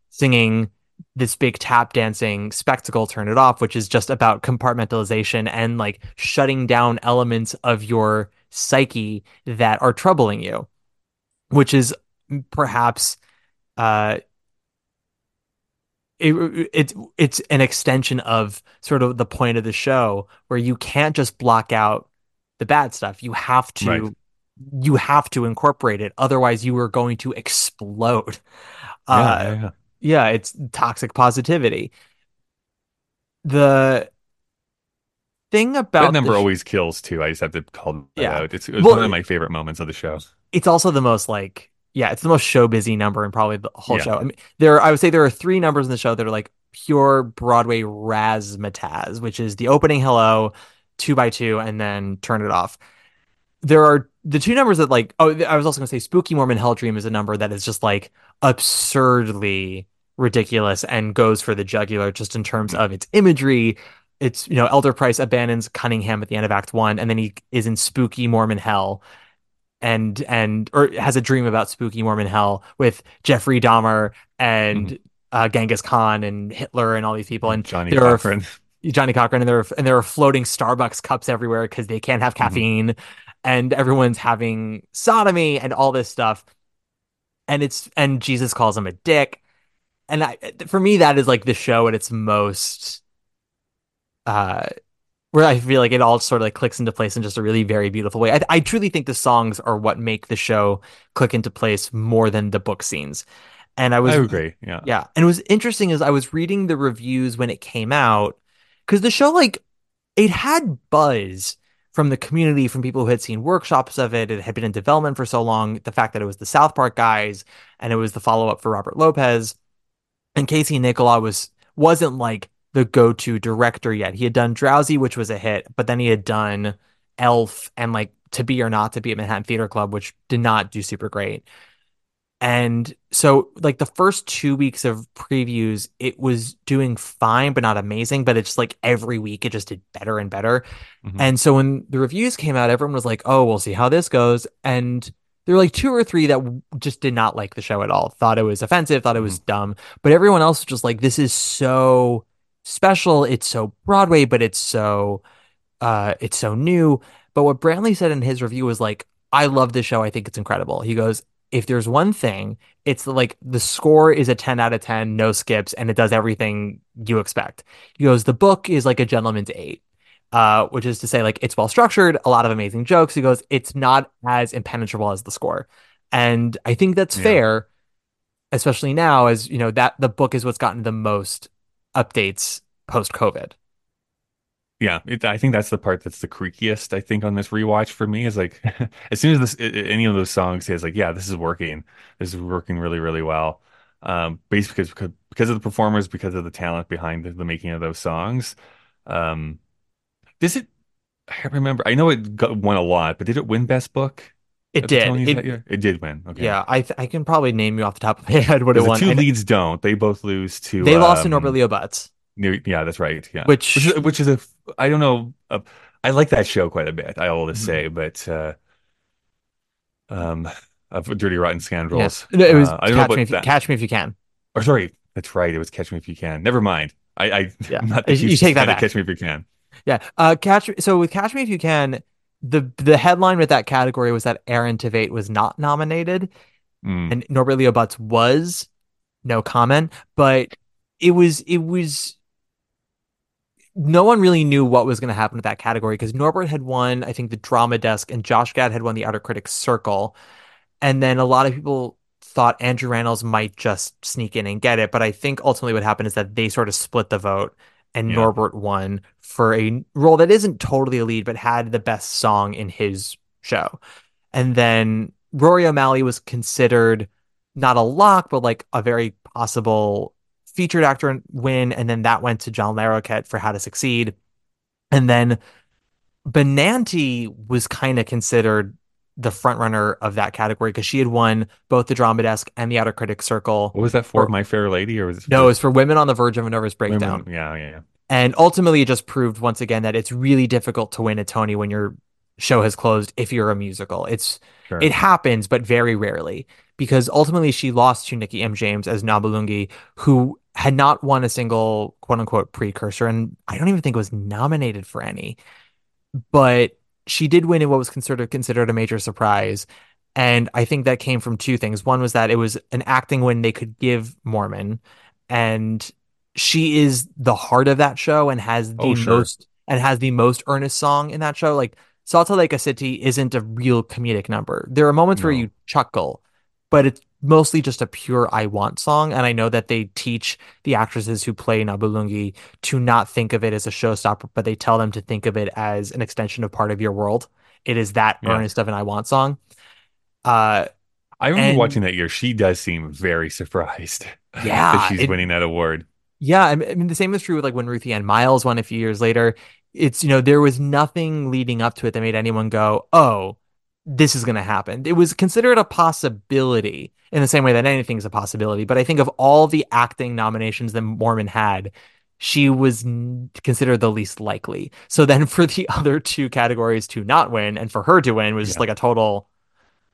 singing this big tap dancing spectacle turn it off which is just about compartmentalization and like shutting down elements of your psyche that are troubling you which is perhaps uh it, it's it's an extension of sort of the point of the show where you can't just block out the bad stuff you have to Right. you have to incorporate it otherwise you are going to explode Yeah, uh, yeah, yeah. Yeah, it's toxic positivity. The thing about that number sh- always kills too. I just have to call that Yeah. out. It's, Well, one of my favorite moments of the show. it's also the most like yeah, it's the most show busy number in probably the whole Yeah. show. I mean, there I would say there are three numbers in the show that are like pure Broadway razzmatazz, which is the opening hello, two by two, and then turn it off. There are the two numbers that like oh I was also gonna say Spooky Mormon Hell Dream is a number that is just like absurdly ridiculous and goes for the jugular just in terms of its imagery. It's you know Elder Price abandons Cunningham at the end of Act One, and then he is in Spooky Mormon Hell, and and or has a dream about Spooky Mormon Hell with Jeffrey Dahmer and uh, Genghis Khan and Hitler and all these people, and Johnnie there are- Cochran. *laughs* Johnnie Cochran, and there are, and there are floating Starbucks cups everywhere because they can't have caffeine, and everyone's having sodomy and all this stuff, and it's and Jesus calls him a dick, and I for me that is like the show at its most, uh, where I feel like it all sort of like clicks into place in just a really very beautiful way. I, I truly think the songs are what make the show click into place more than the book scenes. And I was I agree. Yeah. yeah. And it was interesting as I was reading the reviews when it came out, because the show, like, it had buzz from the community, from people who had seen workshops of it. It had been in development for so long. The fact that it was the South Park guys and it was the follow up for Robert Lopez. And Casey Nicholaw was wasn't like the go-to director yet. He had done Drowsy, which was a hit, but then he had done Elf and like To Be or Not to Be at Manhattan Theater Club, which did not do super great. And so, like the first two weeks of previews, it was doing fine, but not amazing. But it's like every week it just did better and better. Mhm. And so when the reviews came out, everyone was like, "Oh, we'll see how this goes." And there were like two or three that just did not like the show at all. Thought it was offensive. Thought it was dumb. But everyone else was just like, "This is so special. It's so Broadway, but it's so uh it's so new. But what Brantley said in his review was like, I love this show. I think it's incredible. He goes, if there's one thing, it's like the score is a 10 out of 10, no skips, and it does everything you expect. He goes, the book is like a gentleman's eight. Uh, which is to say, like, it's well structured, a lot of amazing jokes. He goes, it's not as impenetrable as the score. And I think that's Yeah. fair, especially now, as you know, that the book is what's gotten the most updates post COVID. Yeah, it, I think that's the part that's the creakiest. I think on this rewatch for me is like, *laughs* as soon as this any of those songs says like, yeah, this is working, this is working really really well. Um, basically because because of the performers, because of the talent behind the, the making of those songs. Um, does it? I can't remember. I know it got, won a lot, but did it win Best Book? It did. It- It did win. Okay. Yeah, I th- I can probably name you off the top of my *laughs* head what it won. the two leads don't. They both lose to. they lost to um, Norbert Leo Butz. Yeah, that's right. Yeah, Which- which is, which is a I don't know. Uh, I like that show quite a bit. I will Mm-hmm. say, but uh, um, of Dirty Rotten Scoundrels. Yeah. No, it was uh, I don't know catch me, if you, that. catch me if you can. Or sorry, that's right. It was Catch Me If You Can. Never mind. I, I Yeah. I'm *laughs* not You- the you take that back. Catch Me If You Can. Yeah. Uh, catch. So with Catch Me If You Can, the the headline with that category was that Aaron Tveit was not nominated, Mm. and Norbert Leo Butz was. No comment, but it was it was. No one really knew what was going to happen with that category because Norbert had won, I think, the drama desk, and Josh Gad had won the Outer Critics Circle, and then a lot of people thought Andrew Rannells might just sneak in and get it, but I think ultimately what happened is that they sort of split the vote and Yeah. Norbert won for a role that isn't totally a lead, but had the best song in his show. And then Rory O'Malley was considered not a lock, but like a very possible featured actor win. And then that went to John Larroquette for How to Succeed. And then Benanti was kind of considered the front runner of that category because she had won both the Drama Desk and the Outer Critics Circle. What was that for? Or- My Fair Lady, or was it? No, it was for Women on the Verge of a Nervous Women? Breakdown. Yeah, yeah, yeah. And ultimately, it just proved once again that it's really difficult to win a Tony when your show has closed if you're a musical. It's Sure. it happens, but very rarely because ultimately she lost to Nikki M. James as Nabulungi, who had not won a single quote unquote precursor, and I don't even think was nominated for any. But she did win in what was considered considered a major surprise. And I think that came from two things. One was that it was an acting win they could give Mormon, and she is the heart of that show and has the Oh, sure. most and has the most earnest song in that show. Like Sal Tlay Ka Siti isn't a real comedic number. There are moments where you chuckle, but it's mostly just a pure I want song. And I know that they teach the actresses who play Nabulungi to not think of it as a showstopper, but they tell them to think of it as an extension of part of your world. It is that Yeah. earnest of an I want song. Uh I remember And- watching that year. She does seem very surprised. *laughs* Yeah, that she's it- winning that award. Yeah, I mean I mean, the same is true with like when Ruthie Ann Miles won a few years later. It's you know there was nothing leading up to it that made anyone go, "Oh, this is going to happen." It was considered a possibility in the same way that anything is a possibility. But I think of all the acting nominations that Mormon had, she was considered the least likely. So then for the *laughs* other two categories to not win and for her to win was just like a total.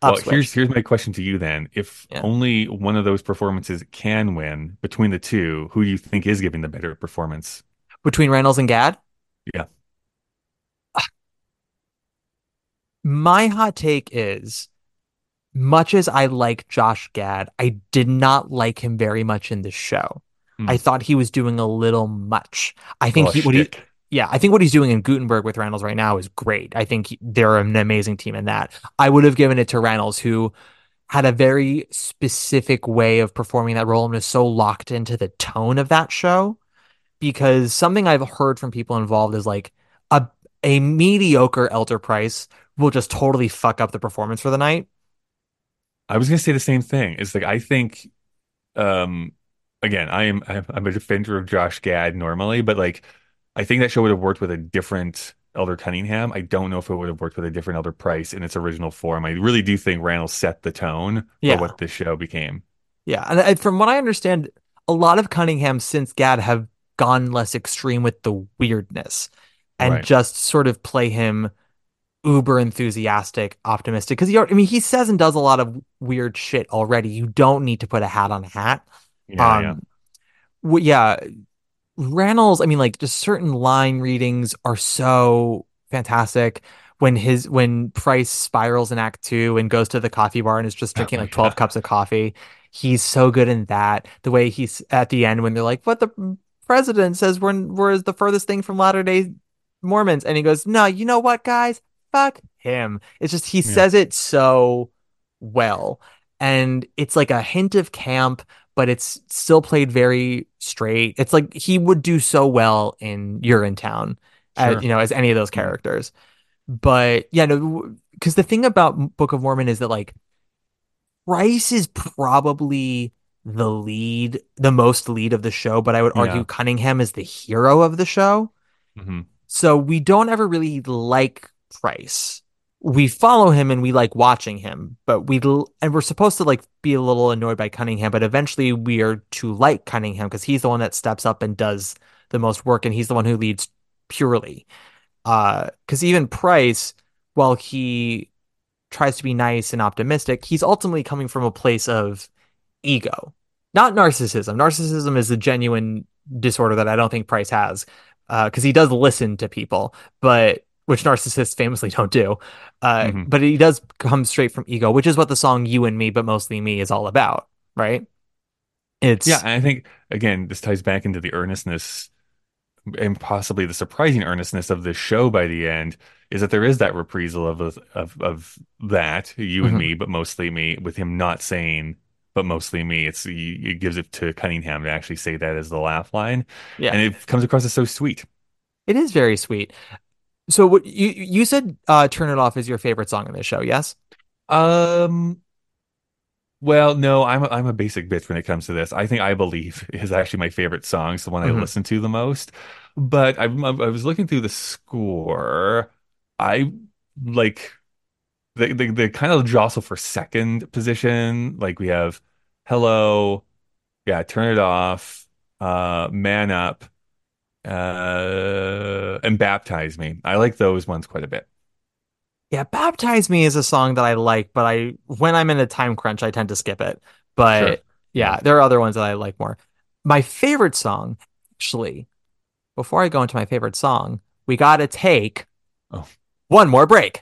Well, here's here's my question to you then. If Yeah. only one of those performances can win between the two, who do you think is giving the better performance? between Rannells and Gad. Yeah. My hot take is much as I like Josh Gad, I did not like him very much in the show. Hmm. I thought he was doing a little much. I think Oh, he, what he, yeah, I think what he's doing in Gutenberg with Rannells right now is great. I think he- they're an amazing team in that. I would have given it to Rannells, who had a very specific way of performing that role and was so locked into the tone of that show. Because something I've heard from people involved is like a a mediocre Elder Price will just totally fuck up the performance for the night. I was gonna say the same thing. It's like I think, um, again, I am I'm I'm a defender of Josh Gad normally, but like I think that show would have worked with a different Elder Cunningham. I don't know if it would have worked with a different Elder Price in its original form. I really do think Rannells set the tone Yeah. for what this show became. Yeah, and I, from what I understand, a lot of Cunningham since Gad have gone less extreme with the weirdness and Right. just sort of play him uber enthusiastic, optimistic. Because he, I mean, he says and does a lot of weird shit already. You don't need to put a hat on a hat. Yeah, um, yeah. w- yeah. Rannells, I mean, like just certain line readings are so fantastic. When his when Price spirals in Act Two and goes to the coffee bar and is just drinking like twelve cups of coffee, he's so good in that. The way he's at the end when they're like, "What the president says we're we're the furthest thing from Latter Day Mormons," and he goes, "No, you know what, guys, fuck him." It's just he Yeah. says it so well, and it's like a hint of camp, but it's still played very straight. It's like he would do so well in Urinetown, as, Sure. you know, as any of those characters. But yeah, no, because the thing about Book of Mormon is that like Price is probably the lead, the most lead of the show, but I would argue Yeah. Cunningham is the hero of the show. Mhm. So we don't ever really like Price. We follow him and we like watching him, but we and we're supposed to like be a little annoyed by Cunningham, but eventually we are to like Cunningham because he's the one that steps up and does the most work, and he's the one who leads purely. Uh, because even Price, while he tries to be nice and optimistic, he's ultimately coming from a place of ego, not narcissism. Narcissism is a genuine disorder that I don't think Price has, because he does listen to people, but which narcissists famously don't do. Uh, Mhm. But he does come straight from ego, which is what the song "You and Me," but mostly me, is all about, right? It's Yeah, and I think again, this ties back into the earnestness and possibly the surprising earnestness of this show by the end is that there is that reprisal of of of that you and Mhm. me, but mostly me, with him not saying but mostly me. It's it gives it to Cunningham to actually say that as the laugh line, Yeah. and it comes across as so sweet. It is very sweet. So what you you said uh Turn It Off is your favorite song in this show, yes? Um. Well, no, I'm a, I'm a basic bitch when it comes to this. I think I Believe is actually my favorite song. It's the one I Mhm. listen to the most. But I, I was looking through the score. I like the, the the kind of jostle for second position. Like we have Hello, yeah, Turn It Off, uh, Man Up, uh, and Baptize Me. I like those ones quite a bit. Yeah, Baptize Me is a song that I like, but I when I'm in a time crunch, I tend to skip it. But Sure. yeah, there are other ones that I like more. My favorite song, actually, before I go into my favorite song, we gotta take Oh. one more break.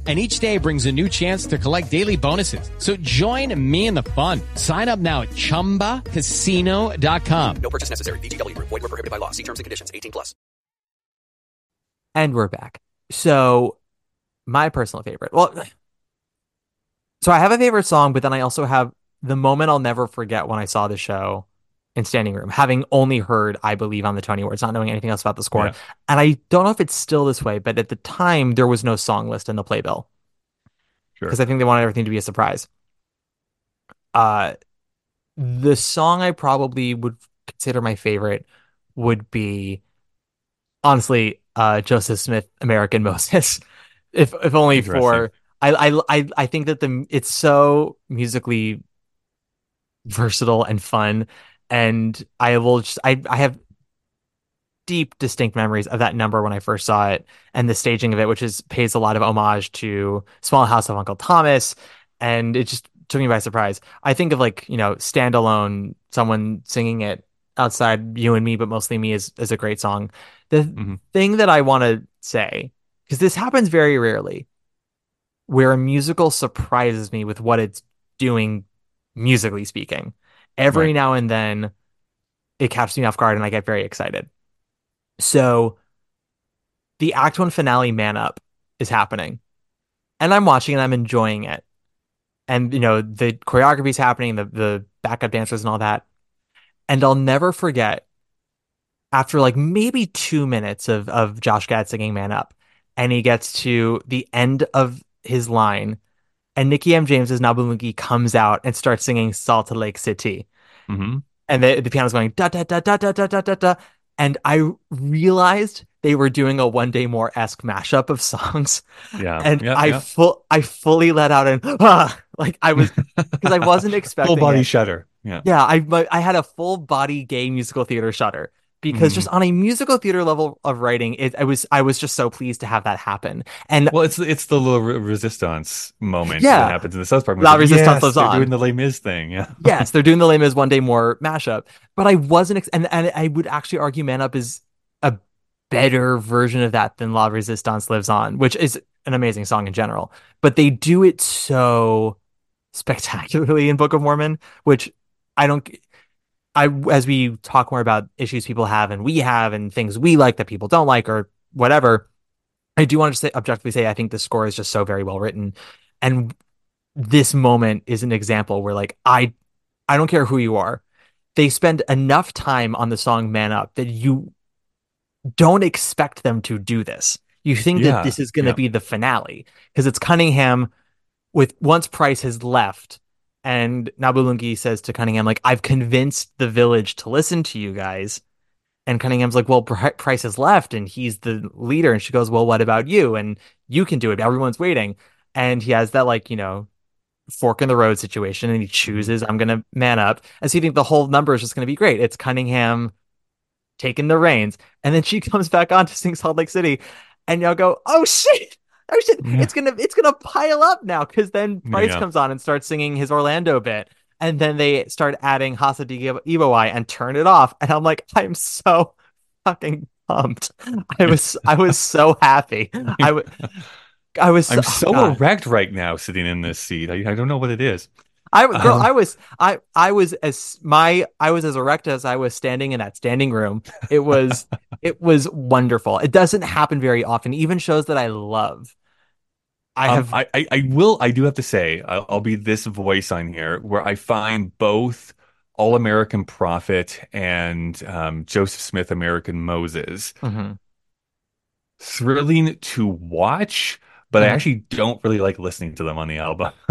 And each day brings a new chance to collect daily bonuses. So join me in the fun. Sign up now at chumbacasino.com. No purchase necessary. VGW Group. Void were prohibited by law. See terms and conditions. 18 plus. And we're back. So, my personal favorite. Well, so I have a favorite song, but then I also have the moment I'll never forget when I saw the show in standing room, having only heard I Believe on the Tony Awards, not knowing anything else about the score. Yeah. And I don't know if it's still this way, but at the time, there was no song list in the playbill Sure. because I think they wanted everything to be a surprise. Uh, the song I probably would consider my favorite would be honestly uh Joseph Smith American *laughs* Moses if if only for I I I I think that the it's so musically versatile and fun and I will just I I have deep distinct memories of that number when I first saw it and the staging of it which is pays a lot of homage to Small House of Uncle Thomas and it just took me by surprise. I think of like, you know, standalone someone singing it outside you and me but mostly me is is a great song. The Mhm. thing that I want to say because this happens very rarely where a musical surprises me with what it's doing musically speaking. Every Right. now and then it catches me off guard and I get very excited. So the Act One finale Man Up is happening. And I'm watching and I'm enjoying it. And you know, the choreography is happening, the the backup dancers and all that. And I'll never forget after like maybe two minutes of of Josh Gad singing Man Up, and he gets to the end of his line, and Nikki M. James's Nabulungi comes out and starts singing Salt Lake City hmm and the, the piano's going da da da da da da da da da and I realized they were doing a one day more esque mashup of songs Yeah. and yeah, I yeah. full I fully let out and ah, like I was because I wasn't expecting *laughs* full body it. shudder. Yeah. yeah I I had a full body gay musical theater shudder because Mhm. just on a musical theater level of writing it I was I was just so pleased to have that happen and Well, it's it's the little resistance moment Yeah. that happens in the South Park. La Resistance yes, lives they're on. doing the Les Mis thing. Yeah. *laughs* yes, they're doing the Les Mis one day more mashup. But I wasn't, ex- and and I would actually argue Man Up is a better version of that than La Resistance Lives On, which is an amazing song in general. But they do it so spectacularly in Book of Mormon, which I don't. I as we talk more about issues people have and we have and things we like that people don't like or whatever. I do want to say objectively say I think the score is just so very well written, and this moment is an example where like I I don't care who you are. They spend enough time on the song Man Up that you don't expect them to do this. You think Yeah, that this is going to yeah. be the finale because it's Cunningham with once Price has left and Nabulungi says to Cunningham like I've convinced the village to listen to you guys. And Cunningham's like, well, Price has left and he's the leader. And she goes, well, what about you? And you can do it. Everyone's waiting. And he has that like, you know, fork in the road situation and he chooses I'm gonna man up. And so you think the whole number is just gonna be great. It's Cunningham taking the reins, and then she *laughs* comes back on to sing Salt Lake City, and y'all go, oh shit. Oh *laughs* shit! Yeah. It's gonna it's gonna pile up now because then Price Yeah. comes on and starts singing his Orlando bit, and then they start adding Hasa Diga Eebowai and turn it off, and I'm like, I'm so fucking pumped. I was I was *laughs* so happy. I was I was I'm so, so God. erect right now, sitting in this seat. I, I don't know what it is. I girl, Um, I was I I was as my I was as erect as I was standing in that standing room. It was *laughs* it was wonderful. It doesn't happen very often. Even shows that I love. I Um, have I, I, I will. I do have to say, I'll, I'll be this voice on here where I find both All American Prophet and um, Joseph Smith American Moses Mhm. thrilling to watch, but I Mhm. actually don't really like listening to them on the album. *laughs*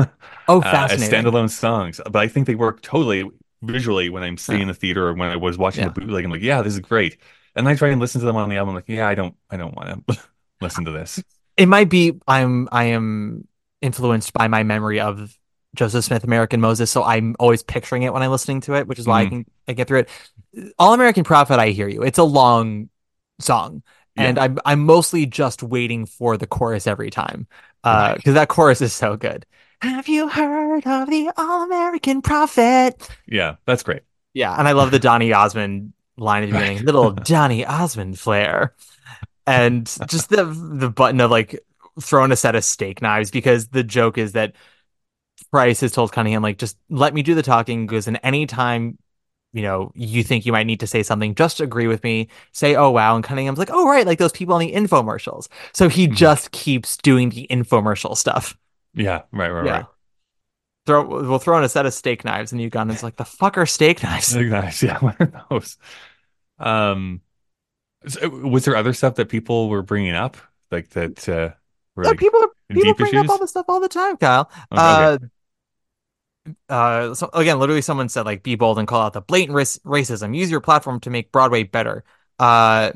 Oh, uh, as fascinating. standalone songs. But I think they work totally visually when I'm seeing Yeah. the theater or when I was watching Yeah. the bootleg. I'm like, yeah, this is great. And I try and listen to them on the album. like, yeah, I don't, I don't want to *laughs* listen to this. It might be I'm I am influenced by my memory of Joseph Smith American Moses, so I'm always picturing it when I'm listening to it, which is why I Mhm. can I get through it. All American Prophet, I hear you. It's a long song. And I'm I'm mostly just waiting for the chorus every time. Uh because that chorus is so good. Have you heard of the All American Prophet? Yeah, that's great. Yeah, and I love the Donny Osmond line at the beginning, *laughs* little Donny Osmond flair, and just the the button of like throwing a set of steak knives because the joke is that Price has told Cunningham like just let me do the talking because in any time you know you think you might need to say something just agree with me say oh wow and Cunningham's like oh right like those people on the infomercials so he just keeps doing the infomercial stuff Yeah, right, right, yeah right. throw we'll throw in a set of steak knives and Uganda's like the fuck are steak knives Big nice. *laughs* Yeah, what are those? Um, so, was there other stuff that people were bringing up, like that? Uh, were Yeah, like people are, people bring issues? up all this stuff all the time, Kyle. Okay, uh, okay. uh, so again, literally, someone said like, "Be bold and call out the blatant rac- racism. Use your platform to make Broadway better." Uh,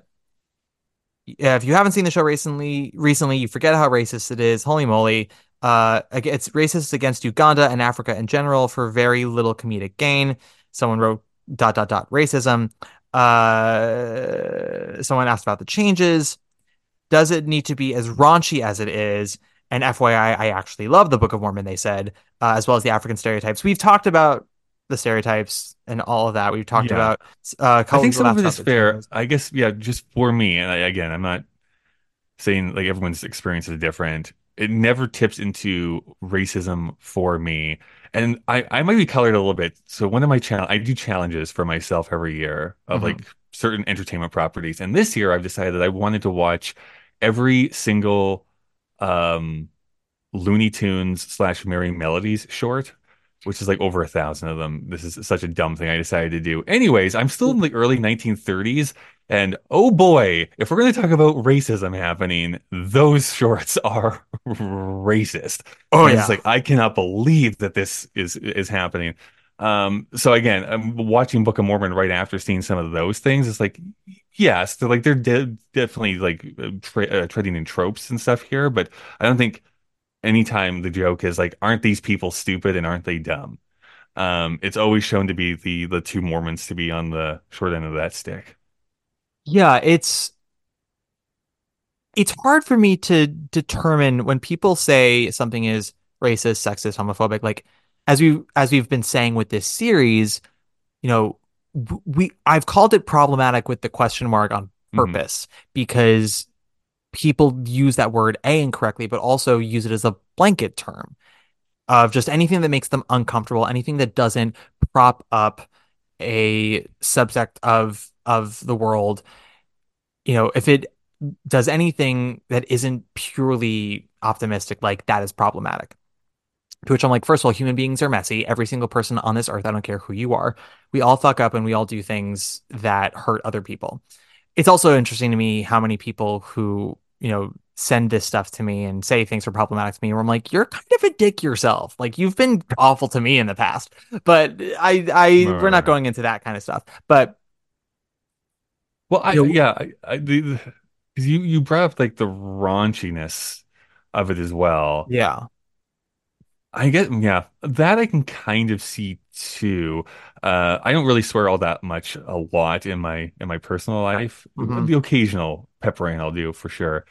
yeah, if you haven't seen the show recently, recently you forget how racist it is. Holy moly! Uh, it's racist against Uganda and Africa in general for very little comedic gain. Someone wrote dot dot dot racism. Uh, someone asked about the changes. Does it need to be as raunchy as it is? And FYI, I actually love the Book of Mormon, they said, uh, as well as the African stereotypes. We've talked about the stereotypes and all of that. We've talked Yeah. about uh, I think some of it is fair. I guess, yeah, just for me, and I, again, I'm not saying like everyone's experience is different. It never tips into racism for me. And I, I might be colored a little bit. So one of my challenge, I do challenges for myself every year of Mhm. like certain entertainment properties. And this year I've decided I wanted to watch every single um Looney Tunes slash Merry Melodies short, which is like over a thousand of them. This is such a dumb thing I decided to do. Anyways, I'm still in the early 1930s, and oh boy, if we're going to talk about racism happening, those *laughs* shorts are racist. Oh, And yeah. it's like I cannot believe that this is is happening. Um, so again, I'm watching Book of Mormon right after seeing some of those things. It's like, yes, they're like they're de definitely like uh, tre uh, treading in tropes and stuff here, but I don't think anytime the joke is like, aren't these people stupid and aren't they dumb? Um, it's always shown to be the the two Mormons to be on the short end of that stick. Yeah, it's it's hard for me to determine when people say something is racist, sexist, homophobic. Like as we as we've been saying with this series, you know, we I've called it problematic with the question mark on mm-hmm. purpose because people use that word a incorrectly, but also use it as a blanket term of just anything that makes them uncomfortable, anything that doesn't prop up a subject of of the world you know, if it does anything that isn't purely optimistic, like that is problematic. To which I'm like, first of all, human beings are messy. Every single person on this earth, I don't care who you are, we all fuck up and we all do things that hurt other people. It's also interesting to me how many people who, you know, send this stuff to me and say things are problematic to me where I'm like, you're kind of a dick yourself. Like you've been awful to me in the past. But I I we're not going into that kind of stuff. But Well, I You know- yeah, I, I the, you you brought up like the raunchiness of it as well. yeah. I get yeah, that I can kind of see too. Uh, I don't really swear all that much a lot in my in my personal life. Mhm. The occasional pepper rain I'll do for sure.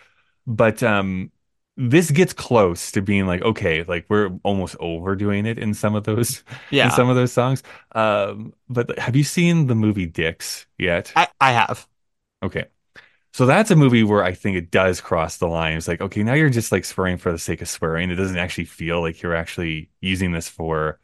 But um this gets close to being like okay, like we're almost overdoing it in some of those Yeah. in some of those songs. Um but have you seen the movie Dicks yet? I, I have. Okay. So that's a movie where I think it does cross the line. It's like, okay, now you're just like swearing for the sake of swearing. It doesn't actually feel like you're actually using this for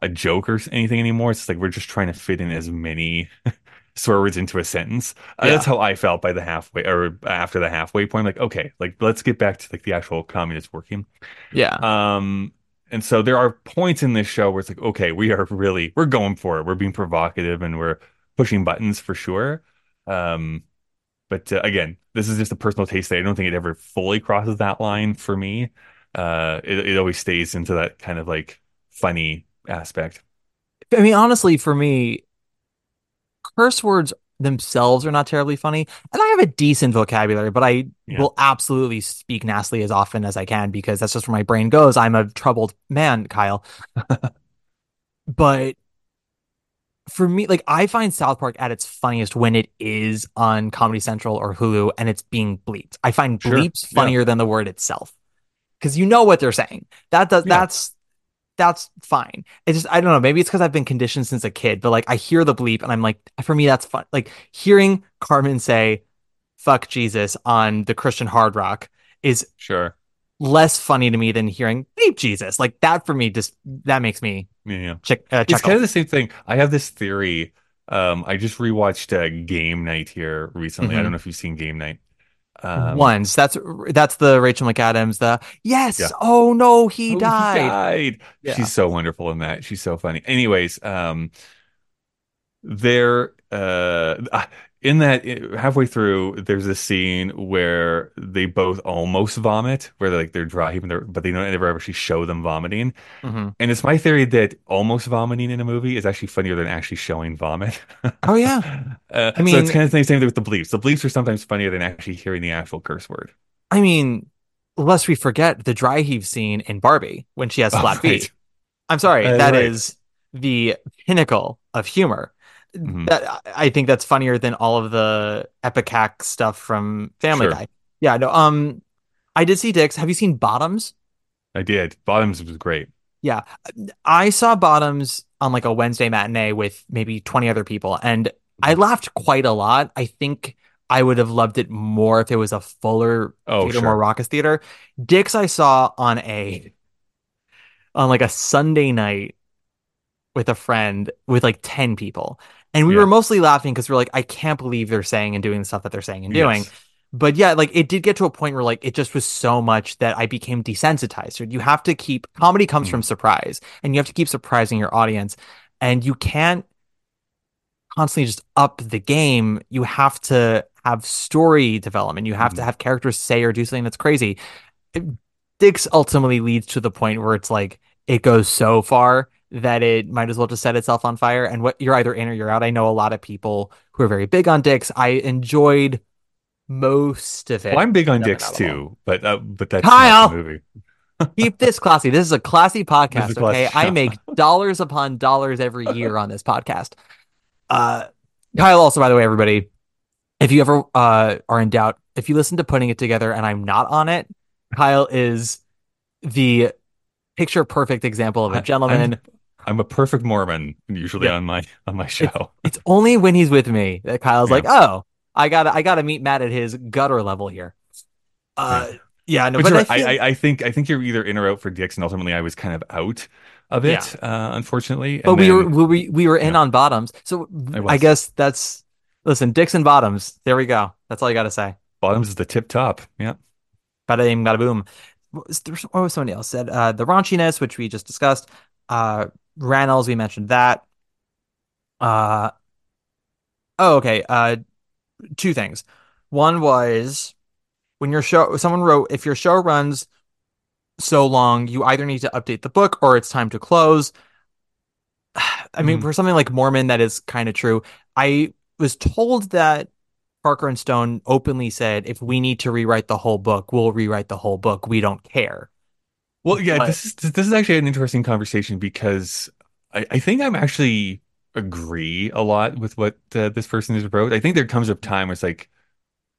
a joke or anything anymore. It's like we're just trying to fit in as many *laughs* swear words into a sentence. Uh, Yeah. that's how I felt by the halfway or after the halfway point. Like, okay, like let's get back to like the actual communist working. Yeah. Um, and so there are points in this show where it's like, okay, we are really we're going for it. We're being provocative and we're pushing buttons for sure. Um, but uh, again, this is just a personal taste. I don't think it ever fully crosses that line for me. Uh, it it always stays into that kind of like funny aspect. I mean, honestly, for me, curse words themselves are not terribly funny. And I have a decent vocabulary, but I Yeah. will absolutely speak nastily as often as I can because that's just where my brain goes. I'm a troubled man, Kyle. *laughs* but for me, like I find South Park at its funniest when it is on Comedy Central or Hulu and it's being bleeped. I find Sure. bleeps Yeah. funnier than the word itself. Because you know what they're saying. That does Yeah. that's that's fine. It's just I don't know, maybe it's because I've been conditioned since a kid, but like I hear the bleep and I'm like, for me, that's fun. Like hearing Cartman say fuck Jesus on the Christian hard rock is Sure. Less funny to me than hearing bleep Jesus. Like that for me just that makes me Yeah. check uh, It's kind of the same thing. I have this theory. Um, I just rewatched uh, Game Night here recently. I Mhm. don't know if you've seen Game Night. Um, Once that's that's the Rachel McAdams. The yes. Yeah. Oh no, he Oh, died. died. Yeah. She's so wonderful in that. She's so funny. Anyways, um, there, uh, in that eh, halfway through, there's a scene where they both almost vomit, where they're like they're dry, even they're, but they don't ever actually show them vomiting. Mhm. And it's my theory that almost vomiting in a movie is actually funnier than actually showing vomit. Oh yeah. *laughs* Uh, I so mean- it's kind of the same thing with the bleeps. The bleeps are sometimes funnier than actually hearing the actual curse word. I mean, lest we forget the dry heave scene in Barbie when she has *laughs* Oh, flat right. feet. I'm sorry, Uh, that right. is the pinnacle of humor. Mhm. That I think that's funnier than all of the ipecac stuff from Family Sure. Guy. Yeah, no. Um, I did see Dicks. Have you seen Bottoms? I did. Bottoms was great. Yeah, I saw Bottoms on like a Wednesday matinee with maybe 20 other people, and I laughed quite a lot. I think I would have loved it more if it was a fuller Oh, theater, sure. more raucous theater. Dicks I saw on a on like a Sunday night with a friend with like 10 people. And we Yeah. were mostly laughing because we're like, I can't believe they're saying and doing the stuff that they're saying and doing. Yes. But yeah, like it did get to a point where like it just was so much that I became desensitized. You have to keep comedy comes Mm. from surprise and you have to keep surprising your audience. And you can't constantly just up the game. You have to have story development. You have to have characters say or do something that's crazy. It- Dicks ultimately leads to the point where it's like it goes so far that it might as well just set itself on fire. And what you're either in or you're out. I know a lot of people who are very big on dicks. I enjoyed most of it. Well, I'm big on dicks too, but uh, but that's Kyle! movie. *laughs* Keep this classy. This is a classy podcast. A classy okay, I *laughs* make dollars upon dollars every year on this podcast. Uh, Kyle, also by the way, everybody, if you ever uh are in doubt, if you listen to putting it together and I'm not on it, Kyle is the picture perfect example of a gentleman. I'm, I'm a perfect Mormon usually Yeah. on my on my show. It's only when he's with me that Kyle's Yeah. like, "Oh, I got to I got to meet Matt at his gutter level here." Uh, yeah, no, but but, I, right. I, feel- I, I think I think you're either in or out for dicks, and ultimately I was kind of out of it, uh, unfortunately. but And we then- were we we were in on bottoms, so I I, guess that's listen, dicks and bottoms. There we go. That's all you got to say. bottoms is the tip top. Yeah. Bada bing, bada boom. What was, there was- what was somebody else said? Uh, the raunchiness, which we just discussed. Uh, Rannells, we mentioned that. Uh, oh, okay. Uh, two things. One was when your show, someone wrote, if your show runs so long, you either need to update the book or it's time to close. *sighs* I mean, Mhm. for something like Mormon, that is kind of true. I was told that Parker and Stone openly said, if we need to rewrite the whole book, we'll rewrite the whole book. We don't care. Well, yeah, But- this is this is actually an interesting conversation because I, I think I'm actually agree a lot with what uh, this person has wrote. I think there comes a time where it's like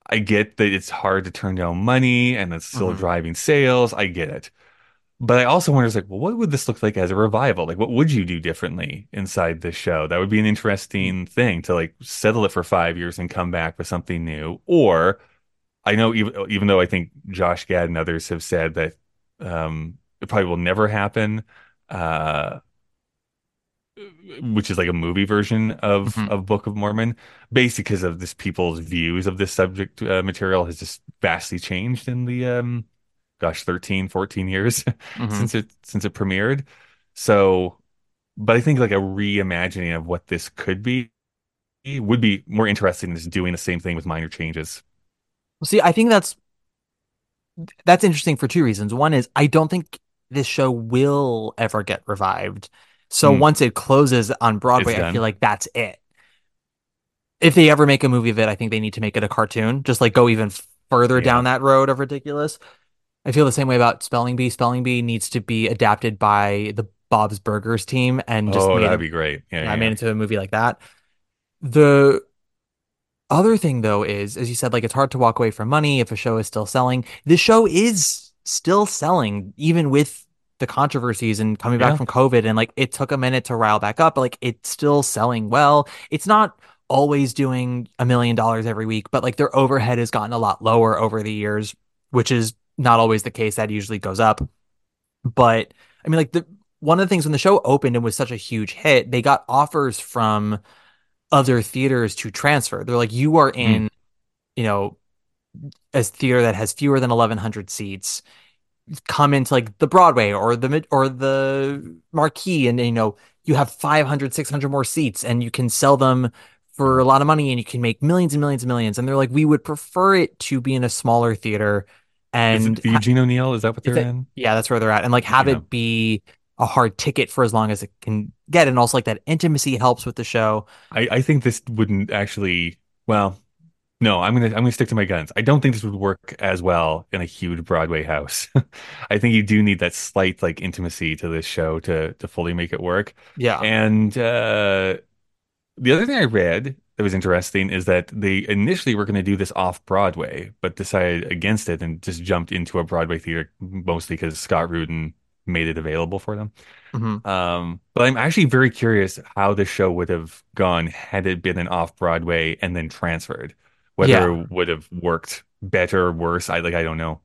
I get that it's hard to turn down money and it's still Mhm. driving sales. I get it. But I also wonder, it's like, well, what would this look like as a revival? Like, what would you do differently inside this show? That would be an interesting thing to like settle it for five years and come back with something new. Or I know even even though I think Josh Gad and others have said that um, it probably will never happen, uh, which is like a movie version of Mhm. of Book of Mormon, basically because of this people's views of this subject uh, material has just vastly changed in the um, gosh 13 14 years *laughs* Mhm. since it since it premiered so but i think like a reimagining of what this could be would be more interesting than just doing the same thing with minor changes See, I think that's that's interesting for two reasons. One is I don't think this show will ever get revived. So Hmm. once it closes on Broadway, I feel like that's it. If they ever make a movie of it, I think they need to make it a cartoon. Just like go even further Yeah. down that road of ridiculous. I feel the same way about Spelling Bee. Spelling Bee needs to be adapted by the Bob's Burgers team and just oh made that'd it- be great yeah, I yeah, made into a movie like that. The other thing though is, as you said, like it's hard to walk away from money if a show is still selling. The show is still selling, even with the controversies and coming back from COVID. And like it took a minute to rile back up, but like it's still selling well. It's not always doing a million dollars every week, but like their overhead has gotten a lot lower over the years, which is not always the case. That usually goes up. But I mean, like the one of the things when the show opened and was such a huge hit, they got offers from other theaters to transfer. They're like, you are hmm. in, you know, a theater that has fewer than 1,100 seats. Come into like the Broadway or the mid or the marquee, and you know, you have 500, 600 more seats, and you can sell them for a lot of money, and you can make millions and millions and millions. And they're like, we would prefer it to be in a smaller theater. Is And it the Eugene O'Neill is that what they're in yeah, that's where they're at. And like have Yeah. it be a hard ticket for as long as it can get. And also like that intimacy helps with the show. I, I think this wouldn't actually well no i'm gonna i'm gonna stick to my guns i don't think this would work as well in a huge broadway house *laughs* i think you do need that slight like intimacy to this show to to fully make it work Yeah. and uh the other thing i read that was interesting is that they initially were going to do this off broadway but decided against it and just jumped into a broadway theater mostly because scott rudin made it available for them Mhm. um, but I'm actually very curious how the show would have gone had it been an off Broadway and then transferred. Whether Yeah. it would have worked better or worse, I like I don't know.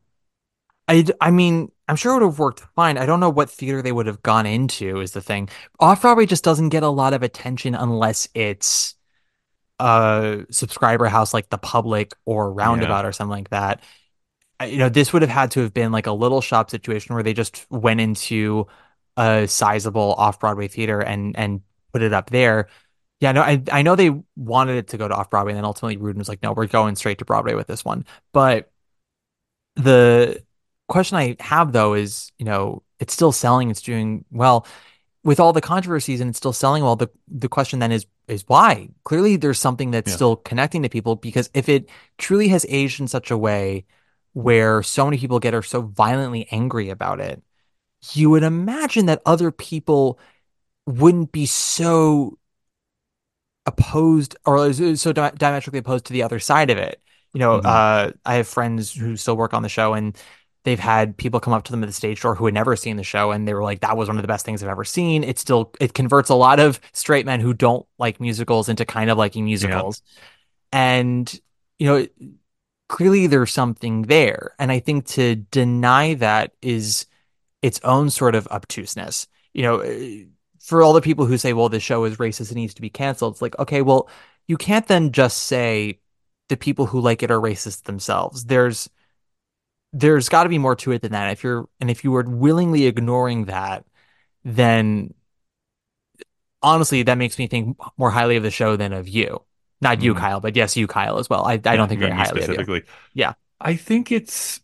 I, I mean, I'm sure it would have worked fine. I don't know what theater they would have gone into, is the thing. Off Broadway just doesn't get a lot of attention unless it's a subscriber house like the public or roundabout Yeah. or something like that. You know, this would have had to have been like a little shop situation where they just went into a sizable off Broadway theater and and put it up there. Yeah, no, I I know they wanted it to go to off Broadway, and then ultimately Rudin was like, no, we're going straight to Broadway with this one. But the question I have though is, you know, it's still selling, it's doing well. With all the controversies and it's still selling well, the the question then is is why? Clearly there's something that's Yeah. still connecting to people because if it truly has aged in such a way where so many people get are so violently angry about it, you would imagine that other people wouldn't be so opposed or so diametrically opposed to the other side of it. You know, Mhm. uh, I have friends who still work on the show and they've had people come up to them at the stage door who had never seen the show and they were like, that was one of the best things I've ever seen. It still, it converts a lot of straight men who don't like musicals into kind of liking musicals. And, you know, clearly there's something there. And I think to deny that is its own sort of obtuseness. You know, eh, for all the people who say, well, this show is racist, it needs to be canceled, it's like, okay, well, you can't then just say the people who like it are racist themselves. There's there's got to be more to it than that. If you're and if you were willingly ignoring that, then honestly, that makes me think more highly of the show than of you. Not you, Mhm. Kyle, but yes, you, Kyle, as well. I, I Yeah, don't think very highly of you. specifically. Yeah. I think it's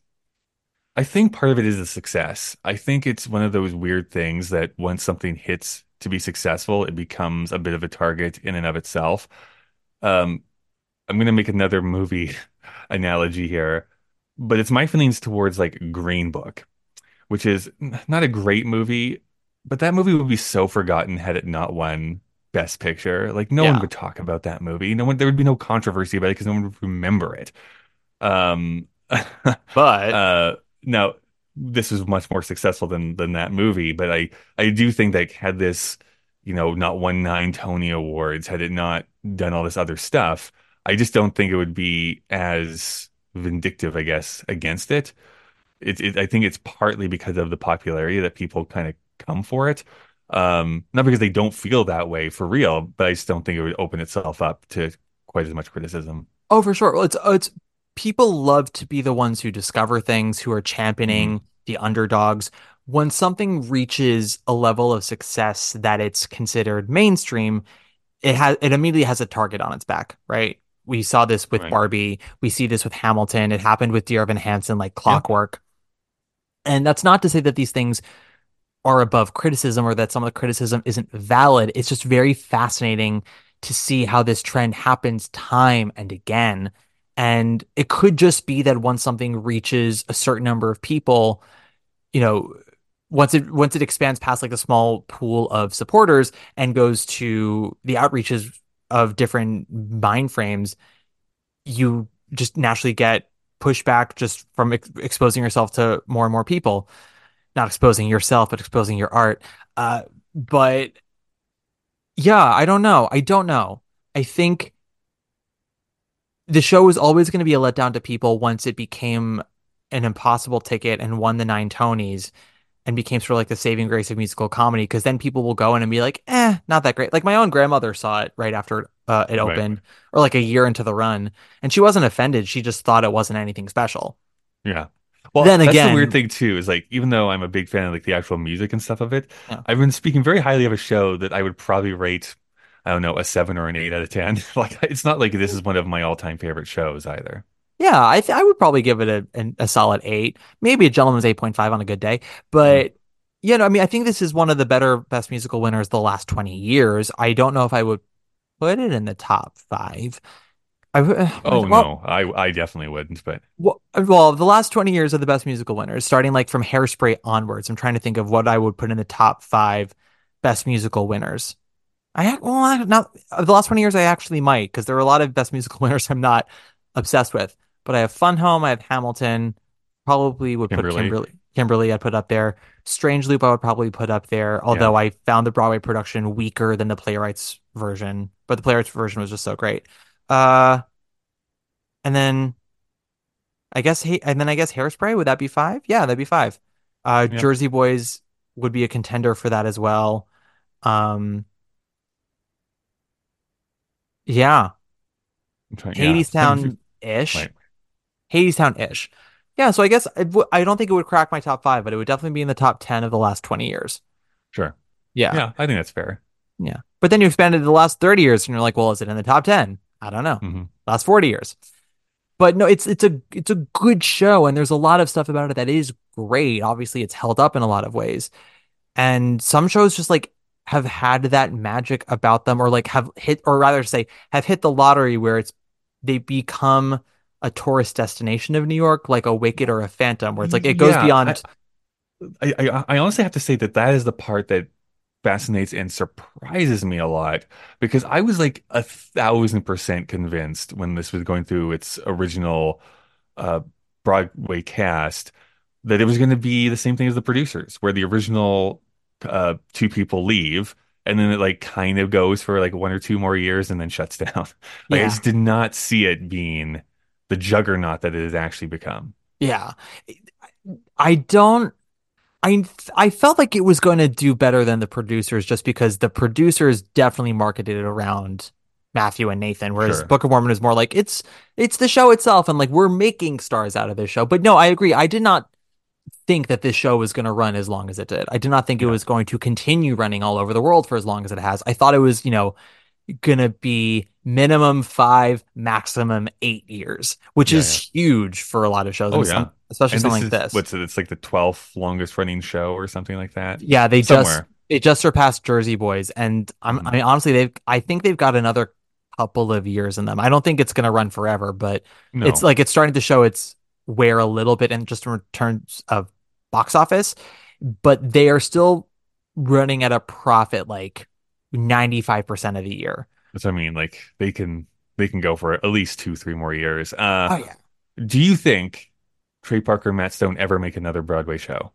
I think part of it is a success. I think it's one of those weird things that once something hits to be successful, it becomes a bit of a target in and of itself. Um, I'm going to make another movie *laughs* analogy here, but it's my feelings towards like Green Book, which is not a great movie, but that movie would be so forgotten had it not won Best Picture. Like no Yeah. one would talk about that movie. No one, there would be no controversy about it because no one would remember it. Um, *laughs* but uh, now this was much more successful than than that movie, but I I do think that had this, you know, not won nine Tony Awards, had it not done all this other stuff, I just don't think it would be as vindictive, I guess, against it. It, it I think it's partly because of the popularity that people kind of come for it. Um, not because they don't feel that way for real, but I just don't think it would open itself up to quite as much criticism. Oh, for sure. Well, it's it's people love to be the ones who discover things, who are championing the underdogs. When something reaches a level of success that it's considered mainstream, it has it immediately has a target on its back, right? We saw this with Right. Barbie. We see this with Hamilton. It happened with Dear Evan Hansen, like clockwork. And that's not to say that these things are above criticism or that some of the criticism isn't valid. It's just very fascinating to see how this trend happens time and again. And it could just be that once something reaches a certain number of people, you know, once it once it expands past like a small pool of supporters and goes to the outreaches of different mind frames, you just naturally get pushback just from ex- exposing yourself to more and more people not exposing yourself, but exposing your art. Uh, but yeah, I don't know. I don't know. I think the show was always going to be a letdown to people once it became an impossible ticket and won the nine Tonys and became sort of like the saving grace of musical comedy. Because then people will go in and be like, eh, not that great. Like my own grandmother saw it right after uh, it Right. opened, or like a year into the run, and she wasn't offended. She just thought it wasn't anything special. Yeah. Well, Then that's again- the weird thing too is like even though I'm a big fan of like the actual music and stuff of it, Yeah. I've been speaking very highly of a show that I would probably rate, I don't know, a seven or an eight out of ten. *laughs* Like it's not like this is one of my all-time favorite shows either. Yeah, I th- I would probably give it a an, a solid eight, maybe a gentleman's eight point five on a good day. But mm. you know, I mean, I think this is one of the better best musical winners the last twenty years. I don't know if I would put it in the top five. I w- uh, Oh well, no, I I definitely wouldn't, but Well, uh, well, the last 20 years of the best musical winners, starting like from Hairspray onwards, I'm trying to think of what I would put in the top five best musical winners. I well, not uh, the last 20 years, I actually might because there are a lot of best musical *laughs* winners I'm not obsessed with. But I have Fun Home, I have Hamilton, probably would Kimberly. put Kimberly. Kimberly, I'd put up there. Strange Loop, I would probably put up there. Although I found the Broadway production weaker than the playwright's version, but the playwright's version was just so great. Uh, and then I guess hey, and then I guess Hairspray would that be five? Yeah, that'd be five. Uh, Yeah. Jersey Boys would be a contender for that as well. Um, yeah, yeah. Hadestown ish. Right. Hadestown ish. Yeah, so I guess it w- I don't think it would crack my top five, but it would definitely be in the top 10 of the last 20 years. Sure. Yeah. Yeah, I think that's fair. Yeah. But then you expanded to the last 30 years and you're like, well, is it in the top 10? I don't know. Mhm. Last 40 years. But no, it's it's a it's a good show and there's a lot of stuff about it that is great. Obviously, it's held up in a lot of ways. And some shows just like have had that magic about them or like have hit or rather say have hit the lottery where it's they become a tourist destination of New York like a Wicked or a Phantom where it's like it goes Yeah, beyond I, I I honestly have to say that that is the part that fascinates and surprises me a lot because I was like a thousand percent convinced when this was going through its original uh, Broadway cast that it was going to be the same thing as the producers, where the original uh, two people leave and then it like kind of goes for like one or two more years and then shuts *laughs* down. like I just did not see it being the juggernaut that it has actually become. Yeah. I don't I I felt like it was going to do better than the producers just because the producers definitely marketed it around Matthew and Nathan whereas Sure. Book of Mormon is more like it's it's the show itself and like we're making stars out of this show. But no, I agree. I did not think that this show was going to run as long as it did. I did not think it was going to continue running all over the world for as long as it has. I thought it was, you know, going to be minimum 5, maximum 8 years, which Yeah, is huge for a lot of shows, Oh yeah, some- especially And something is- like this. What's it? It's like the twelfth longest running show or something like that. Yeah, they somewhere. just it just surpassed Jersey Boys, and I'm Mm-hmm. I mean honestly they've I think they've got another couple of years in them. I don't think it's going to run forever, but No. it's like it's starting to show its wear a little bit and just in terms of box office, but they are still running at a profit like 95% of the year. That's what I mean. Like they can they can go for at least two, three more years. Uh, Oh, yeah. Do you think Trey Parker and Matt Stone ever make another Broadway show?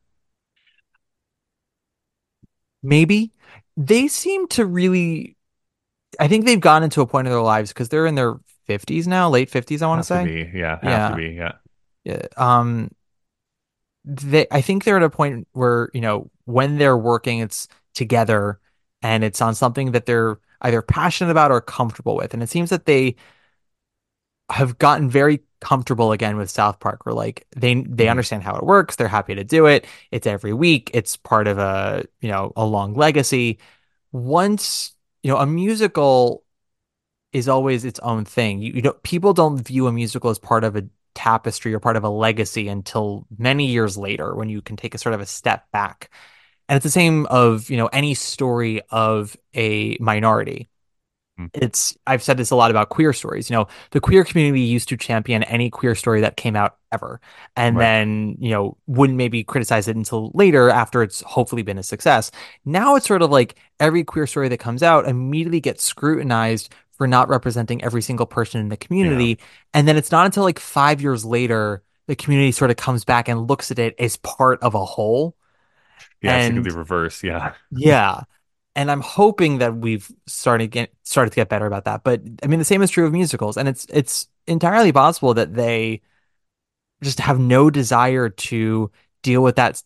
Maybe they seem to really I think they've gone into a point in their lives because they're in their 50s now, late 50s I want to say. be. Yeah, Yeah. to be. Yeah. Yeah, um they I think they're at a point where, you know, when they're working it's together and it's on something that they're either passionate about or comfortable with. And it seems that they have gotten very comfortable again with South Park where like they they mm-hmm. understand how it works, they're happy to do it. It's every week, it's part of a, you know, a long legacy. Once, you know, a musical is always its own thing. You, you don't people don't view a musical as part of a tapestry or part of a legacy until many years later when you can take a sort of a step back. And it's the same of, you know, any story of a minority. Mm. It's I've said this a lot about queer stories. You know, the queer community used to champion any queer story that came out ever. And Right. then, you know, wouldn't maybe criticize it until later after it's hopefully been a success. Now it's sort of like every queer story that comes out immediately gets scrutinized for not representing every single person in the community. And then it's not until like five years later the community sort of comes back and looks at it as part of a whole. Yeah, it's And- like the reverse. Yeah. Yeah. And I'm hoping that we've started get started to get better about that. But I mean the same is true of musicals. And it's it's entirely possible that they just have no desire to deal with that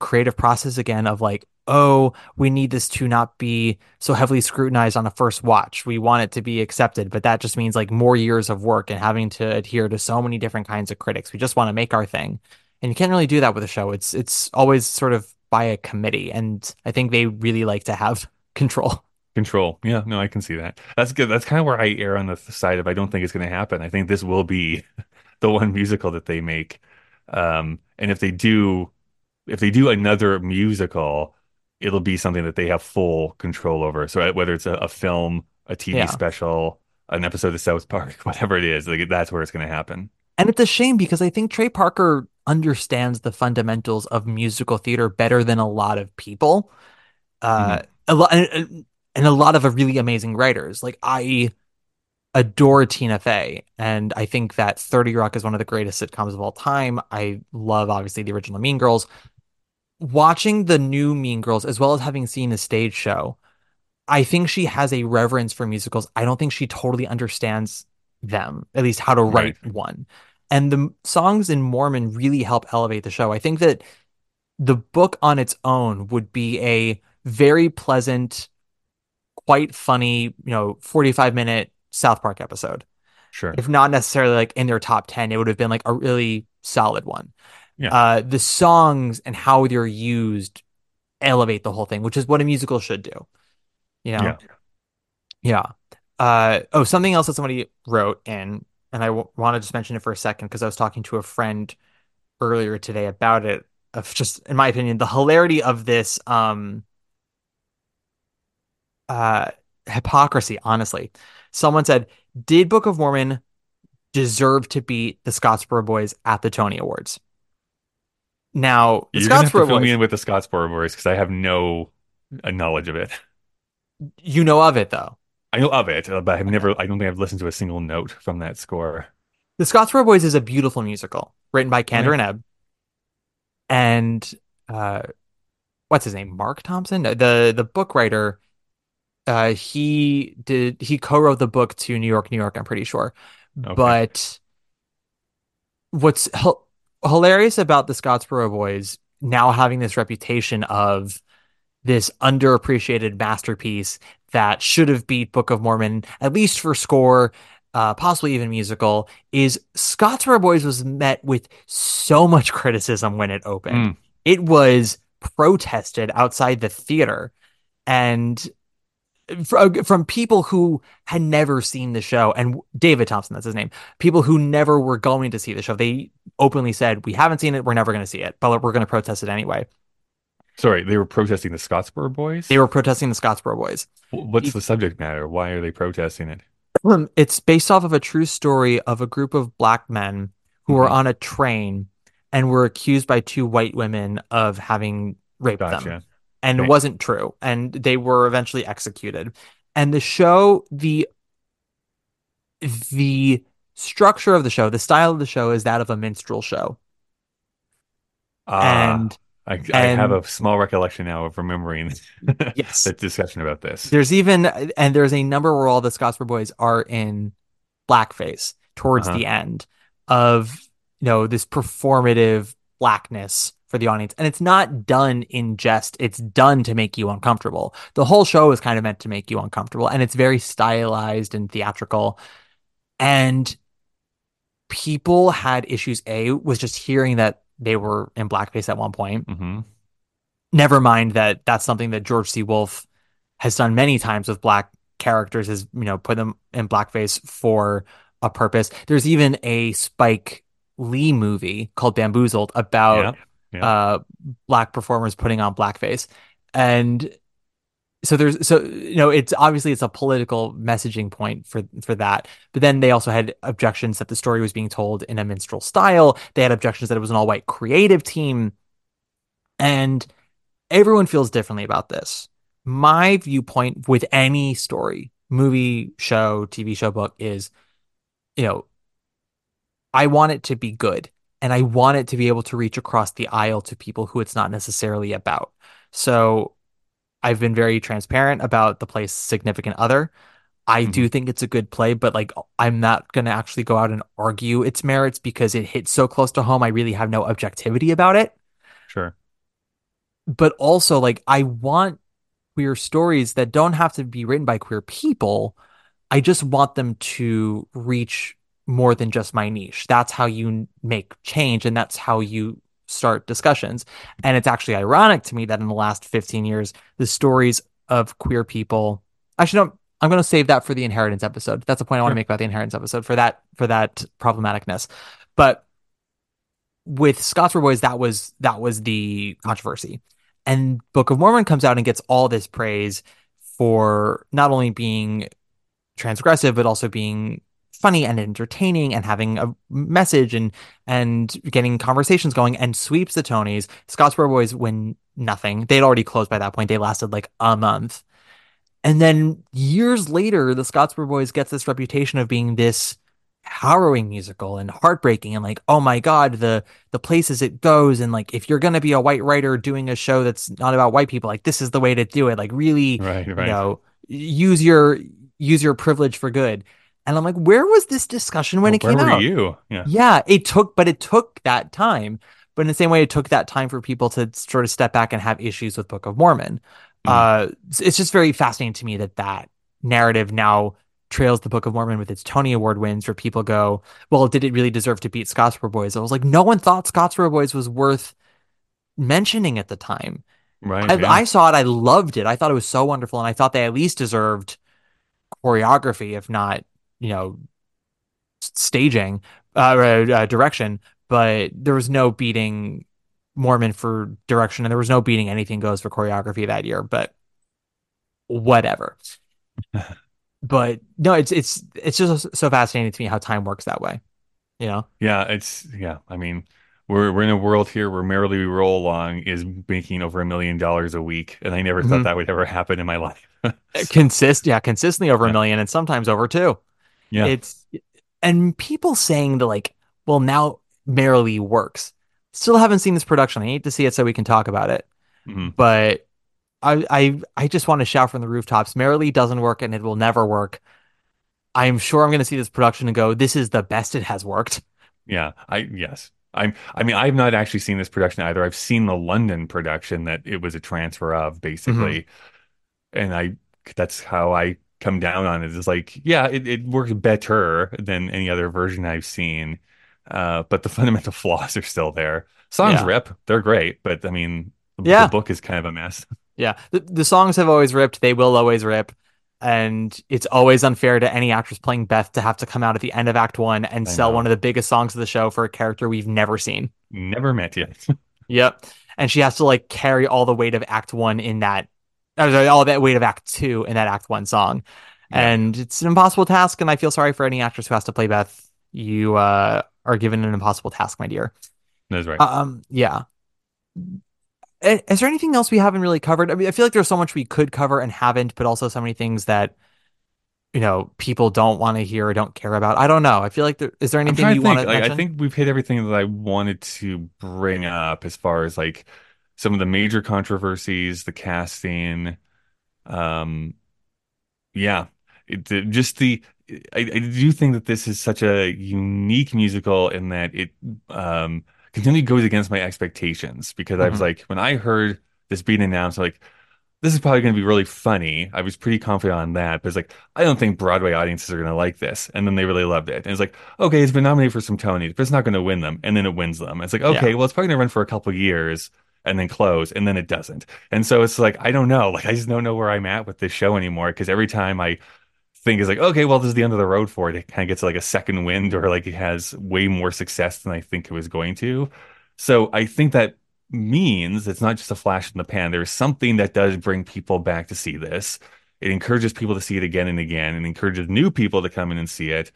creative process again of like, oh, we need this to not be so heavily scrutinized on a first watch. We want it to be accepted, but that just means like more years of work and having to adhere to so many different kinds of critics. We just want to make our thing. And you can't really do that with a show. It's it's always sort of by a committee. And I think they really like to have *laughs* control. Control. Yeah, no, I can see that. That's good. That's kind of where I err on the side of I don't think it's going to happen. I think this will be *laughs* the one musical that they make. Um, and if they do, if they do another musical, it'll be something that they have full control over. So uh, whether it's a, a film, a TV Yeah. special, an episode of South Park, *laughs* whatever it is, like that's where it's going to happen. And it's a shame because I think Trey Parker understands the fundamentals of musical theater better than a lot of people. Uh, a lot and, and a lot of really amazing writers. Like I adore Tina Fey, and I think that 30 Rock is one of the greatest sitcoms of all time. I love obviously the original Mean Girls. Watching the new Mean Girls, as well as having seen the stage show, I think she has a reverence for musicals. I don't think she totally understands them, at least how to write one. And the songs in Mormon really help elevate the show. I think that the book on its own would be a very pleasant, quite funny, you know, 45 minute South Park episode. Sure. If not necessarily like in their top 10, it would have been like a really solid one. Yeah. Uh, the songs and how they're used elevate the whole thing, which is what a musical should do. You know? Yeah. Yeah. Uh, oh, something else that somebody wrote in, and I w- want to just mention it for a second because I was talking to a friend earlier today about it. Of just, in my opinion, the hilarity of this um, uh, hypocrisy. Honestly, someone said, "Did Book of Mormon deserve to beat the Scottsboro Boys at the Tony Awards?" Now, the You're gonna have to Scottsboro fill me Boys, in with the Scottsboro Boys because I have no uh, knowledge of it. you know of it though. I know of it, uh, but I've never. I don't think I've listened to a single note from that score. The Scottsboro Boys is a beautiful musical written by Kander Yeah. and Ebb. And uh what's his name? Mark Thompson? The the book writer uh he did he co-wrote the book to New York, New York, I'm pretty sure. Okay. But what's hil- hilarious about the Scottsboro Boys now having this reputation of this underappreciated masterpiece that should have beat Book of Mormon, at least for score, uh, possibly even musical, is Scottsboro Boys was met with so much *laughs* criticism when it opened. Mm. It was protested outside the theater and from people who had never seen the show and David Thompson that's his name people who never were going to see the show they openly said we haven't seen it we're never going to see it but we're going to protest it anyway Sorry, they were protesting the Scottsboro Boys. they were protesting the Scottsboro Boys What's the subject matter? Why are they protesting it? Um, it's based off of a true story of a group of black men who were Mhm. on a train and were accused by two white women of having raped them. And Okay. it wasn't true. And they were eventually executed. And the show, the the structure of the show, the style of the show is that of a minstrel show. Ah, and I, I have a small recollection now of remembering *laughs* Yes. the discussion about this. There's even and there's a number where all the Scottsboro boys are in blackface towards Uh-huh. the end of you know this performative blackness for the audience. And it's not done in jest, it's done to make you uncomfortable. The whole show is kind of meant to make you uncomfortable and it's very stylized and theatrical. And people had issues A with just hearing that they were in blackface at one point hmm never mind that that's something that George C. Wolfe has done many times with black characters is you know put them in blackface for a purpose. There's even a Spike Lee movie called Bamboozled about Yeah, yeah. uh black performers putting on blackface. And so there's so you know it's obviously it's a political messaging point for for that but then they also had objections that the story was being told in a minstrel style. They had objections that it was an all-white creative team. And everyone feels differently about this. My viewpoint with any story movie show tv show book is you know i want it to be good and i want it to be able to reach across the aisle to people who it's not necessarily about. So I've been very transparent about the play's significant other. I do mm-hmm. think it's a good play, but like I'm not going to actually go out and argue its merits because it hits so close to home. I really have no objectivity about it. Sure. But also, like, I want queer stories that don't have to be written by queer people. I just want them to reach more than just my niche. That's how you make change, and that's how you start discussions. And it's actually ironic to me that in the last 15 years, the stories of queer people actually don't I'm going to save that for the inheritance episode. That's the point I want to make about the inheritance episode for that for that problematicness. But with Scottsboro Boys, that was that was the controversy. And Book of Mormon comes out and gets all this praise for not only being transgressive, but also being funny and entertaining and having a message and and getting conversations going and sweeps the Tonys. Scottsboro Boys win nothing. They'd already closed by that point. They lasted like a month. And then years later, the Scottsboro Boys gets this reputation of being this harrowing musical and heartbreaking and like, oh my God, the the places it goes and like if you're gonna be a white writer doing a show that's not about white people, like this is the way to do it. Like really, Right, you know, use your use your privilege for good. And I'm like, where was this discussion when Well, it came where were out? you? Yeah. Yeah, it took, but it took that time. But in the same way, it took that time for people to sort of step back and have issues with Book of Mormon. Uh, it's- it's just very fascinating to me that that narrative now trails the Book of Mormon with its Tony Award wins, where people go, "Well, did it really deserve to beat Scottsboro Boys?" I was like, no one thought Scottsboro Boys was worth mentioning at the time. Right. I, yeah. I saw it, I loved it, I thought it was so wonderful, and I thought they at least deserved choreography, if not, you know, staging, uh, or, uh, direction. But there was no beating Mormon for direction, and there was no beating anything goes for choreography that year. But whatever. *laughs* but no, it's it's it's just so fascinating to me how time works that way. You know? Yeah, it's yeah. I mean, we're we're in a world here where Merrily We Roll Along is making over a million dollars a week, and I never Mhm. thought that would ever happen in my life. *laughs* consist yeah consistently over a million and sometimes over two Yeah. it's and people saying that like well now merrily works still haven't seen this production i need to see it so we can talk about it Mhm. but i i i just want to shout from the rooftops merrily doesn't work and it will never work i'm sure i'm going to see this production and go this is the best it has worked Yeah, I yes. I'm I mean, I've not actually seen this production either. I've seen the London production that it was a transfer of basically. And I that's how I come down on it. It's like, yeah, it, it works better than any other version I've seen. Uh, but the *laughs* fundamental flaws are still there. Songs Yeah. rip, they're great, but I mean the, Yeah. the book is kind of a mess. *laughs* Yeah, the, the songs have always ripped. They will always rip. And it's always unfair to any actress playing Beth to have to come out at the end of Act One and I sell know. one of the biggest songs of the show for a character we've never seen. Never met yet. *laughs* Yep. And she has to like carry all the weight of Act One in that, uh, sorry, all that weight of Act Two in that Act One song. And it's an impossible task. And I feel sorry for any actress who has to play Beth. You uh, are given an impossible task, my dear. That's right. Um, yeah. Is there anything else we haven't really covered? I mean, I feel like there's so much we could cover and haven't, but also so many things that you know people don't want to hear or don't care about. I don't know. I feel like there is there anything you want to Like, mention? I think we've hit everything that I wanted to bring up as far as like some of the major controversies, the casting. Um, yeah, it, just the. I, I do think that this is such a unique musical in that it um continually goes against my expectations because I was Mhm. like when I heard this being announced, like this is probably going to be really funny. I was pretty confident on that, but it's like I don't think Broadway audiences are going to like this, and then they really loved it. And it's like, okay, it's been nominated for some Tonys, but it's not going to win them, and then it wins them. It's like, okay, Yeah. well, it's probably going to run for a couple of years and then close, and then it doesn't. And so it's like I don't know, like I just don't know where I'm at with this show anymore because every time I think is like, okay, well, this is the end of the road for it. It kind of gets like a second wind or like it has way more success than I think it was going to. So I think that means it's not just a flash in the pan. There's something that does bring people back to see this. It encourages people to see it again and again and encourages new people to come in and see it.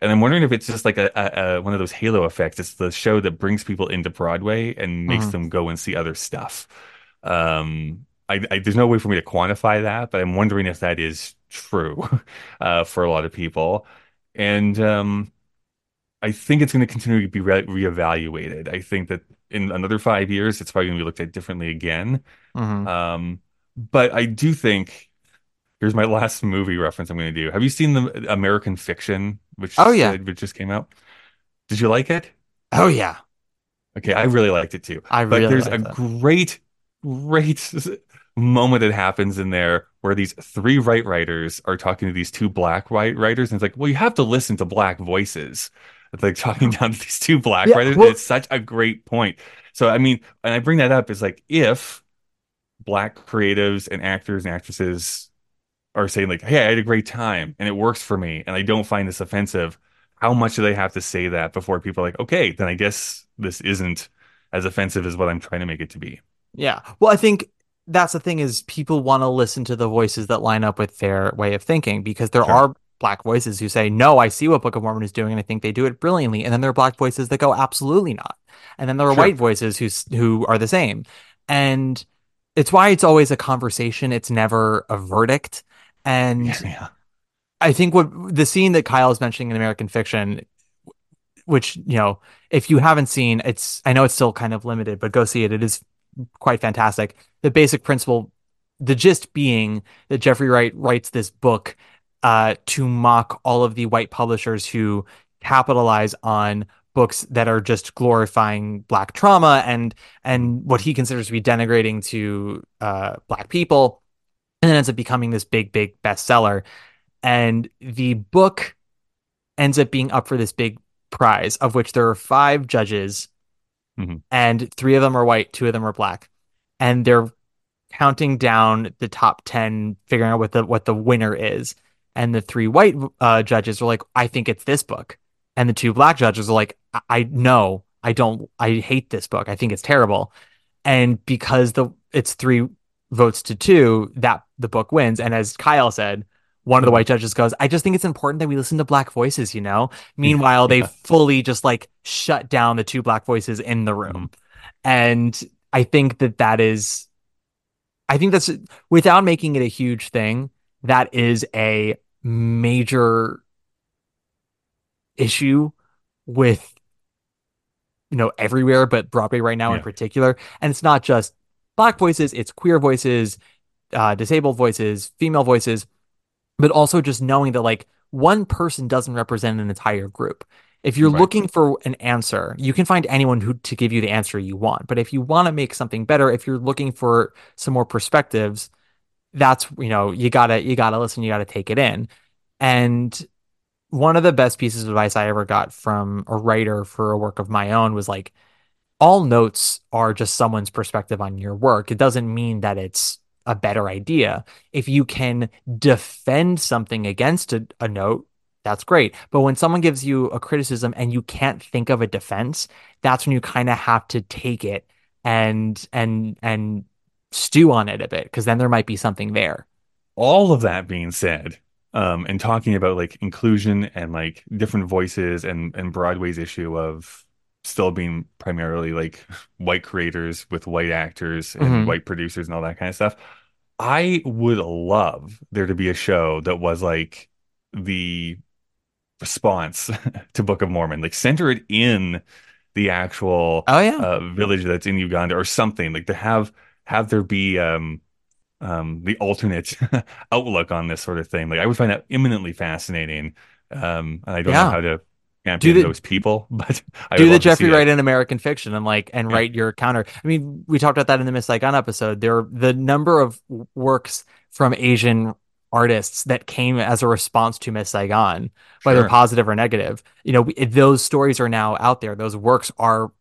And I'm wondering if it's just like a, a, a one of those halo effects. It's the show that brings people into Broadway and makes Mhm. them go and see other stuff. Um, I, I, there's no way for me to quantify that, but I'm wondering if that is true *laughs* uh, for a lot of people. And um, I think it's going to continue to be re reevaluated. I think that in another five years, it's probably going to be looked at differently again. Mhm. Um, but I do think here's my *laughs* last movie reference I'm going to do. Have you seen the American Fiction, which Oh, yeah. uh, which just came out? Did you like it? Oh yeah, Okay, I really liked it too. I but really there's a it. great, great *laughs* moment that happens in there where these three white writers are talking to these two black white writers, and it's like, well, you have to listen to black voices. It's like talking down to these two black Yeah, writers. well- it's such a great point. So I mean, and I bring that up is like if black creatives and actors and actresses are saying like, "Hey, I had a great time and it works for me, and I don't find this offensive." How much do they have to say that before people are like, "Okay, then I guess this isn't as offensive as what I'm trying to make it to be." yeah. Well, I think that's the thing is people want to listen to the voices that line up with their way of thinking because there Sure. are black voices who say, "No, I see what Book of Mormon is doing, and I think they do it brilliantly," and then there are black voices that go, "Absolutely not," and then there are Sure. white voices who who are the same, and it's why it's always a conversation. It's never a verdict, and Yeah. I think what the scene that Kyle is mentioning in American Fiction, which you know, if you haven't seen, it's I know it's still kind of limited, but go see it. It is quite fantastic. The basic principle, the gist being that Jeffrey Wright writes this book uh, to mock all of the white publishers who capitalize on books that are just glorifying black trauma and and what he considers to be denigrating to uh, black people, and then ends up becoming this big, big bestseller. And the book ends up being up for this big prize, of which there are five judges, mm-hmm. and three of them are white, two of them are black, and they're counting down the top ten, figuring out what the what the winner is. And the three white uh, judges are like, "I think it's this book," and the two black judges are like, "I, I know, I don't, I hate this book. I think it's terrible." And because the it's three votes to two, that the book wins. And as Kyle said, one of the white judges goes, I just think it's important that we listen to black voices, you know? Meanwhile, yeah. they fully just like shut down the two black voices in the room. Mm-hmm. And I think that that is, I think that's without making it a huge thing, that is a major issue with, you know, everywhere, but Broadway right now yeah. in particular. And it's not just black voices, it's queer voices, uh, disabled voices, female voices but also just knowing that like one person doesn't represent an entire group. If you're right. looking for an answer, you can find anyone who to give you the answer you want. But if you want to make something better, if you're looking for some more perspectives, that's you know you gotta you gotta listen, you gotta take it in. And one of the best pieces of advice I ever got from a writer for a work of my own was like, all notes are just someone's perspective on your work. It doesn't mean that it's a better idea. If you can defend something against a, a note, that's great. But when someone gives you a criticism and you can't think of a defense, that's when you kind of have to take it and and and stew on it a bit because then there might be something there. All of that being said, um, and talking about like inclusion and like different voices and and Broadway's issue of still being primarily like white creators with white actors and mm-hmm. white producers and all that kind of stuff. I would love there to be a show that was like the response *laughs* to Book of Mormon, like center it in the actual oh yeah uh, village that's in Uganda or something like to have have there be um um the alternate *laughs* outlook on this sort of thing. Like I would find that eminently fascinating. Um, and I don't yeah. know how to champion do the, those people, *laughs* but I do the Jeffrey Wright in American fiction and like and yeah. write your counter. I mean, we talked about that in the Miss Saigon episode. There, the number of works from Asian artists that came as a response to Miss Saigon, sure. whether positive or negative. You know, those stories are now out there. Those works are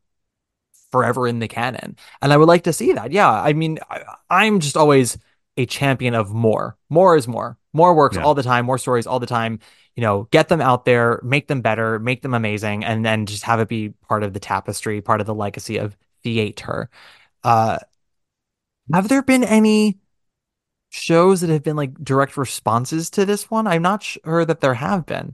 forever in the canon, and I would like to see that. Yeah, I mean, I, I'm just always a champion of more. More is more. More works yeah. all the time. More stories all the time you know, get them out there, make them better, make them amazing, and then just have it be part of the tapestry, part of the legacy of theater. Uh, have there been any shows that have been like direct responses to this one? I'm not sure that there have been.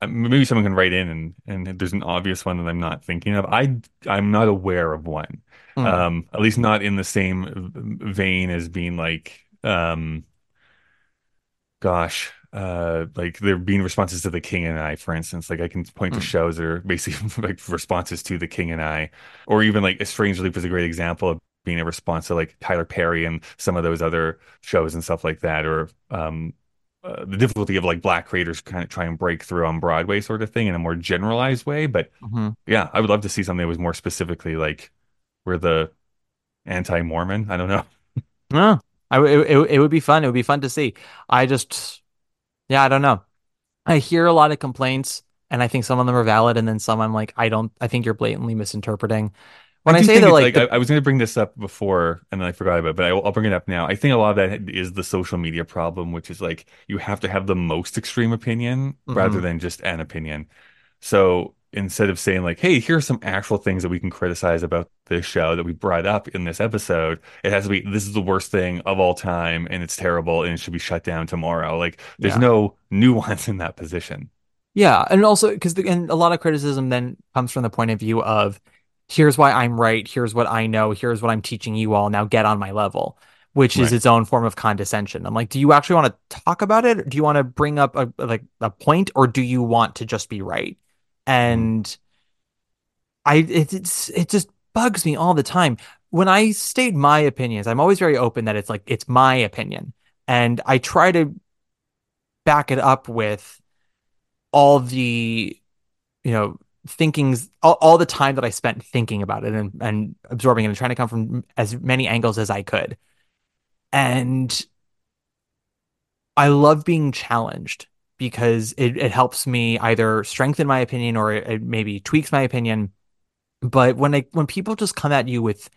Uh, maybe someone can write in and and there's an obvious one that I'm not thinking of. I I'm not aware of one. Mm. Um, at least not in the same vein as being like um, gosh, uh like there being responses to the king and i for instance. Like i can point mm. to hmm. shows that are basically *laughs* like responses to the king and i. Or even like a strange loop is a great example of being a response to like tyler perry and some of those other shows and stuff like that. Or um uh, the difficulty of like black creators kind of try and break through on broadway sort of thing in a more generalized way. But mm-hmm. yeah i would love to see something that was more specifically like where the anti-mormon i don't know. No I, it, it, it would be fun. It would be fun to see. I just yeah, I don't know. I hear a lot of complaints, and I think some of them are valid, and then some I'm like, I don't. I think you're blatantly misinterpreting. When I, I say that, like, like the... I, I, was going to bring this up before, and then I forgot about it, but I, will bring it up now. I think a lot of that is the social media problem, which is like you have to have the most extreme opinion mm-hmm. rather than just an opinion. So instead of saying like, "Hey, here's some actual things that we can criticize about this show that we brought up in this episode," it has to be, "This is the worst thing of all time, and it's terrible, and it should be shut down tomorrow." Like, there's yeah. no nuance in that position. Yeah, and also because and a lot of criticism then comes from the point of view of, "Here's why I'm right. Here's what I know. Here's what I'm teaching you all. Now get on my level." Which is right. its own form of condescension. I'm like, do you actually want to talk about it? Do you want to bring up a like a point, or do you want to just be right? And I it, it's it just bugs me all the time when I state my opinions. I'm always very open that it's like it's my opinion, and I try to back it up with all the you know thinkings all, all the time that I spent thinking about it and, and absorbing it and trying to come from as many angles as I could. And I love being challenged because it, it helps me either strengthen my opinion or it, it maybe tweaks my opinion. But when I when people just come at you with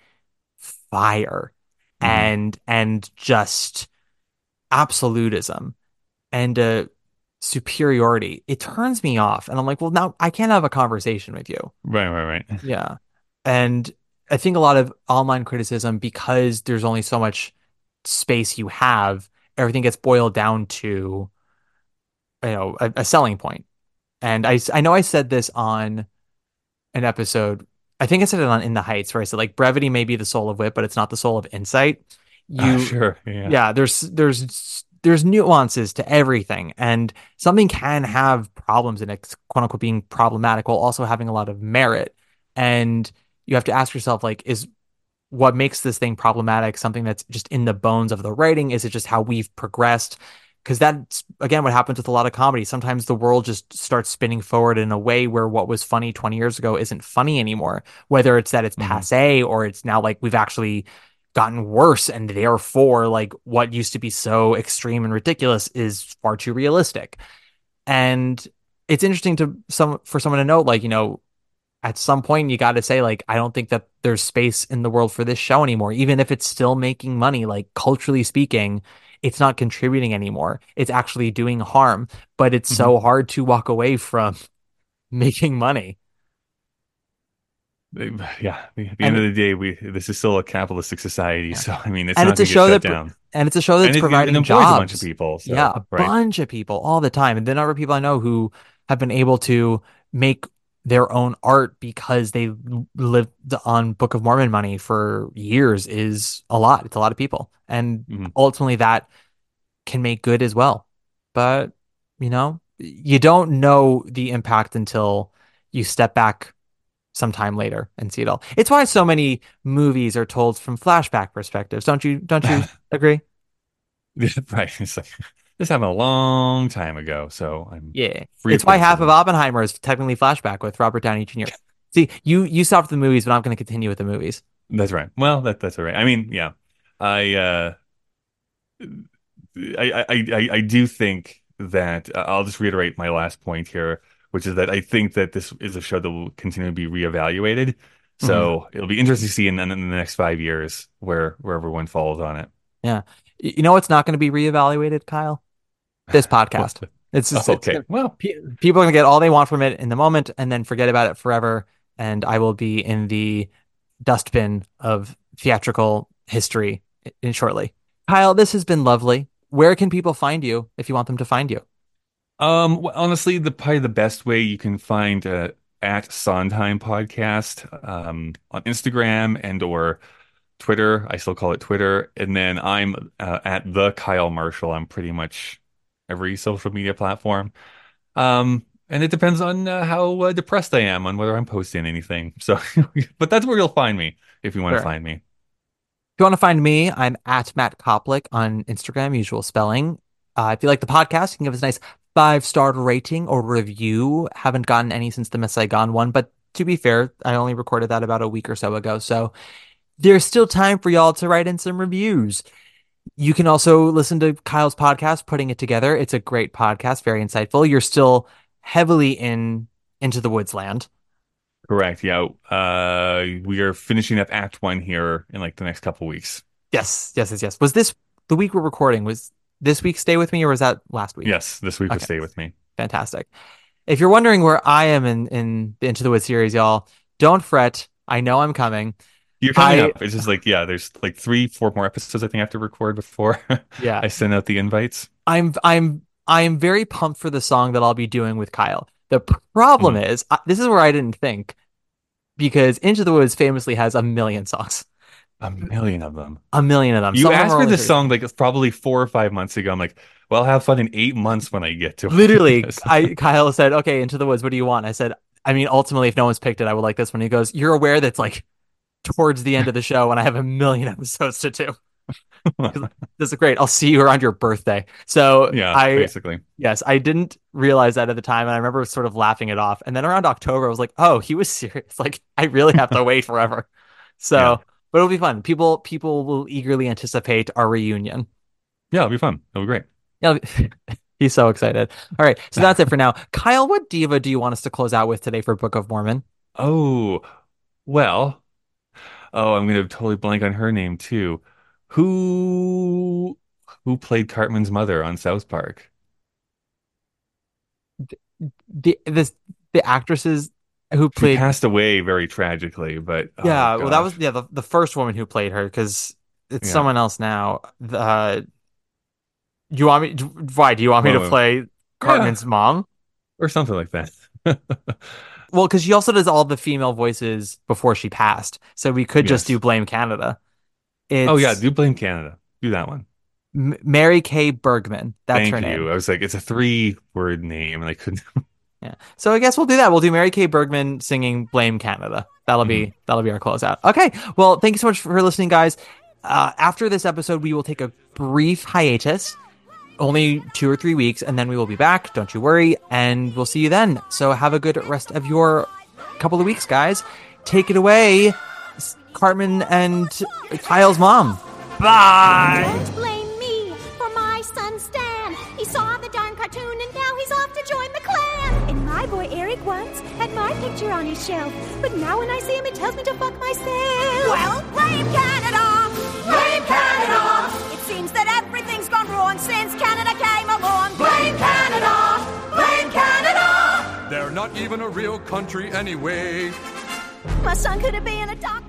fire Mm-hmm. and and just absolutism and uh superiority, it turns me off. And I'm like, well, now I can't have a conversation with you. Right, right, right. *laughs* Yeah. And I think a lot of online criticism, because there's only so much space you have, everything gets boiled down to, you know, a, a selling point. And I, I know I said this on an episode. I think I said it on In the Heights where I said like brevity may be the soul of wit, but it's not the soul of insight. You Ah, sure, yeah. yeah, there's there's there's nuances to everything, and something can have problems in it, quote unquote, being problematic while also having a lot of merit. And you have to ask yourself, like, is what makes this thing problematic something that's just in the bones of the writing? Is it just how we've progressed? Because that's again what happens with a lot of comedy. Sometimes the world just starts spinning forward in a way where what was funny 20 years ago isn't funny anymore. Whether it's that it's mm-hmm. passe or it's now like we've actually gotten worse and therefore like what used to be so extreme and ridiculous is far too realistic. And it's interesting to some for someone to know like, you know, at some point you got to say like I don't think that there's space in the world for this show anymore even if it's still making money like culturally speaking it's not contributing anymore it's actually doing harm but it's so mm-hmm. hard to walk away from *laughs* making money Yeah, at the end of the day, we this is still a capitalistic society, so I mean, it's and not it's a show that down. and it's a show that's And it- it providing employs jobs a bunch of people. so, yeah a right. bunch of people all the time and the number of people i know who have been able to make their own art because they lived on book of mormon money for years is a lot. It's a lot of people. And Mm-hmm. ultimately that can make good as well. But you know you don't know the impact until you step back sometime later and see it all. It's why so many movies are told from flashback perspectives. Don't you don't you *laughs* agree? *laughs* Right. It's like this happened a long time ago, so I'm Yeah, it's why half of Oppenheimer is technically flashback with Robert Downey Jr. See, you you stopped the movies, but I'm going to continue with the movies. That's right. Well, that that's all right. I mean, yeah, I uh, I I I, I do think that uh, I'll just reiterate my last point here, which is that I think that this is a show that will continue to be reevaluated. So it'll be interesting to see in, in the next five years where where everyone falls on it. Yeah, you know what's not going to be reevaluated, Kyle? This podcast. *laughs* It's just it's okay. gonna- Well, pe- people are going to get all they want from it in the moment and then forget about it forever. And I will be in the dustbin of theatrical history in shortly. Kyle, this has been lovely. Where can people find you if you want them to find you? Um, well, honestly, the probably the best way you can find uh, at Sondheim podcast um, on Instagram and or Twitter. I still call it Twitter, and then I'm uh, at the Kyle Marshall. I'm pretty much every social media platform. Um, and it depends on uh, how uh, depressed I am on whether I'm posting anything. *laughs* So, but that's where you'll find me if you want to Sure. find me. If you want to find me, I'm at Matt Koplik on Instagram, usual spelling. Uh, if you like the podcast, you can give us a nice five star rating or review. Haven't gotten any since the Miss Saigon one, but to be fair, I only recorded that about a week or so ago. So there's still time for y'all to write in some reviews. You can also listen to Kyle's podcast, Putting It Together. It's a great podcast, very insightful. You're still heavily in Into the Woods land. Correct. Yeah. Uh, we are finishing up Act One here in like the next couple weeks. Yes, yes, yes, yes. Was this the week we're recording? Was this week Stay With Me or was that last week? Yes, this week Okay. stay with me. Fantastic. If you're wondering where I am in, in the Into the Woods series, y'all, don't fret. I know I'm coming. You're coming I- up. It's just like, yeah, there's like three, four more episodes I think I have to record before *laughs* Yeah. I send out the invites. I'm I'm I'm very pumped for the song that I'll be doing with Kyle. The problem Mm-hmm. is, I, this is where I didn't think, because Into the Woods famously has a million songs, A million of them. a million of them. You Some asked for this 30. song like probably four or five months ago. I'm like, well, I'll have fun in eight months when I get to it. Literally, *laughs* I Kyle said, "Okay, Into the Woods. What do you want?" I said, "I mean, ultimately, if no one's picked it, I would like this one." He goes, "You're aware that's like towards the end of the show, and I have a million *laughs* episodes to do." this is great. I'll see you around your birthday. So Yeah, I basically. yes, I didn't realize that at the time, and I remember sort of laughing it off. And then around October, I was like, oh, he was serious. *laughs* Like I really have to wait forever. So, Yeah. but it'll be fun. People people will eagerly anticipate our reunion. Yeah, it'll be fun. It'll be great. Yeah, *laughs* he's so excited. All right, so that's it for now. Kyle, what diva do you want us to close out with today for Book of Mormon? Oh, well. Oh, I'm gonna totally blank on her name too. Who who played Cartman's mother on South Park? The this the actresses who She played passed away very tragically, but oh, yeah, well, that was yeah the, the first woman who played her because it's Yeah. someone else now. The, uh, you want me? Why do you want me to play Cartman's mom? or something like that. *laughs* Well, because she also does all the female voices before she passed, so we could just do Blame Canada. It's Oh yeah, do blame Canada. Do that one. M- Mary Kay Bergman. That's Thank her you. name. I was like, it's a three word name, and I couldn't. *laughs* Yeah. So I guess we'll do that. We'll do Mary Kay Bergman singing Blame Canada. That'll be Mm-hmm. that'll be our closeout. Okay. Well, thank you so much for listening, guys. Uh, after this episode, we will take a brief hiatus, only two or three weeks, and then we will be back. Don't you worry, and we'll see you then. So have a good rest of your couple of weeks, guys. Take it away, Cartman and Kyle's mom. Bye. Don't blame me for my son Stan. He saw the darn cartoon and now he's off to join the clan. And my boy Eric once had my picture on his shelf, but now when I see him, it tells me to fuck myself. Well, blame Canada! Blame Canada! It seems that everything's since Canada came along. Blame Canada! Blame Canada! They're not even a real country anyway. My son could have been a doctor